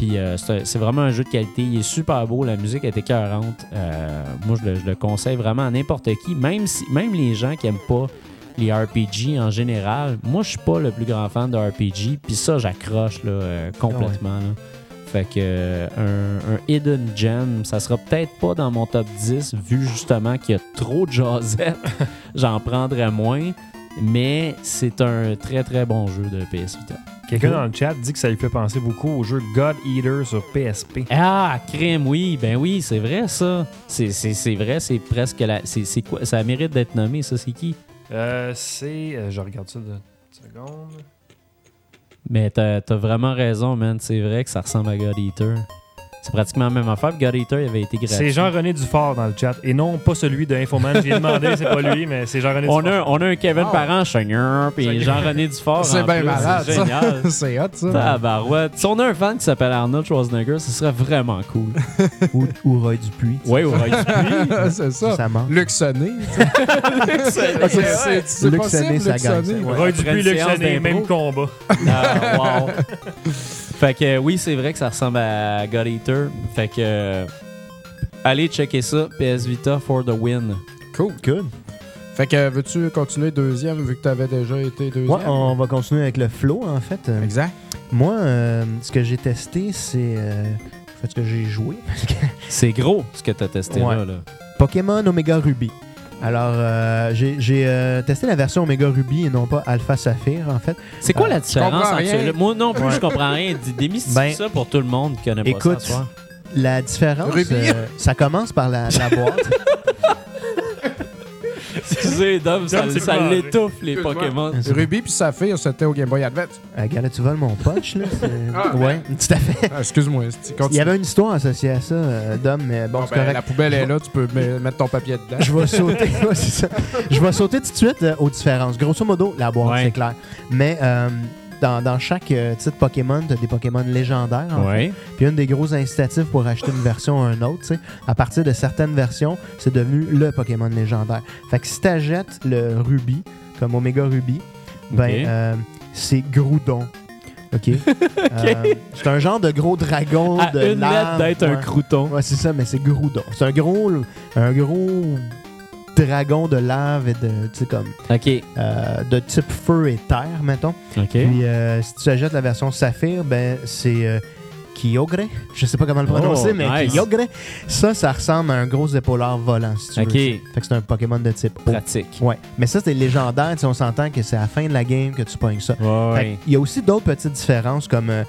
Puis euh, c'est vraiment un jeu de qualité. Il est super beau, la musique est écœurante. Euh, moi, je le, je le conseille vraiment à n'importe qui, même, si, même les gens qui aiment pas les RPG en général. Moi, je suis pas le plus grand fan de RPG, puis ça, j'accroche euh, complètement. là. Fait que un, un Hidden Gem, ça sera peut-être pas dans mon top 10, vu justement qu'il y a trop de jasettes. <laughs> J'en prendrais moins, mais c'est un très très bon jeu de PS Vita.
Quelqu'un dans le chat dit que ça lui fait penser beaucoup au jeu God Eater sur PSP.
Ah, crème, oui, ben oui, c'est vrai ça. C'est, vrai, c'est presque la. C'est, quoi Ça mérite d'être nommé, ça, c'est qui?
Euh, c'est. euh, je regarde ça de seconde.
Mais t'as as vraiment raison, man. C'est vrai que ça ressemble à God Eater. C'est pratiquement la même affaire. God Eater, il avait été gratuit.
C'est Jean-René Dufort dans le chat. Et non, pas celui de Infoman. J'ai demandé, c'est pas lui, mais c'est Jean-René
On
Dufort.
a, on a un Kevin
Ah.
Parent, Seigneur, puis. Jean-René Dufort.
C'est
en
bien malade,
C'est
ça.
génial. <laughs>
c'est hot, ça.
Tabarouette. Si on a un fan qui s'appelle Arnold Schwarzenegger, ce serait vraiment cool. <laughs>
ou, ou Roy Dupuis.
Oui, ouais, du <laughs>
c'est ça.
Ça manque.
Luc Sonné. C'est
Luc
possible,
Sonné, ça
Luc
gagne,
Sonné.
ça.
ouais.
Roy Dupuis, Luc
séance
Sonné,
d'impro.
même combat.
Ah, wow. Fait que oui, c'est vrai que ça ressemble à God Eater. Fait que allez checker ça. PS Vita for the win.
Cool.
Good.
Fait que veux-tu continuer deuxième vu que t'avais déjà été deuxième?
Ouais, on va continuer avec le flow, en fait.
Exact.
Moi, euh, ce que j'ai testé, c'est. euh, en fait, ce que j'ai joué.
C'est gros ce que t'as testé
Ouais.
là, là.
Pokémon Omega Ruby. Alors, euh, j'ai euh, testé la version Omega Ruby et non pas Alpha Saphir, en fait.
C'est quoi
Euh,
la différence entre? Moi non plus,
Ouais.
je comprends rien. Dé- Démystifie
Ben,
ça pour tout le monde qui connaît pas
écoute,
ça. soir.
La différence, euh, ça commence par la, la boîte. <laughs>
Excusez, Dom, ça,
Dom, c'est
ça
quoi,
l'étouffe les
Excuse-moi.
Pokémon.
Ruby puis Saphir, c'était au Game Boy Advance.
Euh, là, tu voles mon punch, là. c'est- <laughs>
Ah,
ouais, tout à fait.
Ah, Excuse-moi, c'est-
Il
continue.
y avait une histoire associée à ça, euh, Dom, mais bon,
Bon,
c'est
ben,
correct.
la poubelle est là, tu peux me- mettre ton papier dedans.
Je vais sauter. <laughs> ouais, c'est ça. Je vais sauter tout de suite euh, aux différences. Grosso modo, la boîte,
Ouais.
c'est clair. Mais euh, dans, dans chaque euh, titre Pokémon, tu as des Pokémon légendaires. en fait.
Ouais.
Puis un des gros incitatifs pour acheter une version à un autre, tu sais, à partir de certaines versions, c'est devenu le Pokémon légendaire. Fait que si t'achètes le Ruby, comme Omega Ruby, ben euh, c'est Groudon. OK? <laughs> Euh, c'est un genre de gros dragon
À
de
une lettre d'être un crouton.
Ouais, c'est ça, mais c'est Groudon. C'est un gros, un gros dragon de lave et de, tu sais, comme,
Ok.
euh, de type feu et terre, mettons. Puis, euh, si tu achètes la version Saphir, ben, c'est euh, Kyogre. Je sais pas comment le
Oh,
prononcer, mais
nice.
Kyogre. Ça, ça ressemble à un gros épaulard volant, si tu
Ok.
veux. Fait que c'est un Pokémon de type eau.
Pratique.
Ouais. Mais ça, c'est légendaire. Tu sais, on s'entend que c'est à la fin de la game que tu pognes ça. Il y a aussi d'autres petites différences comme euh,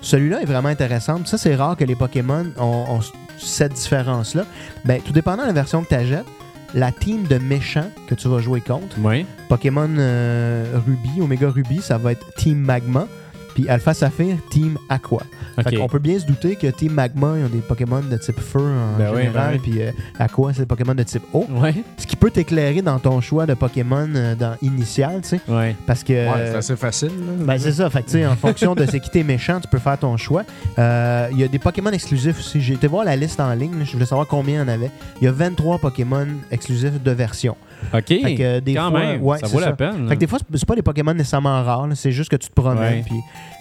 celui-là est vraiment intéressant. Ça, c'est rare que les Pokémon ont, ont cette différence-là. Ben, tout dépendant de la version que tu achètes, la team de méchants que tu vas jouer contre,
Ouais.
Pokémon euh, Ruby, Omega Ruby, ça va être Team Magma. Puis Alpha Saphir, Team Aqua.
Ok.
Fait qu'on peut bien se douter que Team Magma, ils ont des Pokémon de type feu en
Ben oui,
général.
ben oui.
Puis euh, Aqua, c'est des Pokémon de type eau.
Ouais.
Ce qui peut t'éclairer dans ton choix de Pokémon euh, dans initial, tu sais.
Ouais.
Parce que.
Ouais, c'est assez facile. là.
Ben, c'est ça. Fait que, tu sais, en fonction de c'est qui t'es méchant, tu peux faire ton choix. Euh, Il y a des Pokémon exclusifs aussi. J'ai été voir la liste en ligne. là. Je voulais savoir combien il y en avait. Il y a 23 Pokémon exclusifs de version.
Ok.
Fait que, des
Quand
fois,
même,
ouais,
ça vaut la peine.
Fait que des fois, c'est pas des Pokémon nécessairement rares. C'est juste que tu te promènes.
Ouais.
Puis,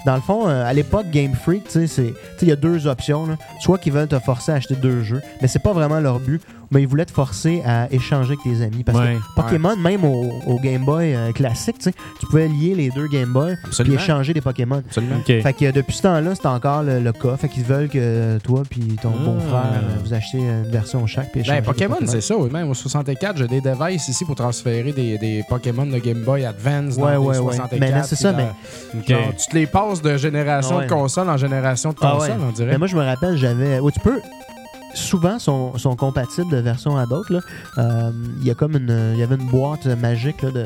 dans le fond, euh, à l'époque, Game Freak, il y a deux options. Soit qu'ils veulent te forcer à acheter deux jeux, mais c'est pas vraiment leur but. Mais ils voulaient te forcer à échanger avec tes amis. Parce
Ouais.
que Pokémon, même au, au Game Boy euh, classique, tu pouvais lier les deux Game Boy puis
Absolument.
échanger des Pokémon. Fait que euh, depuis ce temps-là, c'est encore le, le cas. Fait qu'ils veulent que toi puis ton
Ah.
bon frère, euh, vous achetez une version chaque. Puis échanger
Ben, Pokémon, c'est ça. oui. Même au 64, j'ai des devices ici pour transférer des, des Pokémon de Game Boy Advance
Ouais,
dans
ouais,
des
ouais.
64.
Mais là, c'est ça, mais-
genre, tu te les passes de génération
Ah ouais.
de console en génération de
Ah
console,
ouais.
on dirait.
Mais moi, je me rappelle, j'avais. Ouais, tu peux. Souvent, sont, compatibles de version à d'autres. Euh, Il y a comme une, y avait une boîte magique là, de,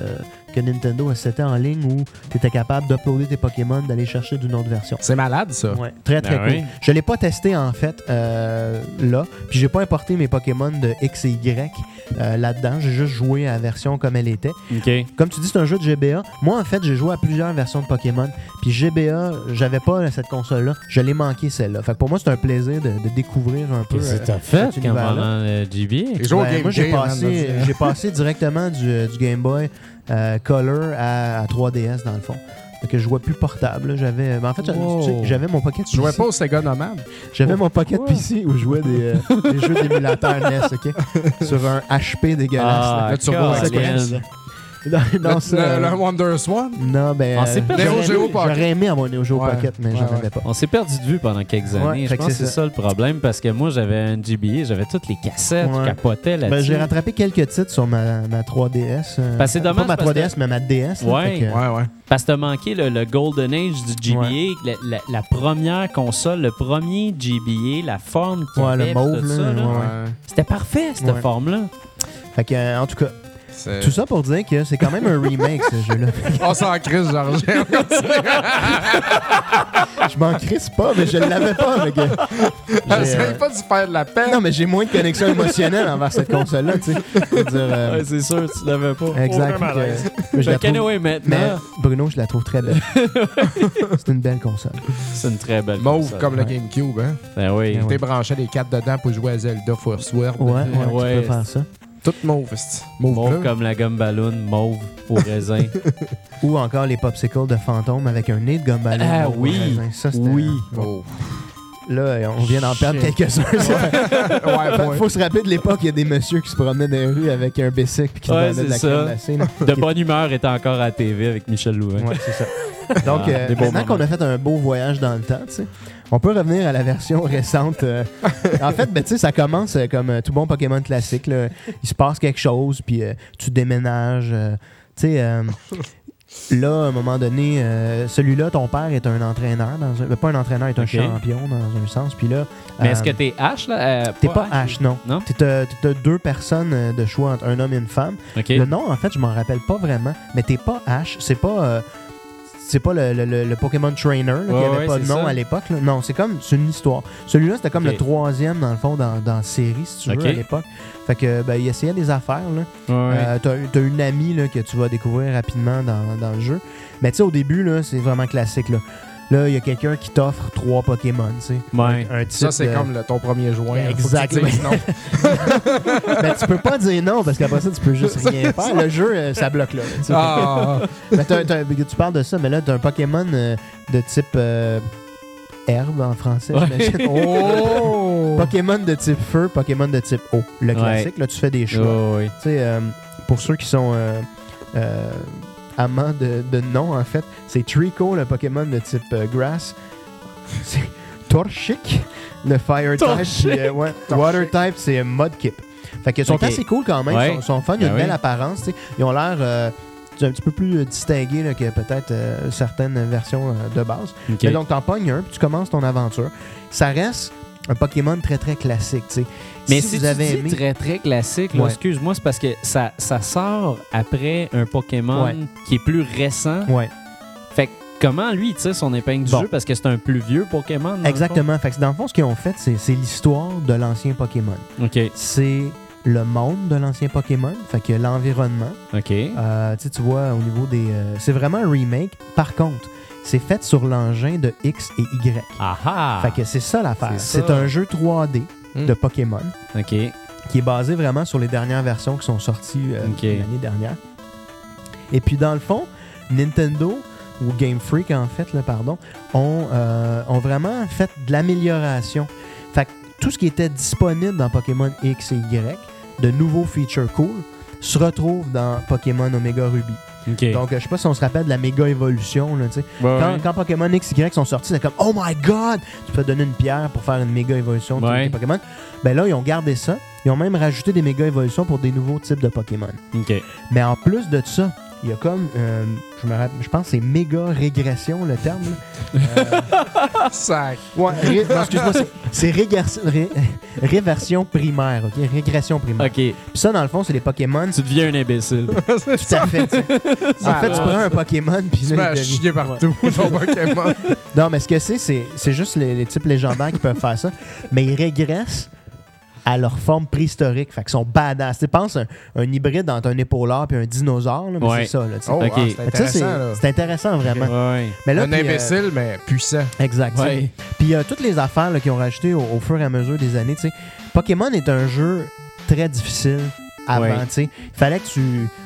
que Nintendo a setée en ligne où tu étais capable d'uploader tes Pokémon, d'aller chercher d'une autre version.
C'est malade, ça.
Ouais, très très
Ben
cool.
oui.
Je l'ai pas testé en fait euh, là, puis j'ai pas importé mes Pokémon de X et Y euh, là-dedans. J'ai juste joué à la version comme elle était.
Ok.
Comme tu dis, c'est un jeu de GBA. Moi, en fait, j'ai joué à plusieurs versions de Pokémon. Puis GBA, j'avais pas cette console-là. Je l'ai manqué celle-là. Fait que pour moi, c'est un plaisir de, de découvrir un peu.
Qu'est-ce
euh,
que t'as fait pendant le GBA?
Ouais, moi, j'ai
man,
passé, passé directement du, du Game Boy euh, Color à, à 3DS dans le fond. Fait que je jouais plus portable. là. J'avais, ben, en fait,
Wow.
j'avais mon Pocket
Tu jouais
PC.
pas au Sega Nomad?
J'avais mon Pocket. PC où je jouais des, euh, des jeux d'émulateur NES, ok? <laughs> Sur un HP dégueulasse.
Ah,
le Turbo. <laughs>
Non, non,
le, le-
euh,
le Wonder Swan?
non, ben.
On s'est perdu.
j'aurais
Neo Geo
aimé-
Pocket.
J'aurais aimé avoir Neo Geo
Ouais.
Pocket, mais
Ouais,
j'en
ouais.
avais pas.
On s'est perdu de vue pendant quelques années.
Ouais,
je
fait que
pense que
c'est ça.
ça le problème parce que moi, j'avais un GBA, j'avais toutes les cassettes,
Ouais.
je capotais
Ben,
là-dessus.
j'ai rattrapé quelques titres sur ma, ma 3DS. euh,
Ben, c'est dommage
Pas ma
parce
3DS, mais ma DS. là,
Ouais.
que-
Ouais, ouais.
Parce que t'as manqué le, le Golden Age du GBA,
Ouais.
la, la- la première console, le premier GBA, la forme qu'il
Ouais, le
avait,
mauve,
tout
là,
ça, là.
ouais.
Ouais.
C'était parfait, cette
Ouais.
forme-là.
Fait que, en tout cas, Tout ça pour dire que c'est quand même un remake, ce jeu-là.
On s'en crise, Georges. <laughs>
Je m'en crisse pas, mais je l'avais pas. fait que j'ai,
Essaye
euh,
pas de se faire de la peine.
Non, mais j'ai moins de connexion émotionnelle envers cette console-là, tu sais. Euh,
Ouais, c'est sûr, tu l'avais pas.
exact.
Aucun
mais je la trouve-
maintenant,
mais Bruno, je la trouve très belle. <laughs> c'est une belle console.
c'est une très belle
Mauve
console.
comme le. GameCube, hein?
Ben oui.
Ben
T'es branché les quatre dedans pour jouer à Zelda Force Word.
Ouais, ouais,
Ouais.
tu peux faire ça.
Tout mauve, c'est Mauve,
Mauve
bleu.
comme la gomme ballon, mauve au raisin. <laughs>
Ou encore les popsicles de fantôme avec un nez de gomme ballon.
Ah oui.
Ça,
Oui.
Oh.
Là, on vient d'en perdre quelques-uns. <laughs>
ouais,
Faut-
ouais.
Faut se rappeler de l'époque, il y a des messieurs qui se promenaient dans les rues avec un bicycle et qui
Ouais,
de la crème
ça.
glacée. là.
De bonne humeur était encore à la TV avec Michel Louvain.
Ouais, c'est ça. <laughs> Donc,
Ah,
euh, maintenant qu'on a fait un beau voyage dans le temps, tu sais, on peut revenir à la version <laughs> récente. euh. en fait, ben, tu sais, ça commence euh, comme euh, tout bon Pokémon classique. là. Il se passe quelque chose, puis euh, tu déménages. euh, tu sais, euh, là, à un moment donné, euh, celui-là, ton père est un entraîneur. Dans un, ben, pas un entraîneur, il est un
Ok.
champion dans un sens. Puis là.
Mais est-ce que t'es H, là? Euh,
T'es pas H, non.
Non?
T'es, euh, t'as deux personnes euh, de choix entre un homme et une femme.
OK.
Le nom, en fait, je m'en rappelle pas vraiment, mais t'es pas Ash, c'est pas. euh, c'est pas le, le- le- Pokémon Trainer là, qui avait
ouais,
pas de nom
ça.
à l'époque. Non, c'est comme c'est une histoire. Celui-là, c'était comme le troisième, dans le fond, dans, dans la série, si tu veux, à l'époque. Fait que, ben, il essayait des affaires. Là.
Ouais.
Euh, t'as, t'as une amie là, que tu vas découvrir rapidement dans, dans le jeu. Mais tu sais, au début, là, c'est vraiment classique. Là, là il y a quelqu'un qui t'offre trois Pokémon. tu sais.
Ouais.
Un type
Ça, c'est
de-
comme le- ton premier joint. Tu
Exactement. <laughs> Ben, tu peux pas dire non parce qu'après ça, tu peux juste rien faire. Le jeu, euh, ça bloque là. tu sais.
Ah,
Mais t'as- t'as- tu parles de ça, mais là, t'as un Pokémon euh, de type euh, herbe en français,
Ouais.
j'imagine. <laughs>
oh!
Pokémon de type feu, Pokémon de type eau. Le classique, là, tu fais des choix.
Ouais, ouais.
Tu sais, euh, pour ceux qui sont euh, euh, amants de, de nom, en fait, c'est Trico, le Pokémon de type euh, grass. <laughs> C'est Torchic, le fire type. Puis, euh, ouais, water type, c'est Mudkip. Fait qu'ils sont assez cool quand même,
Ouais.
ils sont, sont fun, ils ont
Ben
une belle
oui.
apparence. Ils ont l'air euh, un petit peu plus euh, distingués là, que peut-être euh, certaines versions euh, de base. Mais donc, t'en pognes un, puis tu commences ton aventure. Ça reste un Pokémon très très classique. tu sais.
Mais
si,
si,
vous
tu
avez
dis
aimé.
très très classique,
Ouais.
excuse-moi, c'est parce que ça, ça sort après un Pokémon
Ouais.
qui est plus récent.
Ouais.
Fait que comment lui tire son épingle du
Bon.
jeu? Parce que c'est un plus vieux Pokémon?
Exactement. Fait que dans le fond, ce qu'ils ont fait, c'est l'histoire de l'ancien Pokémon.
OK.
C'est le monde de l'ancien Pokémon, fait que l'environnement.
OK.
Euh, tu vois, au niveau des. euh, c'est vraiment un remake. Par contre, c'est fait sur l'engin de X et Y.
Ah ah!
Fait que c'est ça l'affaire.
C'est
un jeu 3D
Hmm.
de Pokémon
OK.
qui est basé vraiment sur les dernières versions qui sont sorties euh, l'année dernière. Et puis, dans le fond, Nintendo ou Game Freak, en fait, là, pardon, ont, euh, ont vraiment fait de l'amélioration. Fait que tout ce qui était disponible dans Pokémon X et Y, de nouveaux features cool, se retrouve dans Pokémon Omega Ruby. Donc, euh, je sais pas si on se rappelle de la méga évolution. Là, tu sais.
Ouais,
quand,
ouais.
quand Pokémon X y sont sortis, c'est comme Oh my god! Tu peux donner une pierre pour faire une méga évolution de
Ouais.
Pokémon. Ben là, ils ont gardé ça. Ils ont même rajouté des méga évolutions pour des nouveaux types de Pokémon.
OK.
Mais en plus de ça, il y a comme, euh, je, me rappelle, je pense que c'est méga régression le terme. Euh, <laughs>
Sac.
ouais, ré- non, excuse-moi, c'est- c'est régression- ré- réversion primaire, ok? Régression primaire.
OK.
Puis ça, dans le fond, c'est les Pokémon.
Tu deviens un imbécile. <laughs>
Tout à fait. tu sais. En fait, tu prends un Pokémon, puis
Tu
là,
m'as
il devient-
chier partout, ton Pokémon.
Non, mais ce que c'est, c'est, c'est juste les, les types légendaires qui peuvent faire ça. Mais ils régressent à leur forme préhistorique. Fait qu'ils sont badass. Tu sais, pense un, un hybride entre un épaulard et un dinosaure. là, mais
Ouais.
c'est ça. Là.
Oh, ah, c'est intéressant, là.
c'est intéressant, vraiment.
Ouais.
Mais là,
Un
euh,
imbécile, mais puissant.
exact. Puis euh, toutes les affaires qu'ils ont rajoutées au, au fur et à mesure des années. tu sais. Pokémon est un jeu très difficile avant.
Ouais.
tu sais. Il fallait que tu,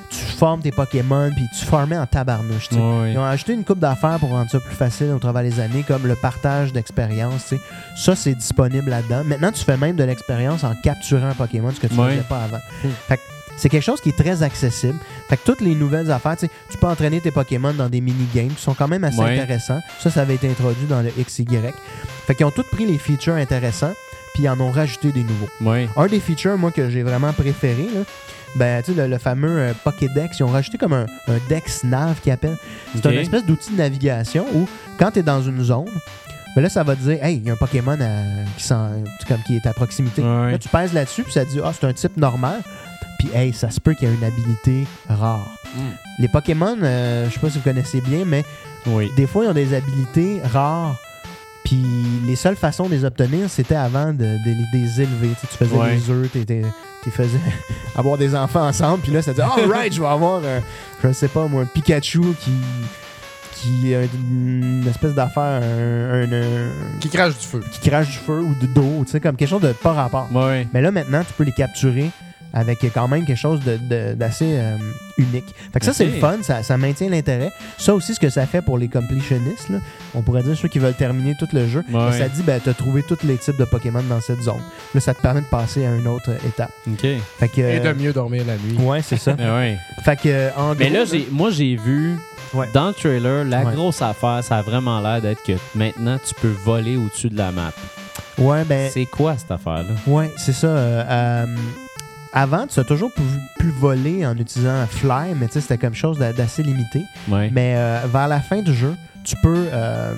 tu formes tes Pokémon puis tu formais en tabarnouche. Ils ont ajouté une coupe d'affaires pour rendre ça plus facile au travers des années, comme le partage d'expérience. tu sais. Ça, c'est disponible là-dedans. Maintenant, tu fais même de l'expérience en capturant un Pokémon, ce que tu ne faisais pas avant. Fait que c'est quelque chose qui est très accessible. Fait que toutes les nouvelles affaires, tu peux entraîner tes Pokémon dans des mini-games qui sont quand même assez intéressants. Ça, ça avait été introduit dans le XY. Fait qu'ils ont tous pris les features intéressants, puis ils en ont rajouté des nouveaux. Un des features, moi, que j'ai vraiment préféré, ben, tu sais, le, le fameux euh, Pokédex, ils ont rajouté comme un, un Dex Nav qui appelle. C'est
Ok.
une espèce d'outil de navigation où, quand tu es dans une zone, ben là, ça va te dire, hey, il y a un Pokémon à- qui, s'en- comme, qui est à proximité.
Ouais.
Là, tu pèses là-dessus, puis ça te dit, ah, c'est un type normal. puis hey, ça se peut qu'il y ait une habilité rare.
Mm.
Les Pokémon, euh, je sais pas si vous connaissez bien, mais
Oui.
des fois, ils ont des habilités rares. Puis les seules façons de les obtenir, c'était avant de, de les élever. Tu, sais, tu faisais
Ouais.
des œufs, tu faisais <laughs> avoir des enfants ensemble. Puis là, ça dit, alright, je vais avoir, un, je sais pas moi, un Pikachu qui qui a une espèce d'affaire, un, un- un-
Qui crache du feu.
qui crache du feu ou de d'eau, tu sais, comme quelque chose de pas rapport.
Ouais.
Mais là, maintenant, tu peux les capturer avec quand même quelque chose de- de- d'assez euh, unique. Fait que ça, c'est le fun, ça, ça maintient l'intérêt. Ça aussi, ce que ça fait pour les completionnistes, là, on pourrait dire ceux qui veulent terminer tout le jeu,
Ouais.
ça dit, ben, t'as trouvé tous les types de Pokémon dans cette zone. Là, ça te permet de passer à une autre étape.
OK.
Fait que,
Et de
euh,
mieux dormir la nuit.
ouais, c'est ça.
Ben <laughs> ouais.
fait que, euh, en
Mais
gros,
là, j'ai, moi, j'ai vu
Ouais.
dans le trailer, la
Ouais.
grosse affaire, ça a vraiment l'air d'être que maintenant, tu peux voler au-dessus de la map.
ouais, ben,
C'est quoi cette affaire-là?
Ouais, c'est ça. euh, euh, avant, tu as toujours pu, pu voler en utilisant Fly, mais tu sais, c'était comme chose d'a- d'assez limité.
Ouais.
Mais euh, vers la fin du jeu, tu peux euh,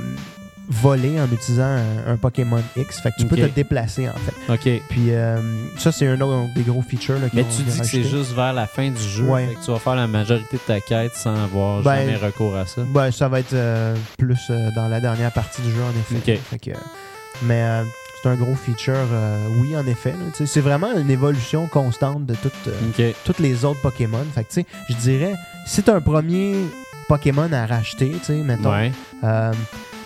voler en utilisant un, un Pokémon X. Fait que tu peux te déplacer, en fait.
OK.
Puis euh, ça, c'est un autre des gros features. Là,
Mais tu dis que c'est juste vers la fin du jeu.
Ouais.
Fait que tu vas faire la majorité de ta quête sans avoir
Ben,
jamais recours à ça.
Ben, ça va être euh, plus euh, dans la dernière partie du jeu, en effet.
Ok.
Fait que, mais euh, c'est un gros feature, euh, oui, en effet. là. C'est vraiment une évolution constante de toute, euh,
OK.
toutes les autres Pokémon. Fait que, tu sais, je dirais, si t'as un premier Pokémon à racheter, tu sais, mettons,
Ouais.
euh,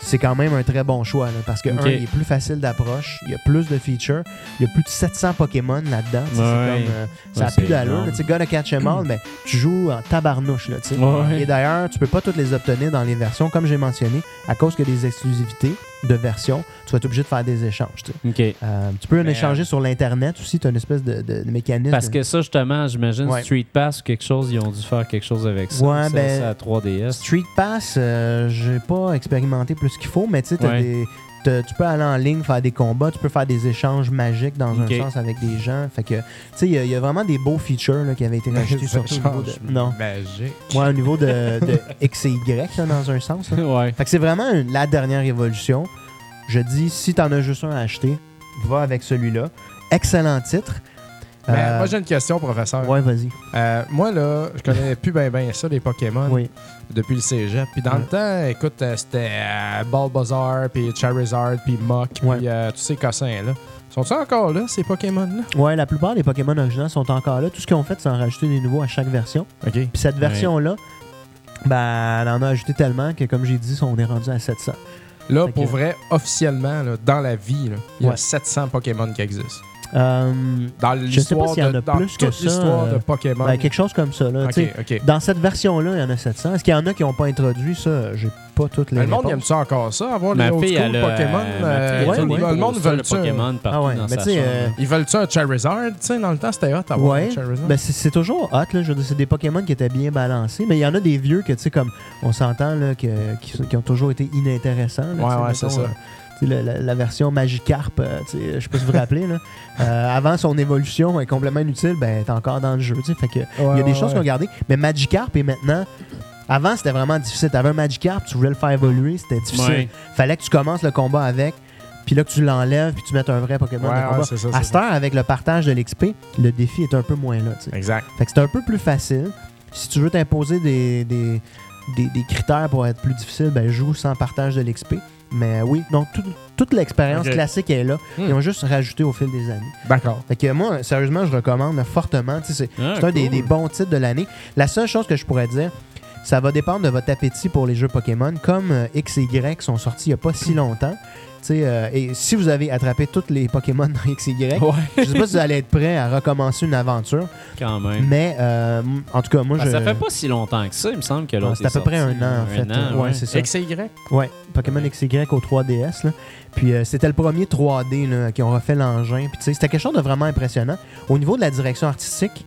c'est quand même un très bon choix, là, parce que,
Ok.
un, il est plus facile d'approche, il y a plus de features, il y a plus de 700 Pokémon là-dedans.
Ouais.
c'est comme, euh, ça a plus d'allure. Tu Gotta Catch 'em All, <clears throat> mais tu joues en tabarnouche, là, tu sais.
Ouais.
Et d'ailleurs, tu peux pas toutes les obtenir dans les versions, comme j'ai mentionné, à cause a des exclusivités de versions. Tu vas être obligé de faire des échanges, tu. Euh, tu peux en échanger sur l'Internet aussi, tu as une espèce de, de- de mécanisme.
Parce que ça, justement, j'imagine
Ouais.
Street Pass ou quelque chose, ils ont dû faire quelque chose avec ça.
Ouais,
Ça,
ben,
c'est à 3DS.
Street Pass, euh, j'ai pas expérimenté plus qu'il faut, mais tu sais, t'as
Ouais.
des- tu peux aller en ligne, faire des combats, tu peux faire des échanges magiques dans un sens avec des gens. Fait que, tu sais, il y, a- il y a vraiment des beaux features là, qui avaient été <laughs> rajoutés surtout au niveau de. Non.
Magique.
Ouais, au niveau de, de <laughs> X et Y, là, dans un sens.
ouais.
Fait que c'est vraiment une- la dernière évolution. Je dis, si t'en as juste un à acheter, va avec celui-là. Excellent titre.
Mais
Euh,
moi, j'ai une question, professeur.
Ouais, vas-y.
Euh, moi, là, je connais plus bien ben ça, les Pokémon,
Oui.
Depuis le cégep. Puis dans
Ouais.
le temps, écoute, euh, c'était euh, Bulbasaur, puis Charizard, puis
Ouais.
puis euh, tous ces cossins-là. Sont-ils encore là, ces Pokémon-là?
Ouais, la plupart des Pokémon originaux sont encore là. Tout ce qu'ils ont fait, c'est en rajouter des nouveaux à chaque version.
OK.
Puis cette version-là, ben, elle en a ajouté tellement que, comme j'ai dit, on est rendu à 700.
Là,
Fait
pour
que-
vrai, officiellement, là, dans la vie, là, il y a
Ouais.
700 Pokémon qui existent.
Euh,
Dans
sais pas
l'histoire
s'il y en
de
a
dans
plus que ça,
de
euh,
Pokémon.
ben, quelque chose comme ça. Là. Dans cette version-là, il y en a 700. Est-ce qu'il y en a qui n'ont pas introduit ça? J'ai pas toutes les
le monde aime ça encore ça, avoir
Ma
les old school Pokémon?
euh,
euh,
ouais, ouais.
Le monde veut
de
ça.
Pokémon partout
Ah ouais,
dans
mais
sa
tu sais,
chambre.
euh,
Ils veulent-tu un Charizard? Tu sais, dans le temps, c'était hot avoir
Ouais,
un Charizard.
Ben, c'est toujours hot, là. C'est des Pokémon qui étaient bien balancés, mais il y en a des vieux que, tu sais, comme on s'entend, là, que- qui, ont toujours été inintéressants. là,
Ouais, c'est ça.
La, la- la version Magikarp, euh, je sais pas si vous vous rappelez, là. <laughs> Euh, avant son évolution est complètement inutile, ben, t'es encore dans le jeu. Fait que, il y a des choses qu'on a gardées. Mais Magikarp est maintenant. Avant, c'était vraiment difficile. T'avais un Magikarp, tu voulais le faire évoluer, c'était difficile.
Ouais.
Fallait que tu commences le combat avec, puis là que tu l'enlèves, puis tu mettes un vrai Pokémon
Ouais,
de
ouais,
combat.
ça,
à cette heure, avec le partage de l'XP, le défi est un peu moins là.
Exact.
Fait que c'est un peu plus facile. Si tu veux t'imposer des, des, des- des critères pour être plus difficile, ben joue sans partage de l'XP. Mais oui, donc tout- toute l'expérience classique est là.
Hmm.
Ils ont juste rajouté au fil des années.
D'accord.
Fait que moi, sérieusement, je recommande fortement. C'est
Ah,
c'est un des bons titres de l'année. La seule chose que je pourrais dire, ça va dépendre de votre appétit pour les jeux Pokémon. Comme euh, X et Y sont sortis il n'y a pas si longtemps. Tu sais, euh, et si vous avez attrapé tous les Pokémon dans X et Y,
Ouais,
je sais pas si vous allez être prêt à recommencer une aventure.
quand même.
Mais euh, en tout cas, moi,
Ben,
je.
Ça fait pas si longtemps que ça, il me semble que l'autre
c'est à peu près un an, en fait.
an,
ouais, c'est ça.
X et Y?
Ouais, Pokémon XY au 3DS. Là. Puis euh, c'était le premier 3D là, qui ont refait l'engin. Puis tu sais, c'était quelque chose de vraiment impressionnant. Au niveau de la direction artistique,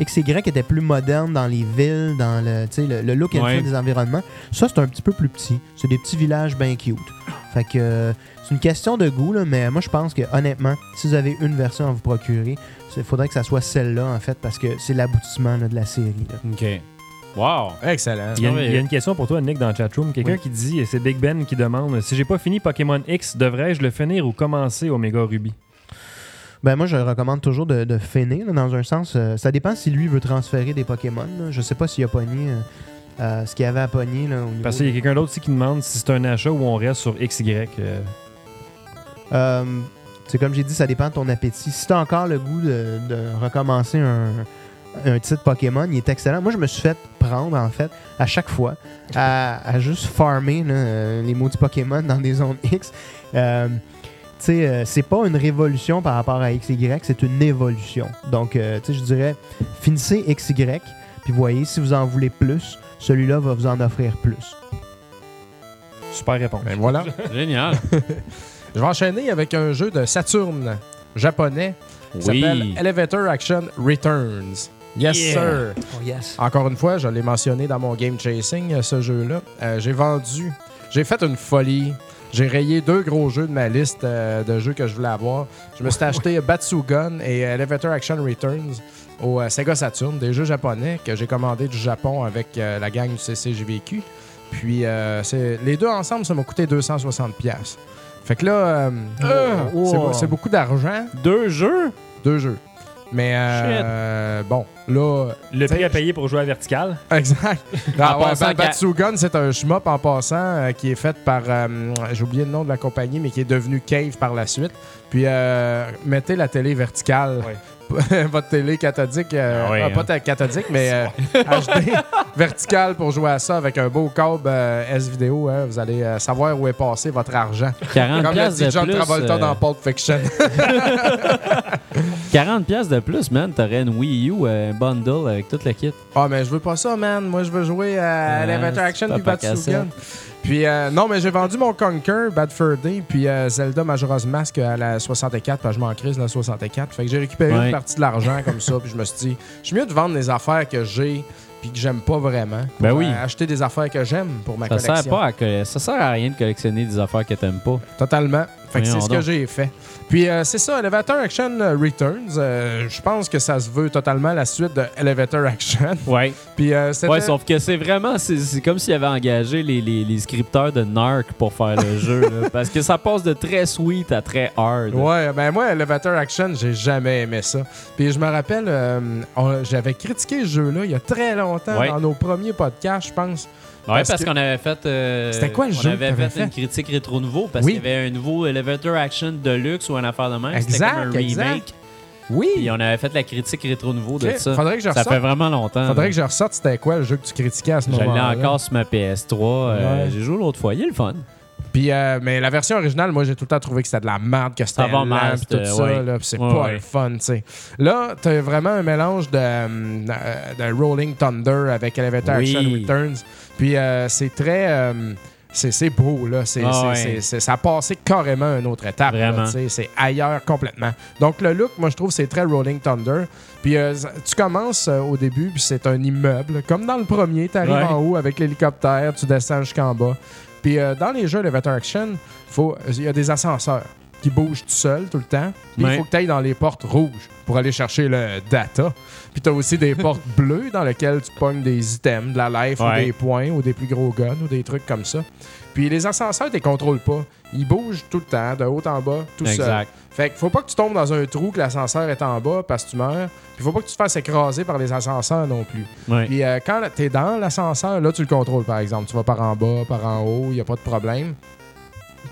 XY était plus moderne dans les villes, dans le, tu sais, le, le look and
Ouais.
feel des environnements. Ça, c'est un petit peu plus petit. C'est des petits villages bien cute. Fait que euh, c'est une question de goût, là, mais moi je pense que honnêtement, si vous avez une version à vous procurer, il faudrait que ça soit celle-là en fait, parce que c'est l'aboutissement de la série. là.
OK. Wow.
Excellent.
Il y, a une,
Ouais.
il y a une question pour toi, Nick, dans le chatroom. Quelqu'un
Oui.
qui dit, et c'est Big Ben qui demande, si j'ai pas fini Pokémon X, devrais-je le finir ou commencer Omega Ruby?
Ben moi, je recommande toujours de, de là, dans un sens. euh, ça dépend si lui veut transférer des Pokémon. là. Je sais pas s'il a pogné euh, euh, ce qu'il y avait à pogner. Là, au niveau
Parce qu'il y a quelqu'un d'autre aussi qui demande si c'est un achat ou on reste sur XY. euh.
C'est comme j'ai dit, ça dépend de ton appétit. Si tu as encore le goût de, de recommencer un, un titre Pokémon, il est excellent. Moi, je me suis fait prendre, en fait, à chaque fois, à, à juste farmer là, les maudits Pokémon dans des zones X. Euh, sais, euh, c'est pas une révolution par rapport à XY, c'est une évolution. Donc, euh, tu sais, je dirais, finissez XY, puis voyez, si vous en voulez plus, celui-là va vous en offrir plus.
Super réponse.
Ben voilà. <laughs>
Génial. <laughs>
Je vais enchaîner avec un jeu de Saturn japonais qui
Oui.
s'appelle Elevator Action Returns. Yes,
Yeah.
sir.
Oh yes.
Encore une fois, je l'ai mentionné dans mon game chasing, ce jeu-là. Euh, j'ai vendu, j'ai fait une folie. J'ai rayé deux gros jeux de ma liste euh, de jeux que je voulais avoir. Je me suis acheté Batsugun et Elevator Action Returns au euh, Sega Saturn, des jeux japonais que j'ai commandés du Japon avec euh, la gang du CCJVQ. Puis euh, les deux ensemble, ça m'a coûté 260$. pièces. Fait que là, euh,
Oh.
beau- c'est beaucoup d'argent,
Deux jeux?
deux jeux. Mais euh, bon, là,
Le prix à payer pour jouer à vertical.
Exact. <laughs> Ouais,
passant
Ba-
qu'à-
Batsugun, c'est un shmup en passant euh, qui est fait par. euh, J'ai oublié le nom de la compagnie, mais qui est devenu Cave par la suite. Puis euh, mettez la télé verticale. <laughs> Votre télé cathodique, euh,
Ah ouais,
ah, pas
hein.
ta- cathodique, mais <laughs> euh, HD verticale pour jouer à ça avec un beau câble euh, S-Vidéo. hein. vous allez euh, savoir où est passé votre argent.
40
Comme l'a dit John
plus.
Travolta
euh,
dans Pulp Fiction.
40 piastres de plus, man. T'aurais une Wii U, euh, un bundle avec toute la kit.
Ah, mais je veux pas ça, man. Moi, je veux jouer à Elevator
c'est
Action puis
cassette.
Puis, euh, non, mais j'ai vendu mon Conquer, Bad Fur Day, puis euh, Zelda Majora's Mask à la 64, parce que je m'en crise la 64. Fait que j'ai récupéré
Ouais.
une partie de l'argent comme ça, puis je me suis dit, je suis mieux de vendre des affaires que j'ai puis que j'aime pas vraiment.
Ben oui.
euh, acheter des affaires que j'aime pour ma
Ça
collection.
sert, pas à ça sert à rien de collectionner des affaires que t'aimes pas.
Totalement. Fait que c'est ce que j'ai fait. Puis euh, c'est ça, Elevator Action Returns. euh, je pense que ça se veut totalement la suite de Elevator Action. <laughs>
Ouais.
Puis euh,
Ouais, sauf que c'est vraiment, c'est comme s'il avait engagé les, les, les scripteurs de Narc pour faire le <laughs> jeu. là. parce que ça passe de très sweet à très hard.
Ouais, ben moi, Elevator Action, j'ai jamais aimé ça. Puis je me rappelle, j'avais critiqué ce jeu-là il y a très longtemps
Ouais.
dans nos premiers podcasts, je pense.
Ouais,
Parce
qu'on avait fait. euh,
C'était quoi le
on
jeu
avait
que t'avais
fait, une critique rétro nouveau parce
Oui.
qu'il y avait un nouveau Elevator Action Deluxe ou une affaire de même. C'était
Exact,
comme un
exact.
remake.
Oui.
Puis on avait fait la critique rétro nouveau de ça.
Faudrait que je
Ça
ressorte.
fait vraiment longtemps.
Faudrait
là.
que je ressorte c'était quoi le jeu que tu critiquais à ce
Je l'ai
moment-là?
encore sur ma PS3. euh,
Ouais.
J'ai joué l'autre fois. Il est le fun.
Puis, euh, mais la version originale, moi, j'ai tout le temps trouvé que c'était de la merde, que c'était
Ça va
lent,
mal,
tout ça,
ouais.
là, c'est
Ouais,
pas
ouais.
le fun, tu sais. Là, t'as vraiment un mélange de, de Rolling Thunder avec Elevator
Oui.
Action Returns. Puis euh, c'est très... euh, c'est beau, là. C'est,
Ah ouais.
ça a passé carrément à une autre étape. c'est ailleurs complètement. Donc, le look, moi, je trouve, c'est très Rolling Thunder. Puis, euh, tu commences euh, au début, puis c'est un immeuble. Comme dans le premier, tu arrives
Ouais.
en haut avec l'hélicoptère, tu descends jusqu'en bas. Puis, euh, dans les jeux Elevator Action, il y a des ascenseurs qui bougent tout seuls tout le temps. Puis,
Ouais.
il faut que tu ailles dans les portes rouges pour aller chercher le data. Puis, tu as aussi des portes <laughs> bleues dans lesquelles tu pognes des items, de la life ou des points ou des plus gros guns ou des trucs comme ça. Puis, les ascenseurs, tu les contrôles pas. Ils bougent tout le temps, de haut en bas, tout seul.
Exact.
Fait qu'il faut pas que tu tombes dans un trou que l'ascenseur est en bas parce que tu meurs. Puis faut pas que tu te fasses écraser par les ascenseurs non plus.
Ouais.
Puis euh, quand tu es dans l'ascenseur, là tu le contrôles par exemple. Tu vas par en bas, par en haut, il n'y a pas de problème.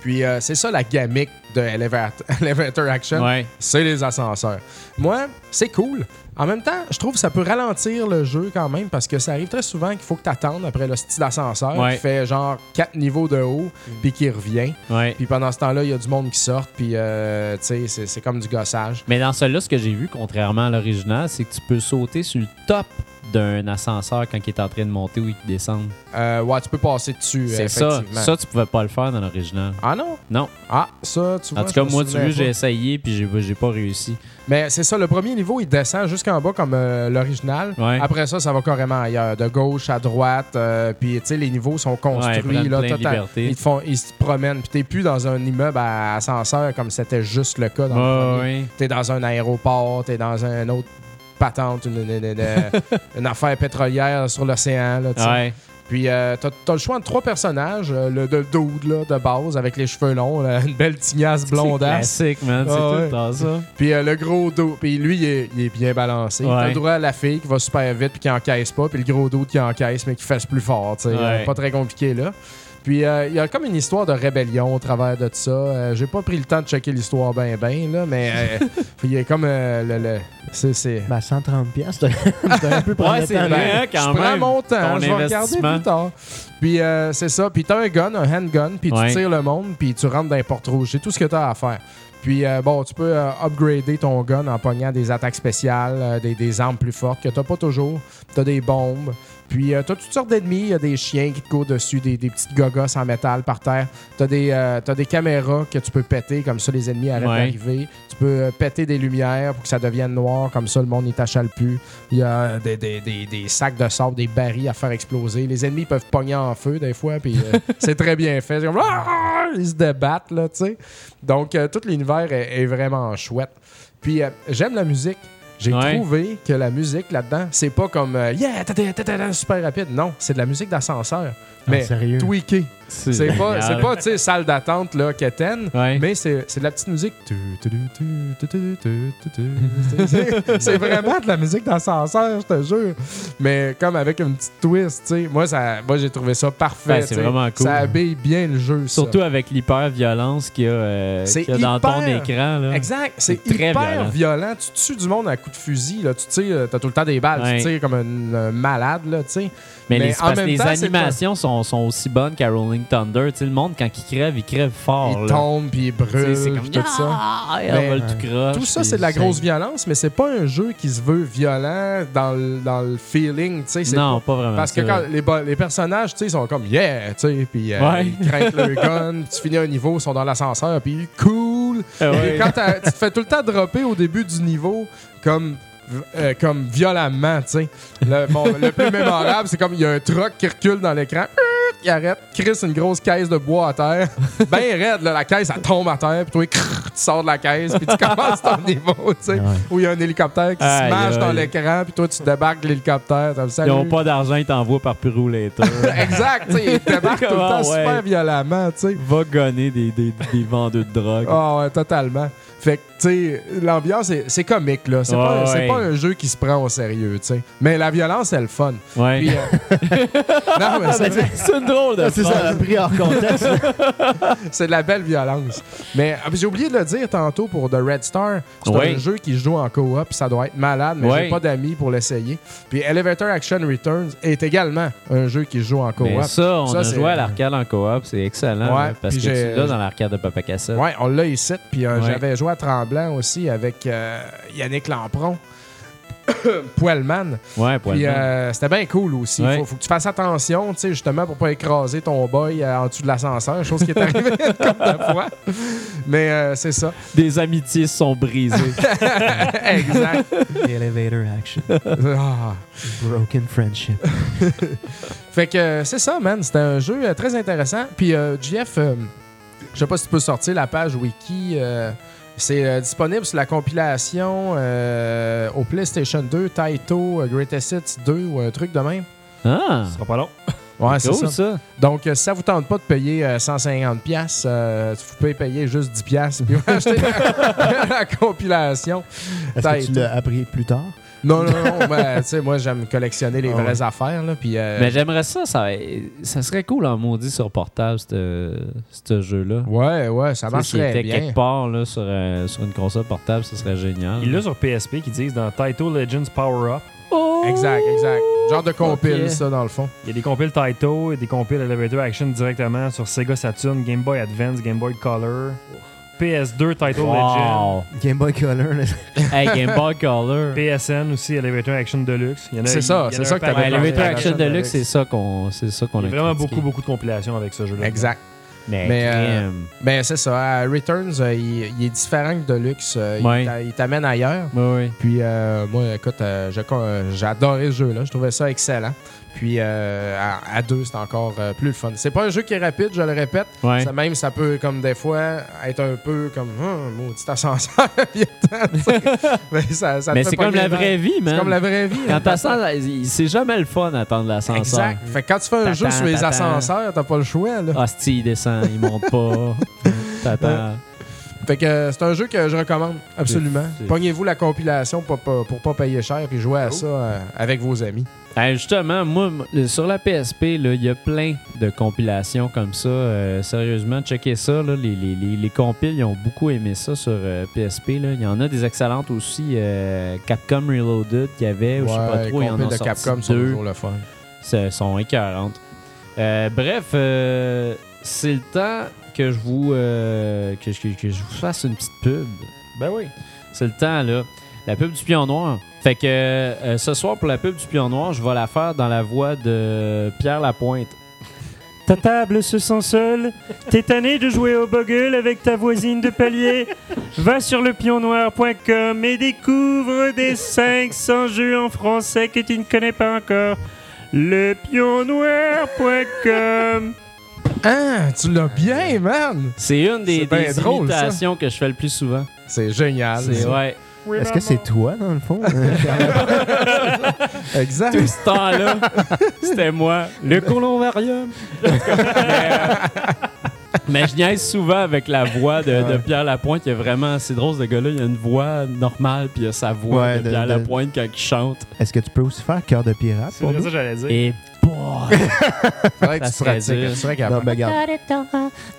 Puis euh, c'est ça la gamique de Elevator, <laughs> Elevator Action,
Ouais.
c'est les ascenseurs. Moi, c'est cool. En même temps, je trouve que ça peut ralentir le jeu quand même parce que ça arrive très souvent qu'il faut que tu attendes après le style d'ascenseur
Ouais.
qui fait genre 4 niveaux de haut puis qui revient.
Ouais.
Puis pendant ce temps-là, il y a du monde qui sort, puis euh, tu sais, c'est- c'est comme du gossage.
Mais dans celui-là, ce que j'ai vu, contrairement à l'original, c'est que tu peux sauter sur le top d'un ascenseur quand il est en train de monter ou il descend.
Euh, ouais, tu peux passer dessus,
C'est ça. Ça, tu pouvais pas le faire dans l'original.
Ah non?
Non.
Ah, ça, tu vois.
En tout cas, moi,
souvenais
veux, j'ai essayé puis j'ai j'ai pas réussi.
Mais c'est ça, le premier niveau, il descend jusqu'en bas comme euh, l'original.
Ouais.
Après ça, ça va carrément ailleurs, de gauche à droite. euh, puis, tu sais, les niveaux sont construits. là, total-. Ils, te font, ils se promènent. Puis, t'es plus dans un immeuble à ascenseur comme c'était juste le cas dans le
Ouais,
premier.
ouais.
T'es dans un aéroport, t'es dans un autre patente, une, une- une- une- une affaire pétrolière sur l'océan.
Ouais.
Puis euh, t'as as le choix de trois personnages. euh, le de dude là, de base avec les cheveux longs, là, une belle tignasse
C'est
blondasse.
classique, man. C'est
Ah
tout le temps ça.
Puis euh, le gros dos, puis lui, il est, il est bien balancé.
Ouais.
T'as le droit à la fille qui va super vite puis qui encaisse pas, puis le gros dos qui encaisse mais qui fesse plus fort.
Ouais.
Euh, Pas très compliqué là. Puis euh, il y a comme une histoire de rébellion au travers de ça. Euh, J'ai pas pris le temps de checker l'histoire ben ben là, mais euh, <laughs> il y a comme euh, le, le- c'est c'est.
Ben, 130 pièces, un peu prendre
Ouais, c'est vrai, hein, quand
je prends mon temps, je vais regarder plus tard. Puis euh, c'est ça, puis t'as un gun, un handgun, puis
Ouais.
tu tires le monde, puis tu rentres dans les portes rouges. C'est tout ce que t'as à faire. Puis euh, bon, tu peux euh, upgrader ton gun en pognant des attaques spéciales, euh, des, des armes plus fortes que t'as pas toujours. T'as des bombes. Puis euh, t'as toutes sortes d'ennemis. Il y a des chiens qui te courent dessus, des, des petites gogos en métal par terre. T'as des, euh, t'as des caméras que tu peux péter, comme ça les ennemis arrêtent
Ouais.
d'arriver. Tu peux euh, péter des lumières pour que ça devienne noir, comme ça le monde n'y t'achale plus. Il y a des, des- des- des sacs de sable, des barils à faire exploser. Les ennemis peuvent pogner en feu des fois, puis euh, <laughs> c'est très bien fait. C'est comme, Ah! Ils se débattent, là, tu sais. Donc, euh, tout l'univers est, est vraiment chouette. Puis, euh, j'aime la musique. J'ai
Ouais.
trouvé que la musique là-dedans, c'est pas comme euh, Yeah, ta- ta- ta- ta- ta- super rapide. Non, c'est de la musique d'ascenseur. Mais
sérieux?
tweaké. C'est pas, c'est pas tu sais, salle d'attente, là, quétaine.
Ouais.
Mais c'est c'est de la petite musique. C'est- vraiment de la musique d'ascenseur, je te jure. Mais comme avec une petite twist, tu sais. Moi, ça- moi j'ai trouvé ça parfait.
Ouais, c'est vraiment cool.
Ça habille bien le jeu. ça.
Surtout avec l'hyper-violence qu'il y a, euh,
C'est
qu'il y a dans ton écran. Là.
Exact. C'est hyper violent.
violent.
Tu tues du monde à coups de fusil. Là. Tu tires, t'as tout le temps des balles.
Ouais.
Tu tires comme un, malade. Là, tu sais.
Mais,
Mais
les,
en même
les
temps,
animations sont, sont aussi bonnes qu'à Rolling Thunder. Tu sais, le monde, quand il crève, il crève fort.
il
là.
tombe puis il brûle.
C'est comme
puis tout ça.
Ah, le
euh,
tout croche.
Tout ça, c'est de la grosse violence, mais c'est pas un jeu qui se veut violent dans le, dans le feeling. tu sais,
Non, pas vraiment.
Parce que quand les, personnages, tu sais, ils sont comme yeah, tu sais, puis euh,
Ouais.
ils craquent leur <laughs> gun, tu finis un niveau, ils sont dans l'ascenseur, puis cool.
Ah ouais.
Et quand tu te fais tout le temps dropper au début du niveau comme euh, comme violemment, tu sais. Le, bon, le plus mémorable, c'est comme il y a un truck qui recule dans l'écran, il arrête, crisse une grosse caisse de bois à terre, <laughs> ben raide, là, la caisse, elle tombe à terre, puis toi, crrr, tu sors de la caisse, puis tu commences ton <laughs> niveau, tu sais.
Ouais.
Où il y a un hélicoptère qui se
Aïe,
smash dans l'écran, puis toi, tu débarques de l'hélicoptère,
Ils n'ont pas d'argent, ils t'envoient par Piruleta. <laughs>
exact, tu sais, ils débarquent tout le temps
Ah, ouais.
super violemment, tu sais.
Va gonner des, des, des vendeurs de drogue.
Ah ouais, totalement. Fait que, tu sais, l'ambiance, c'est- c'est comique, là. C'est
Ouais,
pas, c'est
ouais.
pas un jeu qui se prend au sérieux, tu sais. Mais la violence, c'est le fun.
Ouais.
Puis, euh, <laughs> non, mais c'est,
c'est une drôle de
C'est ça, pris hors contexte. <laughs>
c'est de la belle violence. Mais ah, j'ai oublié de le dire tantôt pour The Red Star. C'est
Ouais.
un jeu qui se joue en coop, ça doit être malade, mais
Ouais.
j'ai pas d'amis pour l'essayer. Puis Elevator Action Returns est également un jeu qui se joue en coop.
Mais ça, on
Ça,
a joué à l'arcade en coop, c'est excellent.
Ouais,
là, parce que tu l'as dans l'arcade de Papa Cassette.
Ouais, on l'a ici. Puis euh,
Ouais.
j'avais joué Tremblant aussi avec euh, Yannick Lampron. <coughs> Poilman.
Ouais, le
euh, c'était bien cool aussi.
Ouais.
Faut, faut que tu fasses attention, tu sais, justement, pour pas écraser ton boy euh, en dessous de l'ascenseur, chose qui est arrivée <laughs> une couple de fois. Mais euh, c'est ça.
Des amitiés sont brisées. <laughs>
exact.
The elevator action.
Ah.
Broken friendship. <laughs>
Fait que c'est ça, man. C'était un jeu très intéressant. Puis, euh, Jeff, euh, je sais pas si tu peux sortir la page wiki. C'est euh, disponible sur la compilation euh, au PlayStation 2, Taito, euh, Greatest Hits 2 ou un truc de même.
ah,
Ce sera pas long. <laughs>
Ouais, c'est
cool
ça.
ça.
Donc, euh, si ça vous tente pas de payer euh, 150$, piastres, euh, vous pouvez payer juste 10$ piastres, puis <laughs> acheter la, <laughs> la compilation.
Est-ce que tu l'as appris plus tard?
Non, non, non. ben, tu sais, moi, j'aime collectionner les
Ah
vraies
ouais.
affaires. Là, puis, euh,
Mais j'aimerais ça, ça, ça serait cool en maudit sur portable, ce ce jeu-là.
Ouais, ouais, ça marche
S'il
très
était
bien.
quelque part là, sur, euh, sur une console portable, ce serait génial.
Il l'a sur PSP qui disent dans Taito Legends Power Up.
Exact, exact. Genre de compile,
Ok.
ça, dans le fond.
Il y a des compiles Taito et des compiles Elevator Action directement sur Sega Saturn, Game Boy Advance, Game Boy Color, PS2 Title Legend,
Wow.
Game Boy Color.
hey, Game Boy Color.
PSN aussi, Elevator Action Deluxe. A-
C'est ça, c'est
a
ça que t'avais.
Elevator Action
Action
Deluxe, c'est ça qu'on c'est ça qu'on
Il y
a
a vraiment
critiqué.
beaucoup, beaucoup de compilations avec ce jeu-là.
Exact.
Mais,
Mais, euh. Ben, c'est ça. Returns, euh, il, il est différent que Deluxe. euh, il
Ouais.
t'a- il t'amène ailleurs.
Ouais, ouais.
Puis, euh, moi, écoute, j'ai adoré ce jeu-là. Je trouvais ça excellent. Puis, euh, à, à deux, c'est encore euh, plus le fun. C'est pas un jeu qui est rapide, je le répète.
Ouais.
Ça, même, ça peut, comme des fois, être un peu comme, hum, maudit ascenseur. <laughs> Mais ça, ça
c'est comme la vraie vie, man.
C'est comme la vraie vie.
Quand t'ascends, c'est jamais le fun d'attendre l'ascenseur.
Exact. Fait que quand tu fais un jeu sur les ascenseurs, t'as pas le choix. Là.
Hostie, il descend, il monte pas. <laughs> T'attends.
Fait que euh, c'est un jeu que je recommande, absolument. Pognez-vous la compilation pour, pas- pour pas payer cher puis jouez à ça euh, avec vos amis.
Justement, moi, sur la PSP, il y a plein de compilations comme ça. Euh, sérieusement, checkez ça. là, les, les, les, les compiles, ils ont beaucoup aimé ça sur euh, PSP. là. Il y en a des excellentes aussi. euh, Capcom Reloaded, qu'il y avait, ou je sais pas
Ouais,
trop, il y en
compiles de Capcom sont toujours le fun.
Ça- sont écœurantes. Euh, bref, euh, c'est le temps que je vous euh, que, que je vous fasse une petite pub.
Ben oui.
C'est le temps, là. La pub du pion noir. Fait que euh, ce soir, pour la pub du pion noir, je vais la faire dans la voix de Pierre Lapointe.
Ta table se sent seule. T'es tanné de jouer au bogle avec ta voisine de palier. Va sur le pionnoir.com et découvre des 500 jeux en français que tu ne connais pas encore. Le pionnoir.com
Ah, tu l'as bien, man!
C'est une des, des
drôle, ça.
imitations que je fais le plus souvent.
C'est génial.
C'est ouais.
Est-ce que c'est toi, dans le fond? <laughs>
Exact.
Tout ce temps-là, c'était moi. Le colombarium. mais, euh, mais je niaise souvent avec la voix de. Pierre Lapointe. Il y a vraiment, c'est drôle, ce gars-là. Il a une voix normale, puis il a sa voix
Ouais,
de,
de-
Pierre
de-
Lapointe quand il chante.
Est-ce que tu peux aussi faire cœur de pirate
C'est ça que j'allais dire.
Et
Faudrait que
Ça
tu pratiques.
dur.
Non, ben, regarde,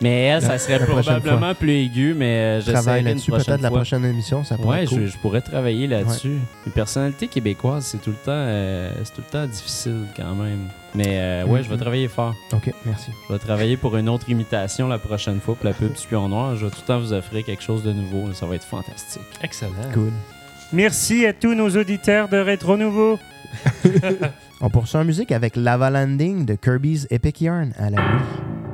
Mais elle, ça serait
La
probablement plus aigu, mais euh,
travaille
j'essaierai une
là-dessus. Peut-être la
fois.
prochaine émission, ça pourrait
Ouais,
être cool.
je, je pourrais travailler là-dessus. Les personnalités québécoises, c'est tout le temps, euh, c'est tout le temps difficile quand même. Mais euh, ouais, je vais
Mhm.
travailler fort.
Ok, merci.
Je vais travailler pour une autre imitation la prochaine fois pour la pub du Pion Noir. Je vais tout le temps vous offrir quelque chose de nouveau. Ça va être fantastique.
Excellent.
Cool.
Merci à tous nos auditeurs de Rétro Nouveau. <laughs>
On poursuit en musique avec Lava Landing de Kirby's Epic Yarn à la Wii.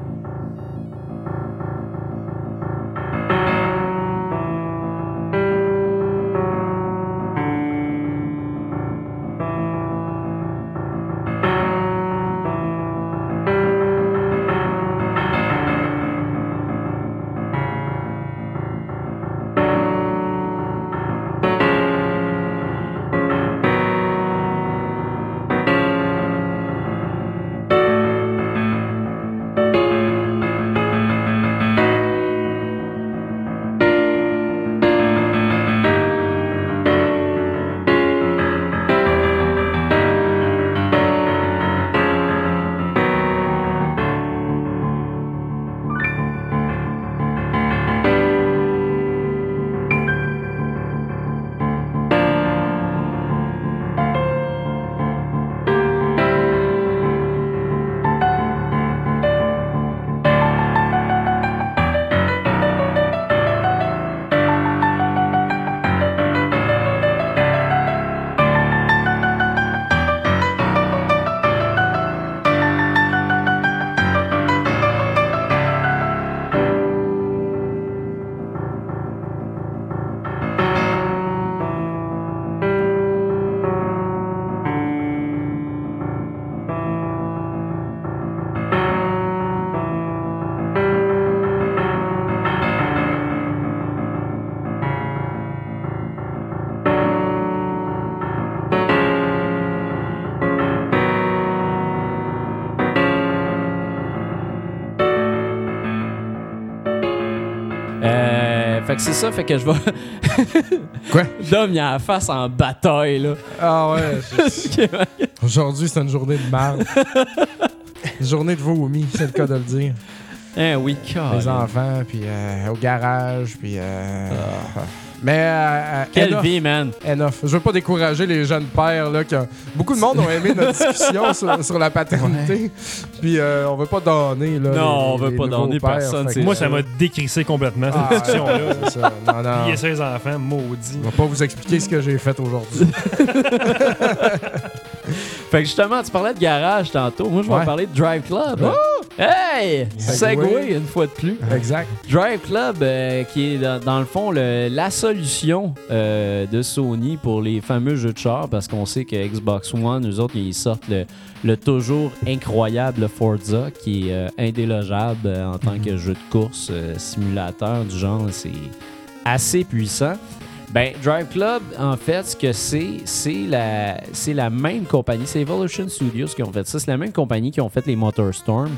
Ça, fait que je vais. <laughs>
Quoi?
Dom, il a la face en bataille, là.
Ah ouais. <laughs> Aujourd'hui, c'est une journée de merde. <laughs> une journée de vomi, c'est le cas de le dire.
Hein, oui,
Les enfants, puis euh, au garage, puis... euh, Mais... euh, euh,
Quelle
enough,
vie, man.
enough. Je veux pas décourager les jeunes pères, là, ont- Beaucoup de monde ont aimé notre discussion <laughs> sur, sur la paternité. Puis euh, on veut pas donner, là,
Non,
les-
on veut pas donner
pères.
personne,
que-
Moi, ça m'a décrissé complètement, cette
Ah,
discussion-là.
c'est ça. Non, <laughs> non.
Plier ses enfants, maudit.
On va pas vous expliquer ce que j'ai fait aujourd'hui. <laughs>
Fait que justement, tu parlais de garage tantôt. Moi, je vais
Ouais.
parler de Drive Club. Hey!
Segway.
Une fois de plus.
Exact.
Drive Club, euh, qui est dans, dans le fond le- la solution euh, de Sony pour les fameux jeux de char, parce qu'on sait que Xbox One, nous autres, ils sortent le, le toujours incroyable Forza, qui est euh, indélogeable euh, en tant que jeu de course, simulateur du genre, c'est assez puissant. Ben, Drive Club, en fait, ce que c'est, c'est la, c'est la même compagnie, c'est Evolution Studios qui ont fait ça, c'est la même compagnie qui ont fait les MotorStorm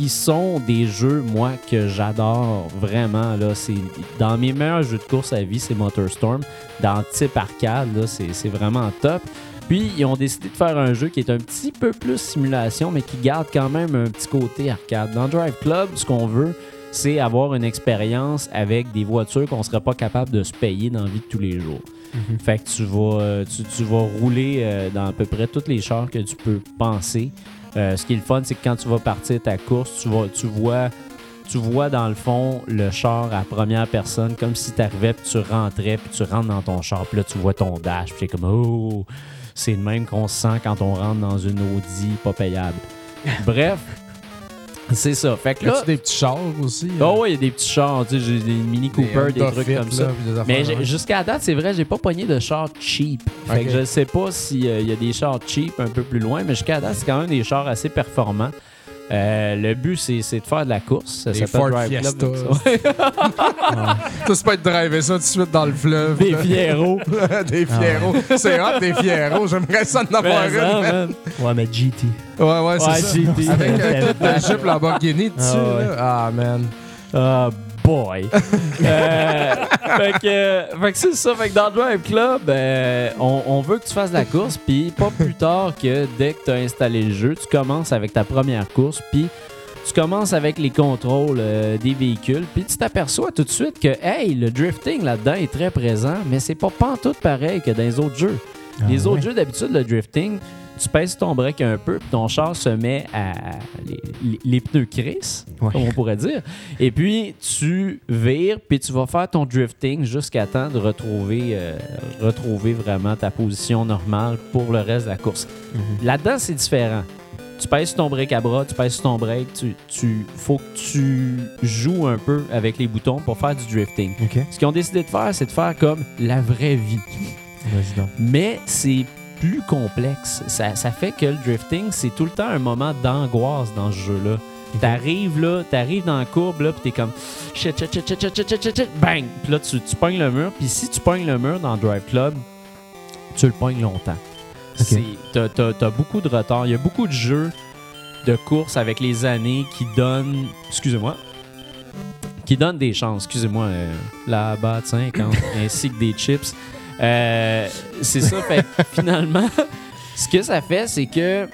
qui sont des jeux, moi, que j'adore vraiment. Là, c'est dans mes meilleurs jeux de course à vie, c'est MotorStorm. Dans type arcade, là, c'est, c'est vraiment top. Puis, ils ont décidé de faire un jeu qui est un petit peu plus simulation, mais qui garde quand même un petit côté arcade. Dans Drive Club, ce qu'on veut, c'est avoir une expérience avec des voitures qu'on serait pas capable de se payer dans la vie de tous les jours. Fait que tu vas, euh, tu, tu vas rouler euh, dans à peu près tous les chars que tu peux penser. Euh, ce qui est le fun, c'est que quand tu vas partir ta course, tu, vas, vois, tu vois dans le fond le char à première personne, comme si tu arrivais, puis tu rentrais, puis tu rentres dans ton char, puis là tu vois ton dash, puis c'est comme oh, c'est le même qu'on se sent quand on rentre dans une Audi pas payable. Bref, c'est ça. Fait que là,
des petits chars aussi?
oh ouais, il y a des petits chars, tu sais, j'ai des Mini Cooper, des, trucs
Fit,
comme ça.
là,
Mais j'ai- jusqu'à date, c'est vrai, j'ai pas pogné de chars cheap. Fait
Ok.
que je sais pas s'il y a des chars cheap un peu plus loin, mais jusqu'à date, c'est quand même des chars assez performants. Euh, le but, c'est c'est de faire de la course. Ça
Des
s'appelle
Ford
Drive
Fiesta.
Club. <laughs> Ouais.
Toi, c'est pas de driver ça tout de suite dans le fleuve.
Des
là.
fierros. <laughs>
des fierros. C'est hot, des fierros. J'aimerais ça en avoir
ça,
une. man.
Ouais, mais GT.
Ouais, ouais, c'est
Ouais,
ça.
GT.
Avec euh, toute la Jeep Lamborghini dessus.
Ah, ouais.
là. Ah, man.
Ah, boy. <laughs> Euh, fait que, fait que c'est ça. Fait que dans Drive Club, euh, on, on veut que tu fasses la course, puis pas plus tard que dès que tu as installé le jeu, tu commences avec ta première course, puis tu commences avec les contrôles euh, des véhicules, puis tu t'aperçois tout de suite que, hey, le drifting là-dedans est très présent, mais c'est pas pantoute pareil que dans les autres jeux. les
Ah,
autres
ouais.
jeux, d'habitude, le drifting, tu pèses ton break un peu, puis ton char se met à. Les, les- les pneus crissent,
Ouais.
comme on pourrait dire. Et puis, tu vires, puis tu vas faire ton drifting jusqu'à temps de retrouver, euh, retrouver vraiment ta position normale pour le reste de la course.
Mhm.
Là-dedans, c'est différent. Tu pèses ton break à bras, tu pèses ton break, tu, tu faut que tu joues un peu avec les boutons pour faire du drifting. Ce qu'ils ont décidé de faire, c'est de faire comme la vraie vie. Mais c'est plus complexe. Ça, ça fait que le drifting, c'est tout le temps un moment d'angoisse dans ce jeu-là. T'arrives là, t'arrives dans la courbe là, puis t'es comme shit, shit, shit, shit, shit, shit, shit, shit, shit, bang! Puis là, tu, tu pognes le mur, puis si tu pognes le mur dans Drive Club, tu le pognes longtemps. T'as, t'as- t'as beaucoup de retard. Il y a beaucoup de jeux de course avec les années qui donnent. Excusez-moi. Qui donnent des chances. Excusez-moi. euh, 50 <coughs> ainsi que des chips. Euh, c'est ça. Fait <laughs> finalement, ce que ça fait, c'est que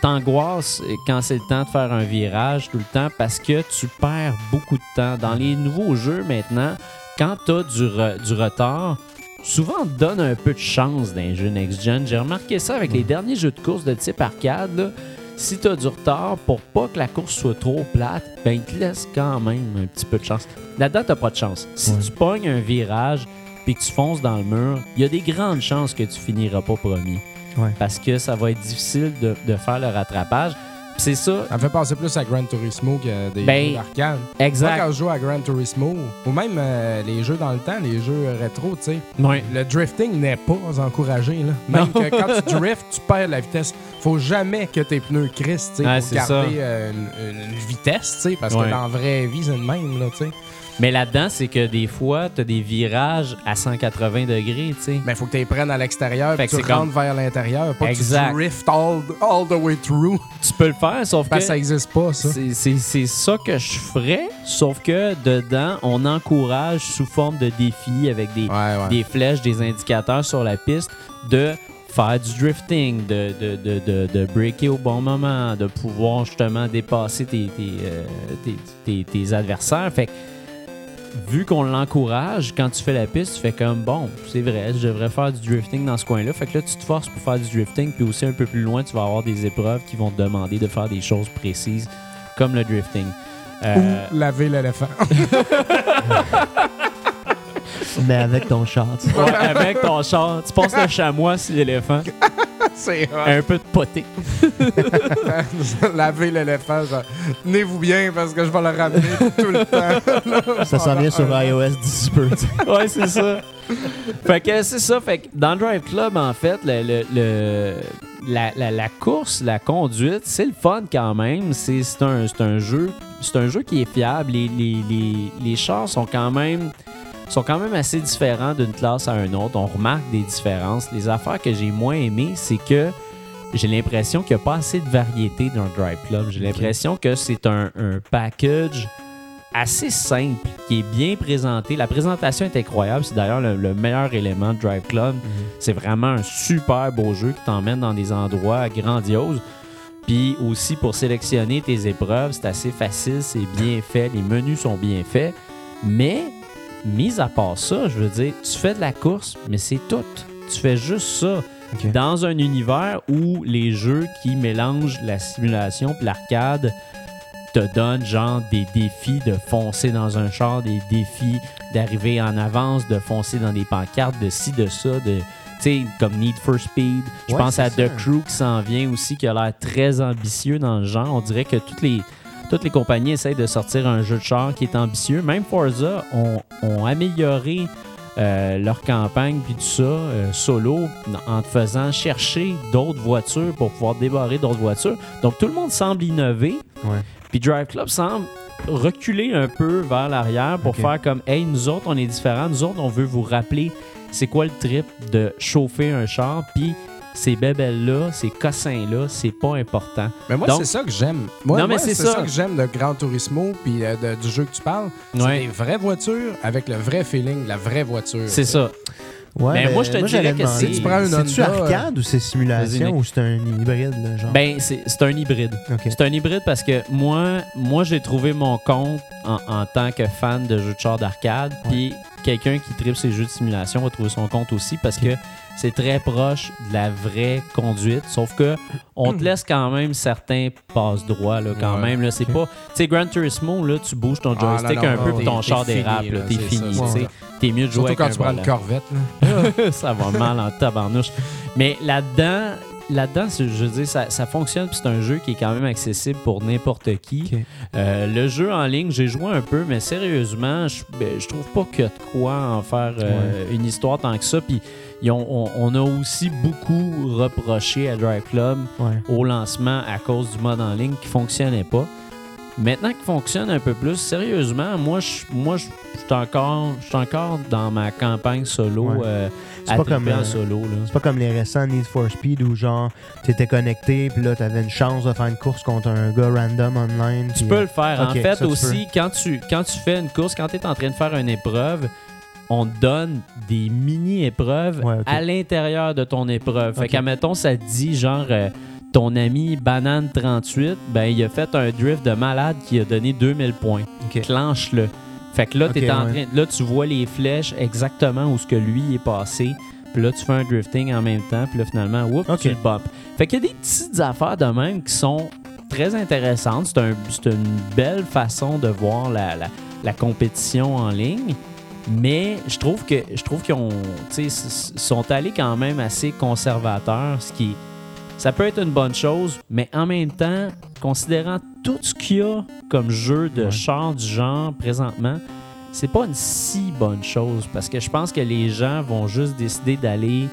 t'angoisses quand c'est le temps de faire un virage tout le temps parce que tu perds beaucoup de temps. Dans les nouveaux jeux maintenant, quand t'as du, re- du retard, souvent on te donne un peu de chance dans les jeux next-gen. J'ai remarqué ça avec les derniers jeux de course de type arcade. là. Si tu as du retard, pour pas que la course soit trop plate, ben il te laisse quand même un petit peu de chance. Là-dedans, t'as pas de chance. Si
Ouais.
tu pognes un virage puis que tu fonces dans le mur, il y a des grandes chances que tu finiras pas premier.
Ouais.
Parce que ça va être difficile de, de faire le rattrapage. C'est ça,
Ça me fait penser plus à Gran Turismo que des
Ben,
jeux d'arcade. Moi,
exact.
quand je joue à Gran Turismo, ou même euh, les jeux dans le temps, les jeux rétro, tu sais, le drifting n'est pas encouragé. Là. Même
Non.
que quand tu <laughs> drifts, tu perds la vitesse. Faut jamais que tes pneus crissent tu sais,
Ouais,
pour garder euh, une, vitesse, tu sais, parce que dans la vraie vie, c'est le même. Là, tu sais.
Mais là-dedans, c'est que des fois, tu as des virages à 180 degrés, tu sais.
Mais faut que tu les prennes à l'extérieur puis
que
tu rentres vers l'intérieur. Pas
Exact.
que tu drifts all, all the way through.
Tu peux le faire, sauf que
Parce que ça existe pas, ça.
c'est- ça que je ferais, sauf que dedans, on encourage sous forme de défi avec des,
Ouais, ouais.
des flèches, des indicateurs sur la piste, de faire du drifting, de, de, de, de, de breaker au bon moment, de pouvoir justement dépasser tes, tes, euh, tes, tes- tes adversaires. Fait que, vu qu'on l'encourage, quand tu fais la piste, tu fais comme bon, c'est vrai, je devrais faire du drifting dans ce coin-là. Fait que là, tu te forces pour faire du drifting, puis aussi un peu plus loin, tu vas avoir des épreuves qui vont te demander de faire des choses précises, comme le drifting. Euh,
Ou laver l'éléphant.
Mais avec ton char, tu
ouais, avec ton char, tu passes le chamois sur l'éléphant. <laughs>
C'est
un peu de poté. <laughs>
Laver l'éléphant, genre, tenez-vous bien parce que je vais le ramener tout le temps. <laughs>
Ça s'en vient sur iOS d'ici peu.
ouais, c'est ça. fait que c'est ça. Fait que dans Drive Club, en fait, le, le- le- la, la- la course, la conduite, c'est le fun quand même. C'est c'est un, c'est un jeu. C'est un jeu qui est fiable. Les, les, les, les chars sont quand même sont quand même assez différents d'une classe à une autre. On remarque des différences. Les affaires que j'ai moins aimées, c'est que j'ai l'impression qu'il n'y a pas assez de variété dans le Drive Club. J'ai l'impression que c'est un, un package assez simple, qui est bien présenté. La présentation est incroyable. C'est d'ailleurs le, le meilleur élément de Drive Club. C'est vraiment un super beau jeu qui t'emmène dans des endroits grandioses. Puis aussi pour sélectionner tes épreuves, c'est assez facile, c'est bien fait, les menus sont bien faits. Mais, mis à part ça, je veux dire, tu fais de la course, mais c'est tout. Tu fais juste ça. Dans un univers où les jeux qui mélangent la simulation et l'arcade te donnent genre des défis de foncer dans un char, des défis d'arriver en avance, de foncer dans des pancartes, de ci, de ça, de comme Need for Speed. Je
Ouais,
pense à. The Crew qui s'en vient aussi, qui a l'air très ambitieux dans le genre. On dirait que toutes les, toutes les compagnies essayent de sortir un jeu de char qui est ambitieux. Même Forza ont, ont amélioré euh, leur campagne puis tout ça euh, solo en te faisant chercher d'autres voitures pour pouvoir débarrer d'autres voitures. Donc tout le monde semble innover.
Ouais.
Puis Drive Club semble reculer un peu vers l'arrière pour faire comme Hey, nous autres, on est différents. Nous autres, on veut vous rappeler c'est quoi le trip de chauffer un char. Puis ces bébelles-là, ces cossins-là, c'est pas important.
Mais moi,
Donc-
c'est ça que j'aime. Moi,
Non, mais
moi,
c'est
c'est
ça.
ça. que j'aime de Gran Turismo puis euh, de- du jeu que tu parles.
Ouais.
C'est des vraies voitures avec le vrai feeling de la vraie voiture.
C'est ça.
Ouais,
Ben, moi, je te dirais que c'est-
Tu prends une
C'est-tu
Honda,
arcade ou c'est simulation ou c'est un hybride, là, genre?
Ben, c'est c'est un hybride. C'est un hybride parce que moi, moi j'ai trouvé mon compte en, en tant que fan de jeux de char d'arcade. Puis quelqu'un qui tripe ses jeux de simulation va trouver son compte aussi parce que c'est très proche de la vraie conduite. Sauf que on te laisse quand même certains passe droits là, quand
Ouais.
même. Là, c'est pas. Tu sais, Gran Turismo, là, tu bouges ton
Ah,
joystick un peu puis ton char dérape. T'es fini. tu. T'es mieux de jouer
Surtout
avec
quand
un
tu prends le
volant.
Corvette. <laughs>
ça va mal en tabarnouche. Mais là-dedans, là-dedans, je veux dire, ça, ça fonctionne. puis C'est un jeu qui est quand même accessible pour n'importe qui. Euh, le jeu en ligne, j'ai joué un peu, mais sérieusement, je, ben, je trouve pas qu'il y a de quoi en faire euh, une histoire tant que ça. Puis ils ont- on, on a aussi beaucoup reproché à Drive Club
Ouais.
au lancement à cause du mode en ligne qui fonctionnait pas. Maintenant qu'il fonctionne un peu plus, sérieusement, moi, je moi, suis encore, encore dans ma campagne solo.
Ouais.
euh, à
pas comme, euh,
solo.
C'est pas comme les récents Need for Speed où genre t'étais connecté puis là t'avais une chance de faire une course contre un gars random online.
Tu peux
euh,
le faire. en fait, aussi, quand tu, quand tu fais une course, quand tu es en train de faire une épreuve, on te donne des mini-épreuves
Ouais,
à l'intérieur de ton épreuve. Fait
Ok.
qu'admettons, ça te dit genre. euh, ton ami Banane38, ben, il a fait un drift de malade qui a donné 2000 points.
Ok.
Clenche-le. Fait que là,
Ok,
t'es en
ouais.
train, là, tu vois les flèches exactement où ce que lui est passé. Puis là, tu fais un drifting en même temps. Puis là, finalement, whoop,
Ok.
tu le bump. Fait qu'il y a des petites affaires de même qui sont très intéressantes. C'est un- c'est une belle façon de voir la, la- la compétition en ligne. Mais je trouve que je trouve qu'ils ont, sont allés quand même assez conservateurs, ce qui ça peut être une bonne chose, mais en même temps, considérant tout ce qu'il y a comme jeu de
Ouais.
char du genre présentement, c'est pas une si bonne chose parce que je pense que les gens vont juste décider d'aller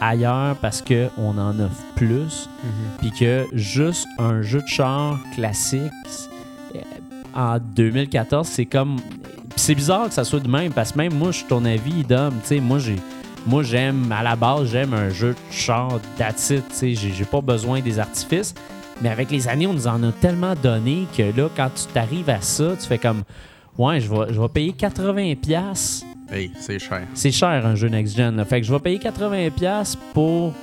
ailleurs parce que on en offre plus,
Mhm.
puis que juste un jeu de char classique euh, en 2014, c'est comme c'est bizarre que ça soit de même parce que même moi, je suis ton avis, Dom, tu sais, moi j'ai moi j'aime à la base, j'aime un jeu de char sais, j'ai pas besoin des artifices. Mais avec les années, on nous en a tellement donné que là, quand tu t'arrives à ça, tu fais comme Ouais, je vais, je vais payer 80$. pièces
Hey, c'est cher.
C'est cher un jeu next-gen. Fait que je vais payer 80$ piastres pour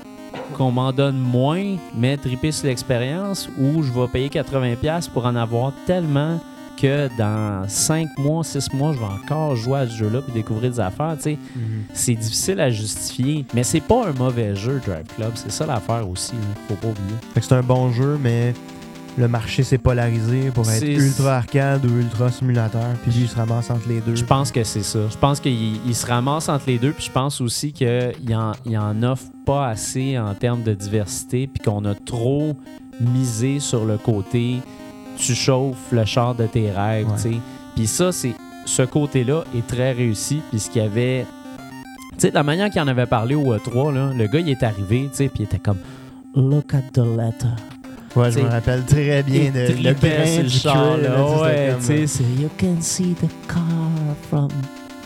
qu'on m'en donne moins, mais triper sur l'expérience, ou je vais payer 80$ piastres pour en avoir tellement que dans 5 mois, 6 mois, je vais encore jouer à ce jeu-là puis découvrir des affaires.
Mhm.
C'est difficile à justifier, mais c'est pas un mauvais jeu, Drive Club. C'est ça l'affaire aussi, là. faut pas oublier.
C'est un bon jeu, mais le marché s'est polarisé pour être ultra arcade ou ultra simulateur, puis lui, il se ramasse entre les deux.
Je pense que c'est ça. Je pense qu'il il se ramasse entre les deux, puis je pense aussi qu'il en, il en offre pas assez en termes de diversité, puis qu'on a trop misé sur le côté tu chauffes le char de tes rêves,
Ouais.
tu sais. Puis ça, c'est ce côté-là est très réussi, puis ce qu'il y avait. Tu sais, la manière qu'il en avait parlé au E3, là, le gars, il est arrivé, tu sais, puis il était comme Look at the letter.
Ouais, je me rappelle très bien de le grain du
char, là. Ouais, tu sais, c'est You can see the car from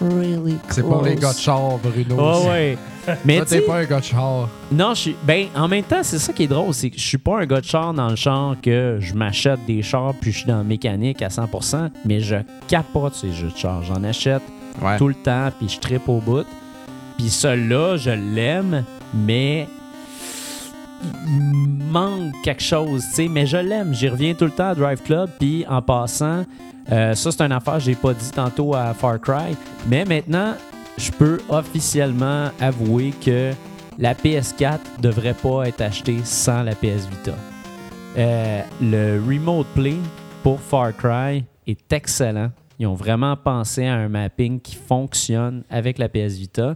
really close.
C'est pour les gars de char, Bruno.
Ouais, ouais. <laughs> Mais
Toi, t'es pas un gars de char.
non, je suis. Ben, en même temps, c'est ça qui est drôle, c'est que je suis pas un gars de char dans le char que je m'achète des chars puis je suis dans la mécanique à 100%, mais je capote ces jeux de char. J'en achète
Ouais.
tout le temps puis je tripe au bout. Puis celui-là, je l'aime, mais il manque quelque chose, tu. Mais je l'aime. J'y reviens tout le temps à Drive Club. Puis en passant, euh, ça, c'est une affaire que j'ai pas dit tantôt à Far Cry. Mais maintenant, je peux officiellement avouer que la PS4 devrait pas être achetée sans la PS Vita. Euh, le Remote Play pour Far Cry est excellent. Ils ont vraiment pensé à un mapping qui fonctionne avec la PS Vita.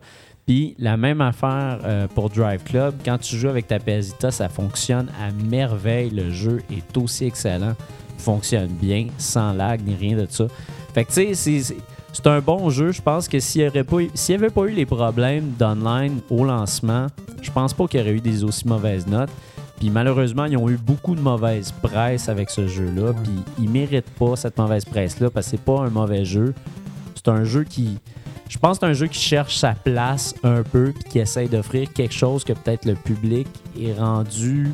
Puis la même affaire euh, pour Drive Club. Quand tu joues avec ta PS Vita, ça fonctionne à merveille. Le jeu est aussi excellent. Il fonctionne bien, sans lag ni rien de ça. Fait que tu sais, c'est- un bon jeu. Je pense que s'il n'y avait, pas eu- s'il y avait pas eu les problèmes d'online au lancement, je pense pas qu'il y aurait eu des aussi mauvaises notes. Puis malheureusement, ils ont eu beaucoup de mauvaise presse avec ce jeu-là. Puis ils méritent pas cette mauvaise presse-là parce que c'est pas un mauvais jeu. C'est un jeu qui. Je pense que c'est un jeu qui cherche sa place un peu puis qui essaye d'offrir quelque chose que peut-être le public est rendu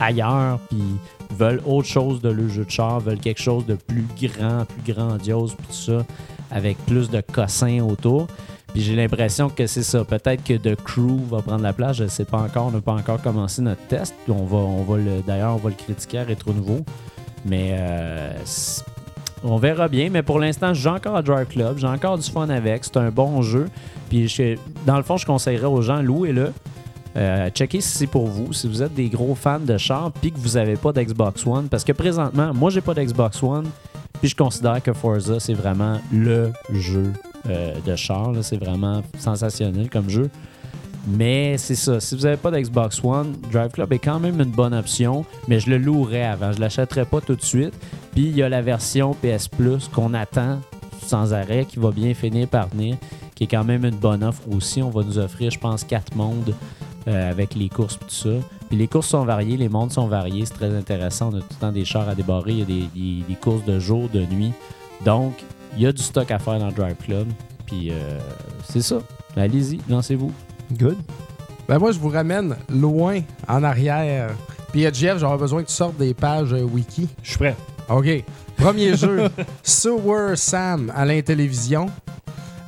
ailleurs puis veulent autre chose de le jeu de char, veulent quelque chose de plus grand, plus grandiose puis tout ça avec plus de cossins autour. Puis j'ai l'impression que c'est ça. Peut-être que The Crew va prendre la place. Je ne sais pas encore. On n'a pas encore commencé notre test. On va, on va le, d'ailleurs, on va le critiquer à Rétro Nouveau. Mais euh, on verra bien. Mais pour l'instant, j'ai encore Drive Club. J'ai encore du fun avec. C'est un bon jeu. Puis dans le fond, je conseillerais aux gens, louez-le. Euh, checkez si c'est pour vous. Si vous êtes des gros fans de char puis que vous n'avez pas d'Xbox One. Parce que présentement, moi, j'ai pas d'Xbox One. Puis je considère que Forza, c'est vraiment le jeu euh, de char. C'est vraiment sensationnel comme jeu. Mais c'est ça. Si vous n'avez pas d'Xbox One, Drive Club est quand même une bonne option. Mais je le louerais avant. Je l'achèterais pas tout de suite. Puis il y a la version PS Plus qu'on attend sans arrêt, qui va bien finir par venir, qui est quand même une bonne offre aussi. On va nous offrir, je pense, quatre mondes euh, avec les courses et tout ça. Puis les courses sont variées, les mondes sont variés, c'est très intéressant. On a tout le temps des chars à débarrer, il y a des, courses de jour, de nuit. Donc, il y a du stock à faire dans Drive Club. Puis euh, c'est ça. Allez-y, lancez-vous.
Good.
Ben moi, je vous ramène loin en arrière. Puis euh, Jeff, j'aurais besoin que tu sortes des pages euh, wiki.
Je suis prêt.
OK. Premier <laughs> jeu, Sewer Sam à l'Intellivision.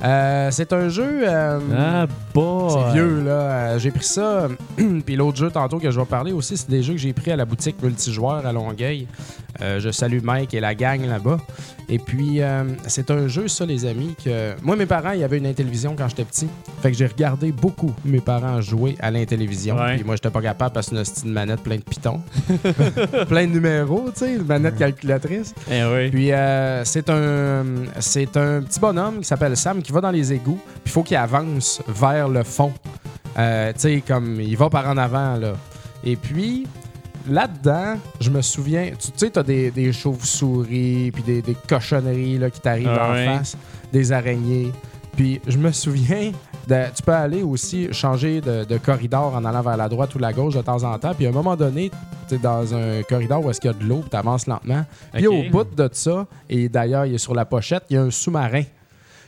Euh, c'est un jeu. euh,
Ah, boy!
c'est vieux, là. Euh, j'ai pris ça. <clears throat> Puis l'autre jeu, tantôt, que je vais parler aussi, c'est des jeux que j'ai pris à la boutique multijoueur à Longueuil. Euh, je salue Mike et la gang là-bas. Et puis, euh, c'est un jeu, ça, les amis, que... Moi, mes parents, il y avait une Intellivision quand j'étais petit. Fait que j'ai regardé beaucoup mes parents jouer à l'Intellivision.
Ouais.
Puis moi, j'étais pas capable parce que une manette pleine de pitons. <laughs> plein de numéros, tu sais, une manette calculatrice.
Eh oui.
Puis euh, c'est un c'est un petit bonhomme qui s'appelle Sam qui va dans les égouts. Puis il faut qu'il avance vers le fond. Euh, tu sais comme il va par en avant là. Et puis là-dedans, je me souviens, tu sais t'as des, des chauves-souris puis des, des cochonneries là, qui t'arrivent
Ah
en face, des araignées. Puis je me souviens de- tu peux aller aussi changer de, de corridor en allant vers la droite ou la gauche de temps en temps. Puis à un moment donné, tu es dans un corridor où est-ce qu'il y a de l'eau, tu avances lentement. Puis au bout de ça, et d'ailleurs, il est sur la pochette, il y a un sous-marin.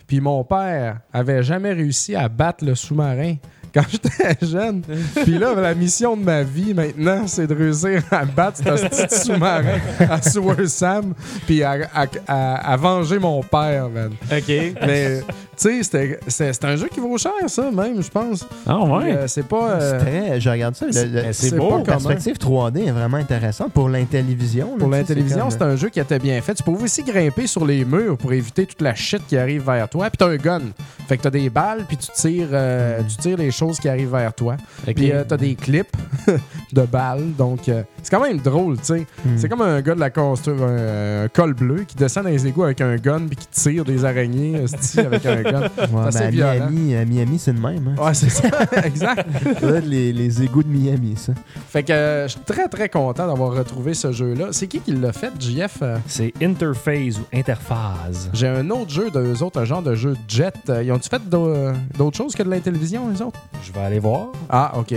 Puis mon père avait jamais réussi à battre le sous-marin quand j'étais <laughs> jeune. Puis là, la mission de ma vie maintenant, c'est de réussir à battre ce petit sous-marin à Sewer Sam, puis à, à- à- à venger mon père, man.
OK.
Mais, tu sais, c'était- c'est un jeu qui vaut cher, ça, même, je pense.
Ah ouais.
euh, c'est pas. euh,
C'est très- je regarde ça.
c'est-
beau.
pas
La
commun.
perspective 3D est vraiment intéressante pour l'intellivision.
Pour l'intellivision, c'est un jeu qui était bien fait. Tu pouvais aussi grimper sur les murs pour éviter toute la shit qui arrive vers toi. Puis t'as un gun. Fait que t'as des balles, puis tu tires, euh, tu tires les choses qui arrivent vers toi. Puis euh, t'as des clips <laughs> de balles. Donc euh, c'est quand même drôle, tu sais.
Hmm.
C'est comme un gars de la construire un, un col bleu qui descend dans les égouts avec un gun puis qui tire des araignées <laughs> avec un gun.
Ouais,
c'est
ben, à
violent.
Miami, à Miami c'est le même. Hein.
Ouais, c'est ça, <laughs> exact.
Ça doit être les, les égouts de Miami, ça.
Fait que euh, je suis très très content d'avoir retrouvé ce jeu-là. C'est qui qui l'a fait, JF Euh,
C'est Interphase ou Interphase.
J'ai un autre jeu d'eux autres, un genre de jeu jet. Euh, Ils ont-tu fait d'au- d'autres choses que de la télévision, les autres?
Je vais aller voir.
Ah, OK.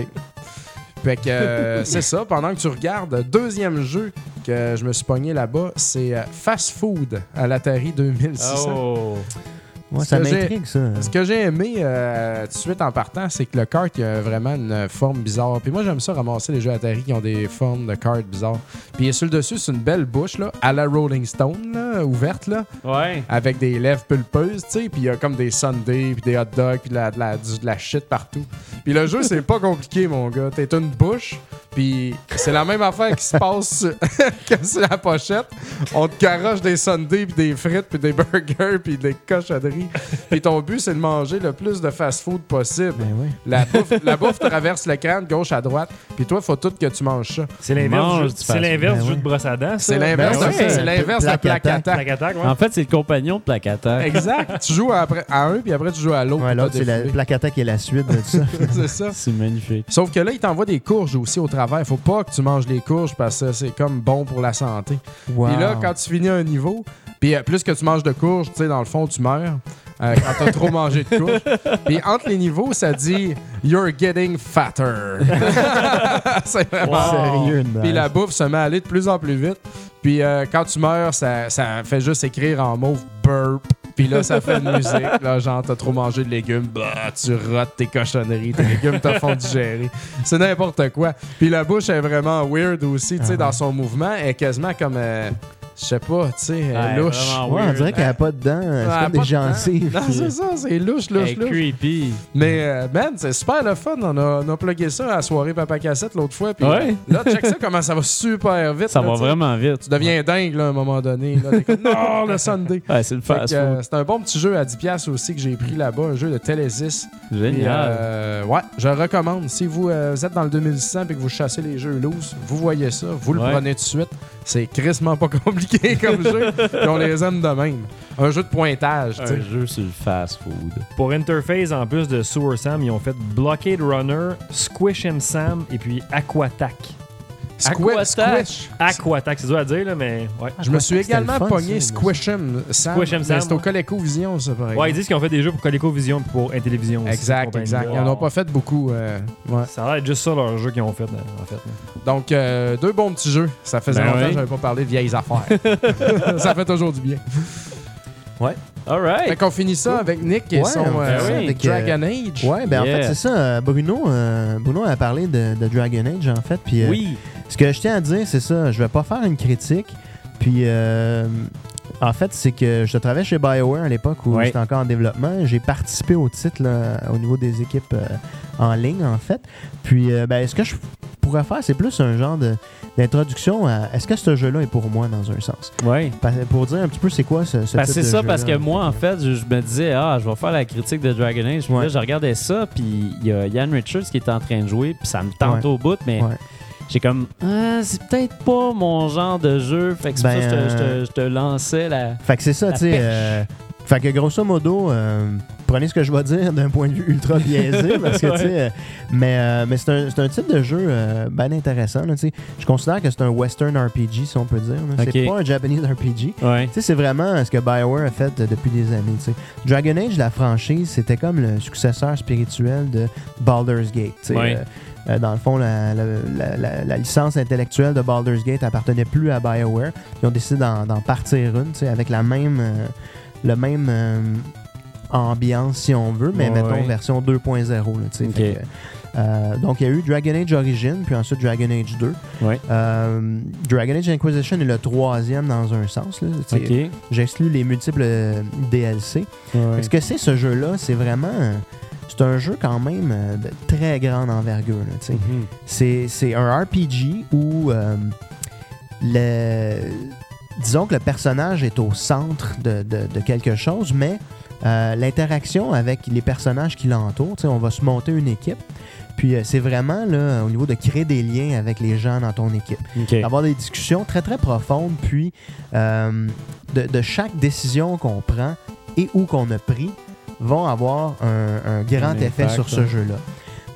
Fait que euh, <laughs> c'est ça, pendant que tu regardes, deuxième jeu que je me suis pogné là-bas, c'est euh, Fast Food à l'Atari 2600.
Oh.
Ouais, ça
que j'ai-
m'intrigue, ça.
Ce que j'ai aimé euh, tout de suite en partant, c'est que le kart il a vraiment une forme bizarre. Puis moi, j'aime ça ramasser les jeux Atari qui ont des formes de kart bizarres. Puis sur le dessus, c'est une belle bouche, là, à la Rolling Stone, là, ouverte, là,
Ouais.
avec des lèvres pulpeuses, tu sais. Puis il y a comme des sundaes, puis des hot dogs, puis de la, de, la, de la shit partout. Puis le jeu, c'est pas compliqué, mon gars. T'es une bouche, puis c'est la même affaire qui se passe <laughs> que sur la pochette. On te garoche des sundaes, puis des frites, puis des burgers, puis des cochonneries. Puis ton but, c'est de manger le plus de fast-food possible.
Ben oui.
La bouffe, la bouffe traverse l'écran de gauche à droite, puis toi, faut tout que tu manges ça.
C'est l'inverse du, l'inverse
Ben
du jeu
ouais.
de brosse à dents.
C'est l'inverse
Ben
de-
ouais.
c'est l'inverse de la
Plaque
attaque, ouais.
En fait, c'est le compagnon de Plaque.
Exact. tu joues après, à un, puis après, tu joues à l'autre.
Ouais, l'autre, c'est la plaque attaque et la suite de ça. <laughs>
c'est ça.
C'est magnifique.
Sauf que là, il t'envoie des courges aussi au travers. Faut pas que tu manges les courges parce que c'est comme bon pour la santé.
Wow.
Puis là, quand tu finis un niveau, puis euh, plus que tu manges de courges, tu sais, dans le fond, tu meurs. euh, quand t'as trop mangé de courges. <laughs> Puis entre les niveaux, ça dit You're getting fatter. <laughs> c'est vraiment.
Sérieux,
Puis la bouffe se met à aller de plus en plus vite. Puis euh, quand tu meurs, ça, ça fait juste écrire en mauve burp. Puis là, ça fait une musique. Là, genre, t'as trop mangé de légumes. Bah, tu rotes tes cochonneries. Tes légumes te font digérer. C'est n'importe quoi. Puis la bouche est vraiment weird aussi, tu sais,
Ah
dans son mouvement. Elle est quasiment comme, euh, je sais pas, tu sais, euh,
Ouais,
louche.
Ouais, on dirait qu'elle a pas de dents. C'est comme des
de
gencives.
Non, c'est ça, c'est louche, louche,
Hey,
louche.
creepy.
Mais, euh, man, c'est super le fun. On a, on a plugué ça à la soirée Papa Cassette l'autre fois. Puis
Ouais.
là, check ça, comment ça va super vite.
Ça
là,
va vraiment vite.
Tu deviens dingue, là, à un moment donné. Là, T'es comme, non, le <laughs> Sunday.
Ouais, c'est le fast
euh, c'est un bon petit jeu à 10$ aussi que j'ai pris là-bas, un jeu de Telesis. Puis,
Génial.
euh, ouais, je le recommande. Si vous, euh, vous êtes dans le 2600 et que vous chassez les jeux loose, vous voyez ça, vous le
Ouais.
prenez tout de suite. C'est crissement pas compliqué <laughs> comme jeu. Puis on les aime de même. Un jeu de pointage.
Un jeu sur le fast food.
Pour Interface, en plus de Sewer Sam, ils ont fait Blockade Runner, Squish and Sam et puis Aquatac.
Squish, squish.
Aquatac, c'est dur à dire, là, mais ouais.
Je me suis également
fun,
pogné Squish'em Sam.
Squish'em Sam,
C'est au. ColecoVision, ça, par
Ouais, ils disent qu'ils ont fait des jeux pour ColecoVision et pour Intellivision
Exact, exact. Ils en ont pas fait beaucoup. euh, ouais.
Ça a l'air juste ça leur jeu qu'ils ont fait, euh, en fait.
Donc, euh, deux bons petits jeux. Ça faisait
Ben
longtemps que
oui.
j'avais pas parlé de vieilles affaires. <laughs> ça fait toujours du bien.
All right.
Fait qu'on finit ça avec Nick et
Ouais,
son
on fait
euh,
avec,
Dragon Age.
Ouais, ben
Yeah.
en fait, c'est ça. euh, Bruno, euh, Bruno a parlé de, de Dragon Age, en fait. Puis, euh,
Oui.
Ce que je tiens à dire, c'est ça. Je vais pas faire une critique. Puis, euh, en fait, c'est que je travaillais chez BioWare à l'époque où
Ouais.
j'étais encore en développement. J'ai participé au titre là, au niveau des équipes euh, en ligne, en fait. Puis, euh, ben, ce que je pourrais faire, c'est plus un genre de- d'introduction à est-ce que ce jeu-là est pour moi dans un sens? Pa- Pour dire un petit peu c'est quoi ce, ce type
que c'est ça, parce que moi, en fait, je, je me disais, ah, je vais faire la critique de Dragon Age. Puis
Ouais.
là, je regardais ça, puis il y a Ian Richards qui est en train de jouer, puis ça me tente
Ouais.
au bout, mais
Ouais.
j'ai comme, ah, c'est peut-être pas mon genre de jeu. Fait que c'est
Ben,
ça je te- je te,
euh,
je te lançais la.
Fait que c'est ça, tu sais. euh, fait que grosso modo, euh, prenez ce que je vais dire d'un point de vue ultra biaisé, <laughs> parce que, tu sais, euh, mais, euh, mais c'est un, un type de jeu euh, ben intéressant, là, tu sais. Je considère que c'est un Western RPG, si on peut dire. C'est pas un Japanese RPG.
Ouais.
Tu sais, c'est vraiment ce que BioWare a fait euh, depuis des années, tu sais. Dragon Age, la franchise, c'était comme le successeur spirituel de Baldur's Gate.
Ouais.
Euh, dans le fond, la, la- la- la- licence intellectuelle de Baldur's Gate appartenait plus à BioWare. Ils ont décidé d'en partir une, tu sais, avec la même, le même, euh, ambiance, si on veut, mais
Ouais,
mettons
ouais.
version 2.0. là, tu sais.
Ok.
Fait que, euh, donc, il y a eu Dragon Age Origin, puis ensuite Dragon Age 2.
Ouais.
Euh, Dragon Age Inquisition est le troisième dans un sens. là, tu sais.
Ok.
J'exclus les multiples DLC. Ce que c'est ce jeu-là, c'est vraiment. C'est un jeu quand même de très grande envergure.
Mhm.
C'est c'est un RPG où euh, le, disons que le personnage est au centre de, de- de quelque chose, mais euh, l'interaction avec les personnages qui l'entourent, tu sais, on va se monter une équipe. Puis euh, c'est vraiment là, au niveau de créer des liens avec les gens dans ton équipe.
Ok.
D'avoir des discussions très très profondes, puis euh, de, de chaque décision qu'on prend et où qu'on a pris vont avoir un, un grand
Un
effet
impact,
sur ce
ouais.
jeu-là.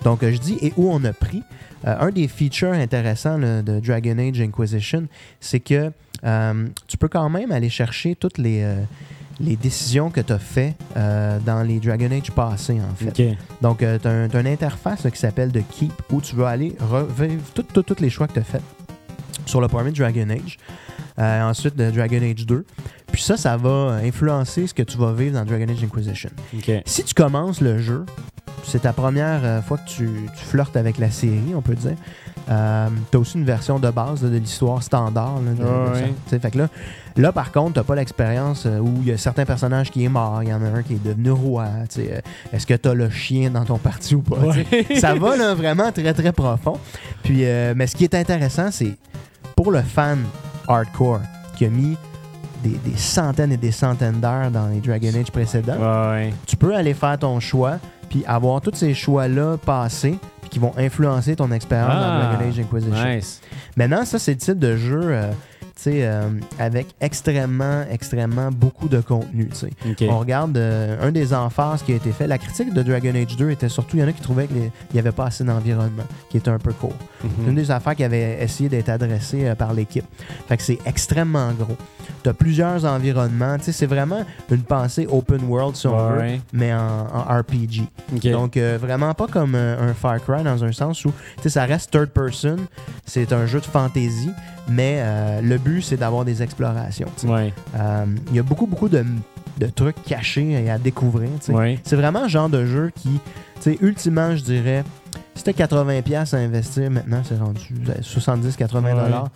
Donc euh, je dis et où on a pris. Euh, un des features intéressants là, de Dragon Age Inquisition, c'est que euh, tu peux quand même aller chercher toutes les, euh, les décisions que tu as faites euh, dans les Dragon Age passés, en fait. Donc, tu as, une interface là, qui s'appelle The Keep où tu vas aller revivre tous les choix que tu as faits sur le premier Dragon Age. Ensuite, de Dragon Age 2. Puis ça, ça va influencer ce que tu vas vivre dans Dragon Age Inquisition. Si tu commences le jeu, c'est ta première fois que tu, tu flirtes avec la série, on peut dire. Euh, t'as aussi une version de base là, de l'histoire standard. Là, de- Fait que là, là, par contre, t'as pas l'expérience euh, où il y a certains personnages qui est mort, il y en a un qui est devenu roi. euh, Est-ce que t'as le chien dans ton parti ou pas? Ça va là, vraiment très très profond. Puis, euh, mais ce qui est intéressant, c'est pour le fan hardcore qui a mis des, des centaines et des centaines d'heures dans les Dragon Age précédents,
Ouais.
tu peux aller faire ton choix puis avoir tous ces choix-là passés puis qui vont influencer ton expérience
Ah,
dans Dragon Age Inquisition.
Nice.
Maintenant, ça, c'est le type de jeu euh, euh, avec extrêmement, extrêmement beaucoup de contenu. On regarde euh, un des emphases qui a été fait. La critique de Dragon Age 2 était surtout, il y en a qui trouvaient qu'il n'y avait pas assez d'environnement, qui était un peu court.
Mhm.
C'est une des affaires qui avait essayé d'être adressée euh, par l'équipe. Fait que c'est extrêmement gros. Tu as plusieurs environnements. Tu sais, C'est vraiment une pensée open world, si on veut, mais en, en RPG. Donc, vraiment pas comme euh, un Far Cry dans un sens où tu sais, ça reste third person. C'est un jeu de fantasy, mais euh, le but, c'est d'avoir des explorations.
Ouais.
Euh, Il y a beaucoup, beaucoup de, de trucs cachés et à découvrir.
Ouais.
C'est vraiment le genre de jeu qui, ultimement, je dirais, si t'as 80$ à investir, maintenant, c'est rendu 70-80$ dollars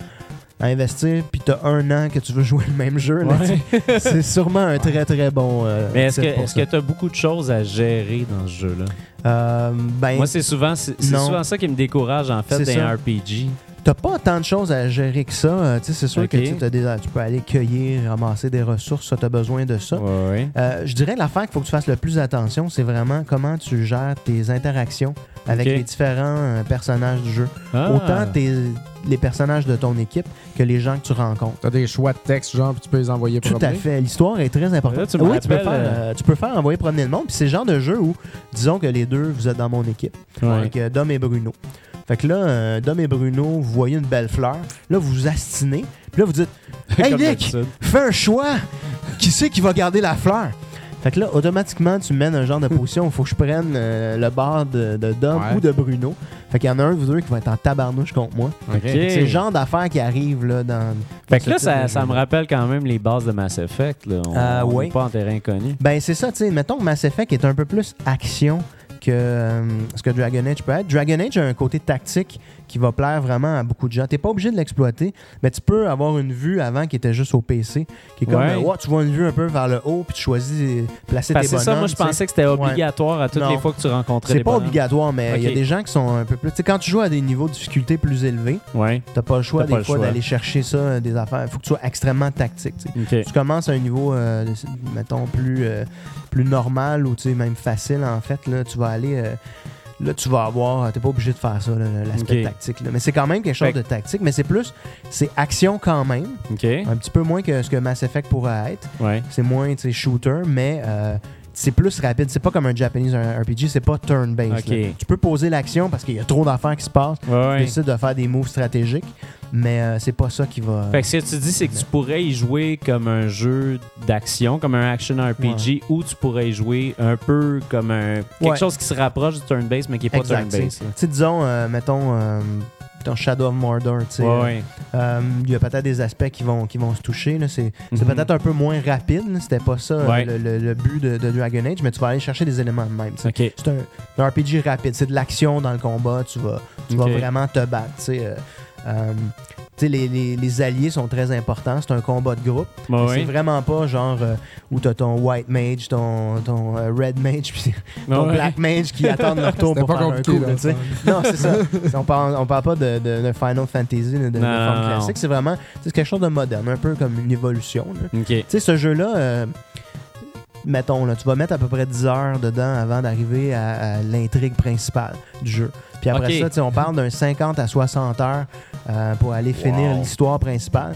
à investir, puis t'as un an que tu veux jouer le même jeu, <laughs> c'est sûrement un très, très bon. euh,
Mais est-ce que tu as beaucoup de choses à gérer dans ce jeu-là?
Ben,
Moi, c'est souvent, souvent ça qui me décourage, en fait,
C'est
d'un. RPG.
T'as pas tant de choses à gérer que ça. euh, tu sais, c'est sûr que tu des- tu peux aller cueillir, ramasser des ressources, ça, tu as besoin de ça.
Ouais, ouais.
Euh, je dirais l'affaire qu'il faut que tu fasses le plus attention, c'est vraiment comment tu gères tes interactions avec les différents euh, personnages du jeu.
Ah.
Autant tes, les personnages de ton équipe que les gens que tu rencontres.
T'as des choix de texte, genre, puis tu peux les envoyer
Tout à
promener?
fait. L'histoire est très importante.
Là, tu
oui, tu peux, faire,
euh,
tu peux faire envoyer promener le monde. Puis c'est le genre de jeu où, disons que les deux, vous êtes dans mon équipe.
Ouais.
Avec euh, Dom et Bruno. Fait que là, euh, Dom et Bruno, vous voyez une belle fleur. Là, vous vous astinez. Puis là, vous dites <laughs> Hey Nick, fais un choix. Qui c'est qui va garder la fleur? Fait que là, automatiquement, tu mènes un genre de position où il faut que je prenne euh, le bar de, de Dom
Ouais.
ou de Bruno. Fait qu'il y en a un de vous deux qui va être en tabarnouche contre moi.
Ok.
C'est le genre d'affaires qui arrivent là, dans.
Fait que là, ça, me rappelle quand même les bases de Mass Effect. Là. On
Euh,
on
oui.
est pas en terrain connu.
Ben, c'est ça, tu sais. Mettons que Mass Effect est un peu plus action que euh, ce que Dragon Age peut être. Dragon Age a un côté tactique qui va plaire vraiment à beaucoup de gens. T'es pas obligé de l'exploiter, mais tu peux avoir une vue avant qui était juste au PC, qui est comme,
Ouais.
tu vois une vue un peu vers le haut, puis tu choisis de placer
Parce
tes
c'est ça, moi, je
tu sais.
pensais que c'était
Ouais.
obligatoire à toutes
Non.
les fois que tu rencontrais
C'est pas
bonhommes.
obligatoire, mais il y a des gens qui sont un peu plus. Tu sais, quand tu joues à des niveaux de difficulté plus élevés,
Ouais.
t'as pas le choix des fois d'aller chercher ça, euh, des affaires. Il faut que tu sois extrêmement tactique. tu tu commences à un niveau, euh, mettons, plus, euh, plus normal ou tu même facile, en fait, là, tu vas aller. euh, là, tu vas avoir. T'es pas obligé de faire ça, l'aspect tactique. là. Mais c'est quand même quelque chose
Fait
de tactique. Mais c'est plus. C'est action quand même. Un petit peu moins que ce que Mass Effect pourrait être.
Ouais.
C'est moins, tu sais, shooter, mais. euh, c'est plus rapide. C'est pas comme un Japanese RPG, c'est pas turn-based. Tu peux poser l'action parce qu'il y a trop d'affaires qui se passent.
Ouais,
Tu décides de faire des moves stratégiques, mais euh, c'est pas ça qui va.
Fait que ce que tu dis, c'est que tu pourrais y jouer comme un jeu d'action, comme un action RPG, ou tu pourrais y jouer un peu comme un quelque
Ouais.
chose qui se rapproche du turn-based, mais qui est pas turn-based.
Tu disons, euh, mettons, euh, ton Shadow of Mordor. tu sais.
Ouais, ouais.
Euh, Il y a peut-être des aspects qui vont, qui vont se toucher. C'est
Mhm.
peut-être un peu moins rapide. C'était pas ça euh,
Ouais.
le, le- le but de, de Dragon Age, mais tu vas aller chercher des éléments de même. C'est un, un RPG rapide. C'est de l'action dans le combat. Tu vas, tu vas vraiment te battre. Euh, euh, les, les- les alliés sont très importants. C'est un combat de groupe.
Ouais.
C'est vraiment pas genre euh, où t'as ton White Mage, ton, ton euh, Red Mage, puis <laughs> ton
Ouais.
Black Mage qui <laughs> attendent leur tour pour
pas
faire un coup.
là,
là, non, c'est ça. <laughs> on, parle, on parle pas de, de- de Final Fantasy, de, de
Non,
forme classique. C'est vraiment c'est quelque chose de moderne, un peu comme une évolution. Tu sais, ce jeu-là, euh, mettons, là, tu vas mettre à peu près 10 heures dedans avant d'arriver à, à l'intrigue principale du jeu. Puis après ça, tu on parle d'un 50 à 60 heures euh, pour aller finir
Wow.
l'histoire principale.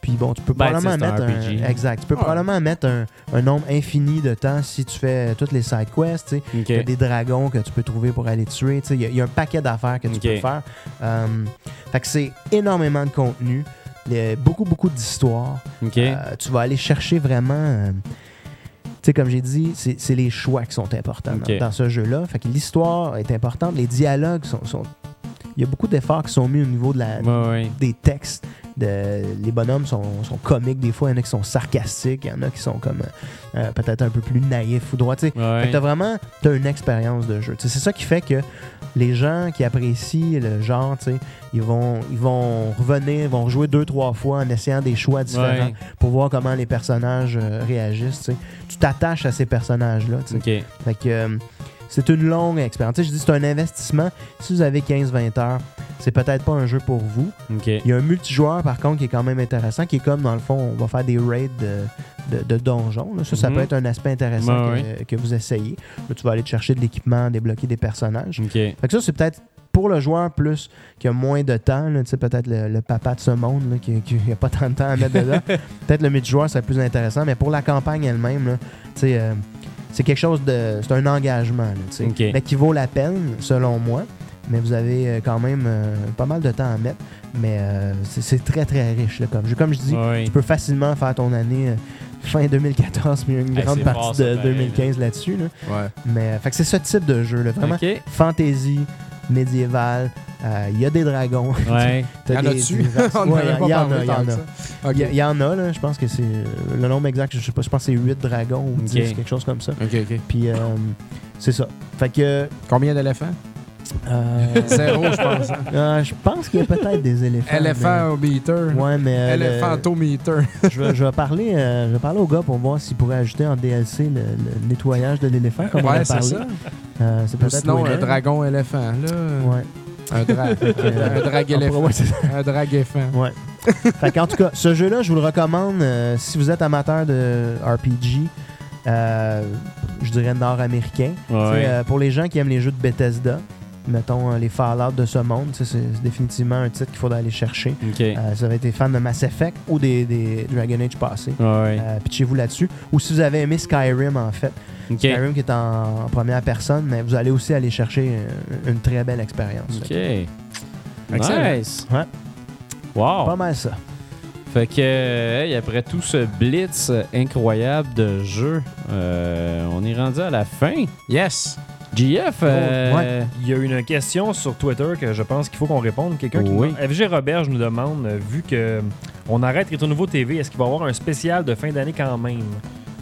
Puis bon, tu peux
Ben,
probablement
tu un
mettre un, exact. Tu peux probablement mettre un, un nombre infini de temps si tu fais toutes les side quests. tu sais.
Ok.
Il y a des dragons que tu peux trouver pour aller tuer. tu. Il y, a- il y a un paquet d'affaires que tu peux faire. Euh, fait que c'est énormément de contenu, les- beaucoup, beaucoup d'histoires. Euh, tu vas aller chercher vraiment. Tu sais, comme j'ai dit, c'est les choix qui sont importants dans- ce jeu-là. Fait que l'histoire est importante, les dialogues sont. sont- Il y a beaucoup d'efforts qui sont mis au niveau de la,
Ouais, ouais.
des textes. De, les bonhommes sont, sont comiques des fois, il y en a qui sont sarcastiques, il y en a qui sont comme euh, peut-être un peu plus naïfs ou droits. tu.
Ouais.
T'as vraiment t'as une expérience de jeu. C'est ça qui fait que les gens qui apprécient le genre, ils vont, ils vont revenir, ils vont jouer deux, trois fois en essayant des choix différents
Ouais.
pour voir comment les personnages euh, réagissent. tu t'attaches à ces personnages-là. tu sais.
Ok.
Fait que euh, c'est une longue expérience. Tu sais, je dis c'est un investissement. Si vous avez 15-20 heures, c'est peut-être pas un jeu pour vous. Il y a un multijoueur par contre qui est quand même intéressant, qui est comme dans le fond, on va faire des raids de, de, de donjons. là. Ça, ça
Mhm.
peut être un aspect intéressant
Ouais,
que, que vous essayez. Là, tu vas aller te chercher de l'équipement, débloquer des personnages. Fait que ça, c'est peut-être pour le joueur plus qui a moins de temps, là, tu sais, peut-être le, le papa de ce monde là, qui n'a pas tant de temps à mettre dedans. <laughs> peut-être le multijoueur serait plus intéressant, mais pour la campagne elle-même, là, tu sais, euh, c'est quelque chose de. C'est un engagement, là, mais qui vaut la peine, selon moi. Mais vous avez euh, quand même euh, pas mal de temps à mettre. Mais euh, c'est très très riche là, comme jeu. Comme je dis, tu peux facilement faire ton année euh, fin 2014, mais une
Hey,
grande partie
fort,
de
pareil,
2015 là-dessus. Là.
Ouais.
Mais fait que c'est ce type de jeu là, vraiment fantasy, médiéval. euh, Il y a des dragons.
Ouais.
Y en a
des-
dessus.
des races.
On
Ouais,
n'avait
il y en a, il y en a. Il y, en a, là, je pense que c'est. euh, Le nombre exact, je sais pas, je pense que c'est 8 dragons ou 10,
Ok.
quelque chose comme ça.
Ok, ok.
Puis, euh, c'est ça. Fait que.
Combien d'éléphants?
Euh,
Zéro, je pense. hein.
euh, je pense qu'il y a peut-être des éléphants.
Éléphant au meter.
mais- Ouais, mais. euh, le- <laughs> je, vais, je, vais parler, euh, je vais parler au gars pour voir s'il pourrait ajouter en DLC le, le nettoyage de l'éléphant, comme on a
Ouais, c'est
parlé.
ça.
Euh, c'est
sinon,
winner.
un dragon éléphant. Là.
Ouais.
Un, dra <laughs>
euh,
un drag
on
éléphant.
pourrait- ouais, c'est ça.
Un drag éléphant.
Ouais. fait qu'en tout cas, ce jeu-là, je vous le recommande euh, si vous êtes amateur de RPG, euh, je dirais nord-américain.
Ouais.
euh, pour les gens qui aiment les jeux de Bethesda, mettons euh, les Fallout de ce monde, c'est définitivement un titre qu'il faudra aller chercher.
Ok.
Euh, si vous avez été fan de Mass Effect ou des, des Dragon Age passés, euh, pitchez-vous là-dessus. Ou si vous avez aimé Skyrim, en fait. Skyrim qui est en, en première personne, mais vous allez aussi aller chercher euh, une très belle expérience.
Ok.
Excellent.
Nice.
Ouais.
Wow.
Pas mal ça.
Fait que, hey, après tout ce blitz incroyable de jeu, euh, on est rendu à la fin.
Yes.
GF, euh,
ouais.
Il y a une question sur Twitter que je pense qu'il faut qu'on réponde. Quelqu'un qui. FG Roberge nous demande, euh, vu que euh, on arrête Rétro Nouveau TV, est-ce qu'il va y avoir un spécial de fin d'année quand même?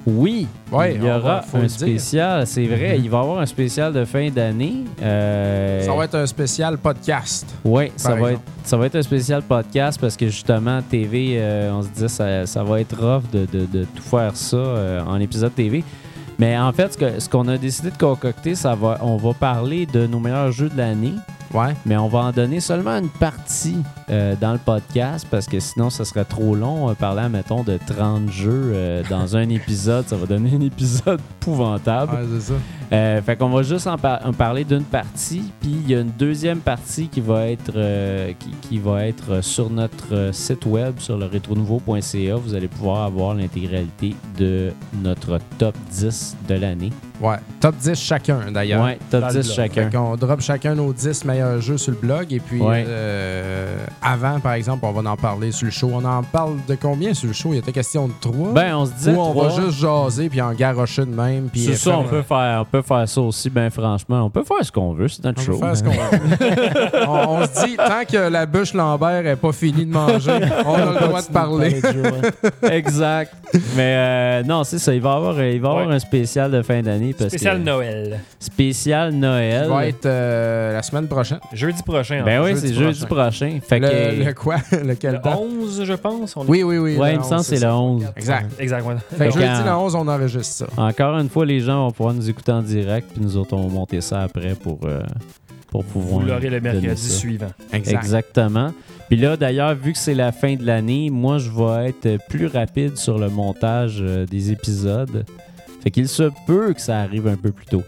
oui,
Ouais,
il y
va-
aura un spécial, c'est vrai,
Mhm.
il va y avoir un spécial de fin d'année. Euh,
Ça va être un spécial podcast.
Oui, ça va, être, ça va être un spécial podcast parce que justement, TV, euh, on se dit ça, ça va être rough de, de- de tout faire ça euh, en épisode TV. Mais en fait, ce qu'on a décidé de concocter, ça va, on va parler de nos meilleurs jeux de l'année,
Ouais.
mais on va en donner seulement une partie euh, dans le podcast parce que sinon, ça serait trop long. euh, parler, mettons, de 30 jeux euh, dans un <laughs> épisode, ça va donner un épisode <laughs> épouvantable.
Ouais, c'est ça.
Euh, fait qu'on va juste en, par- en parler d'une partie, puis il y a une deuxième partie qui va être qui, qui va être sur notre site web sur le retronouveau.ca. Vous allez pouvoir avoir l'intégralité de notre top 10 de l'année.
Ouais. Top 10 chacun, d'ailleurs.
Ouais, top
Dans le
10
blog.
chacun.
Fait qu'on drop chacun nos 10 meilleurs jeux sur le blog. Et puis,
Ouais.
euh, avant, par exemple, on va en parler sur le show. On en parle de combien sur le show? Il était question de 3?
Ben, on se disait
Ou on va juste jaser puis en garrocher de même. Puis
C'est ça, on peut faire, on peut faire ça aussi, ben franchement. On peut faire ce qu'on veut, c'est notre
On
show.
peut faire ce qu'on veut. <laughs> on, on se dit, tant que la bûche Lambert n'est pas finie de manger, on a le droit de parler.
exact. Mais euh, non, c'est ça. Il va y avoir, il va avoir
Ouais.
un spécial de fin d'année. Parce
Spécial
que-
Noël.
Spécial Noël.
Ça va être euh, la semaine prochaine.
Jeudi prochain. en
Ben oui, c'est jeudi prochain. Fait
Le,
que.
le quoi? <laughs> Lequel
Le
temps?
11, je pense. on est-
Oui, oui, oui.
ouais,
le
il me semble
11,
que c'est le
ça.
11.
Exact.
Exact, ouais.
Fait que jeudi le 11, on enregistre ça.
Encore une fois, les gens vont pouvoir nous écouter en direct, puis nous autres, on va monter ça après pour, euh, pour pouvoir.
Vous l'aurez le mercredi suivant.
Exact.
Exactement. Puis là, d'ailleurs, vu que c'est la fin de l'année, moi, je vais être plus rapide sur le montage euh, des épisodes. Fait qu'il se peut que ça arrive un peu plus tôt.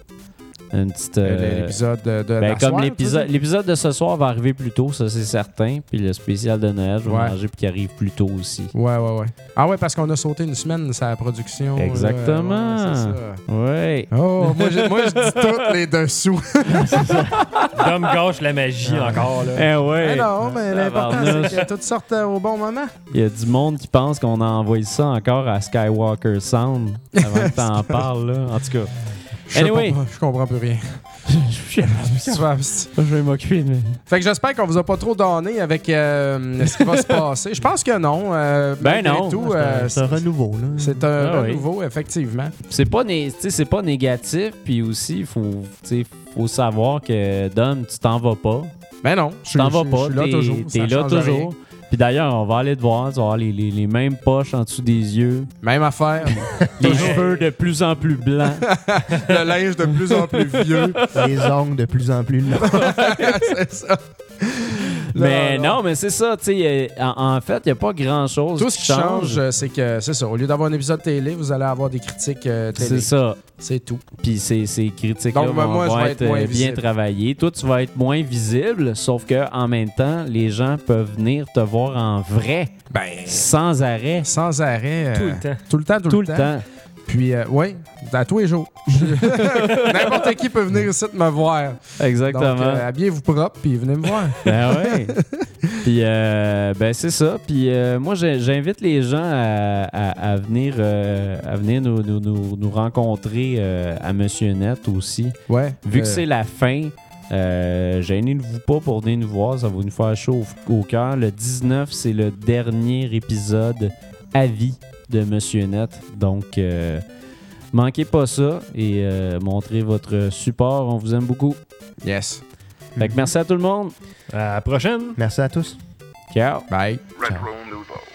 Une petite. euh,
L'épisode de, de
ben,
la
comme l'épisode, de ce soir va arriver plus tôt, ça c'est certain. Puis le spécial de Noël, je vais
Ouais.
manger puis qui arrive plus tôt aussi.
Ouais, ouais, ouais. Ah ouais, parce qu'on a sauté une semaine sa production. là.
Exactement.
Ouais, c'est ça.
Ouais.
Oh, moi, je, moi, je dis <laughs> tous les dessous. <laughs>
L'homme gâche la magie encore. Là.
Eh ouais.
Mais non, mais l'important, c'est que tout sorte euh, au bon moment.
Il y a du monde qui pense qu'on a envoyé ça encore à Skywalker Sound avant que t'en <laughs> parles, là. En tout cas.
Je
Anyway.
pas, je comprends plus rien. <laughs>
Je vais m'occuper de.
fait que j'espère qu'on vous a pas trop donné avec euh, ce qui va se passer. Je pense que non. euh,
Ben non.
C'est un-
euh,
c'est un renouveau, là.
c'est un
Ah oui.
renouveau, effectivement.
C'est pas, né- tu sais, c'est pas négatif, puis aussi, il faut, savoir que Dom, tu t'en vas pas.
Ben non,
Tu t'en vas pas,
suis là
t'es-
toujours.
T'es
ça
là toujours. Puis d'ailleurs, on va aller te voir, tu vas avoir les, les- les mêmes poches en dessous des yeux,
Même affaire. <laughs>
les cheveux de plus en plus blancs. <laughs>
le linge de plus en plus vieux.
Les ongles de plus en plus longs. <laughs>
c'est ça.
Mais
non.
non, mais c'est ça, tu sais, euh, en, en fait, il n'y a pas grand-chose
Tout ce qui change, euh, c'est que, c'est ça. Au lieu d'avoir un épisode télé, vous allez avoir des critiques euh,
C'est
télé.
ça.
C'est tout.
Puis ces, ces critiques-là
Donc, moi,
vont,
moi,
être,
être
euh, bien
visible.
travaillées. Toi, tu vas être moins visible, sauf que en même temps, les gens peuvent venir te voir en vrai,
Ben,
sans arrêt,
sans arrêt. euh,
Tout le temps.
Tout le temps, tout,
tout le temps.
Puis, euh, oui, à tous les jours. <laughs> N'importe qui peut venir ici me voir.
Exactement.
Donc, euh, habillez-vous propre, puis venez me voir. <laughs>
Ben ouais. Puis euh, ben c'est ça. Puis euh, moi j'invite les gens à, à- à venir euh, à venir nous, nous- nous- nous rencontrer à Monsieur Net aussi.
Ouais.
Vu que c'est la fin, euh, gênez-vous pas pour venir nous voir, ça va nous faire chaud au, au cœur. Le 19, c'est le dernier épisode à vie de Monsieur Net. Donc euh, manquez pas ça et euh, montrez votre support. On vous aime beaucoup.
Yes.
Fait que merci à tout le monde.
À la prochaine.
Merci à tous.
Ciao.
Bye.
Retro Nouveau.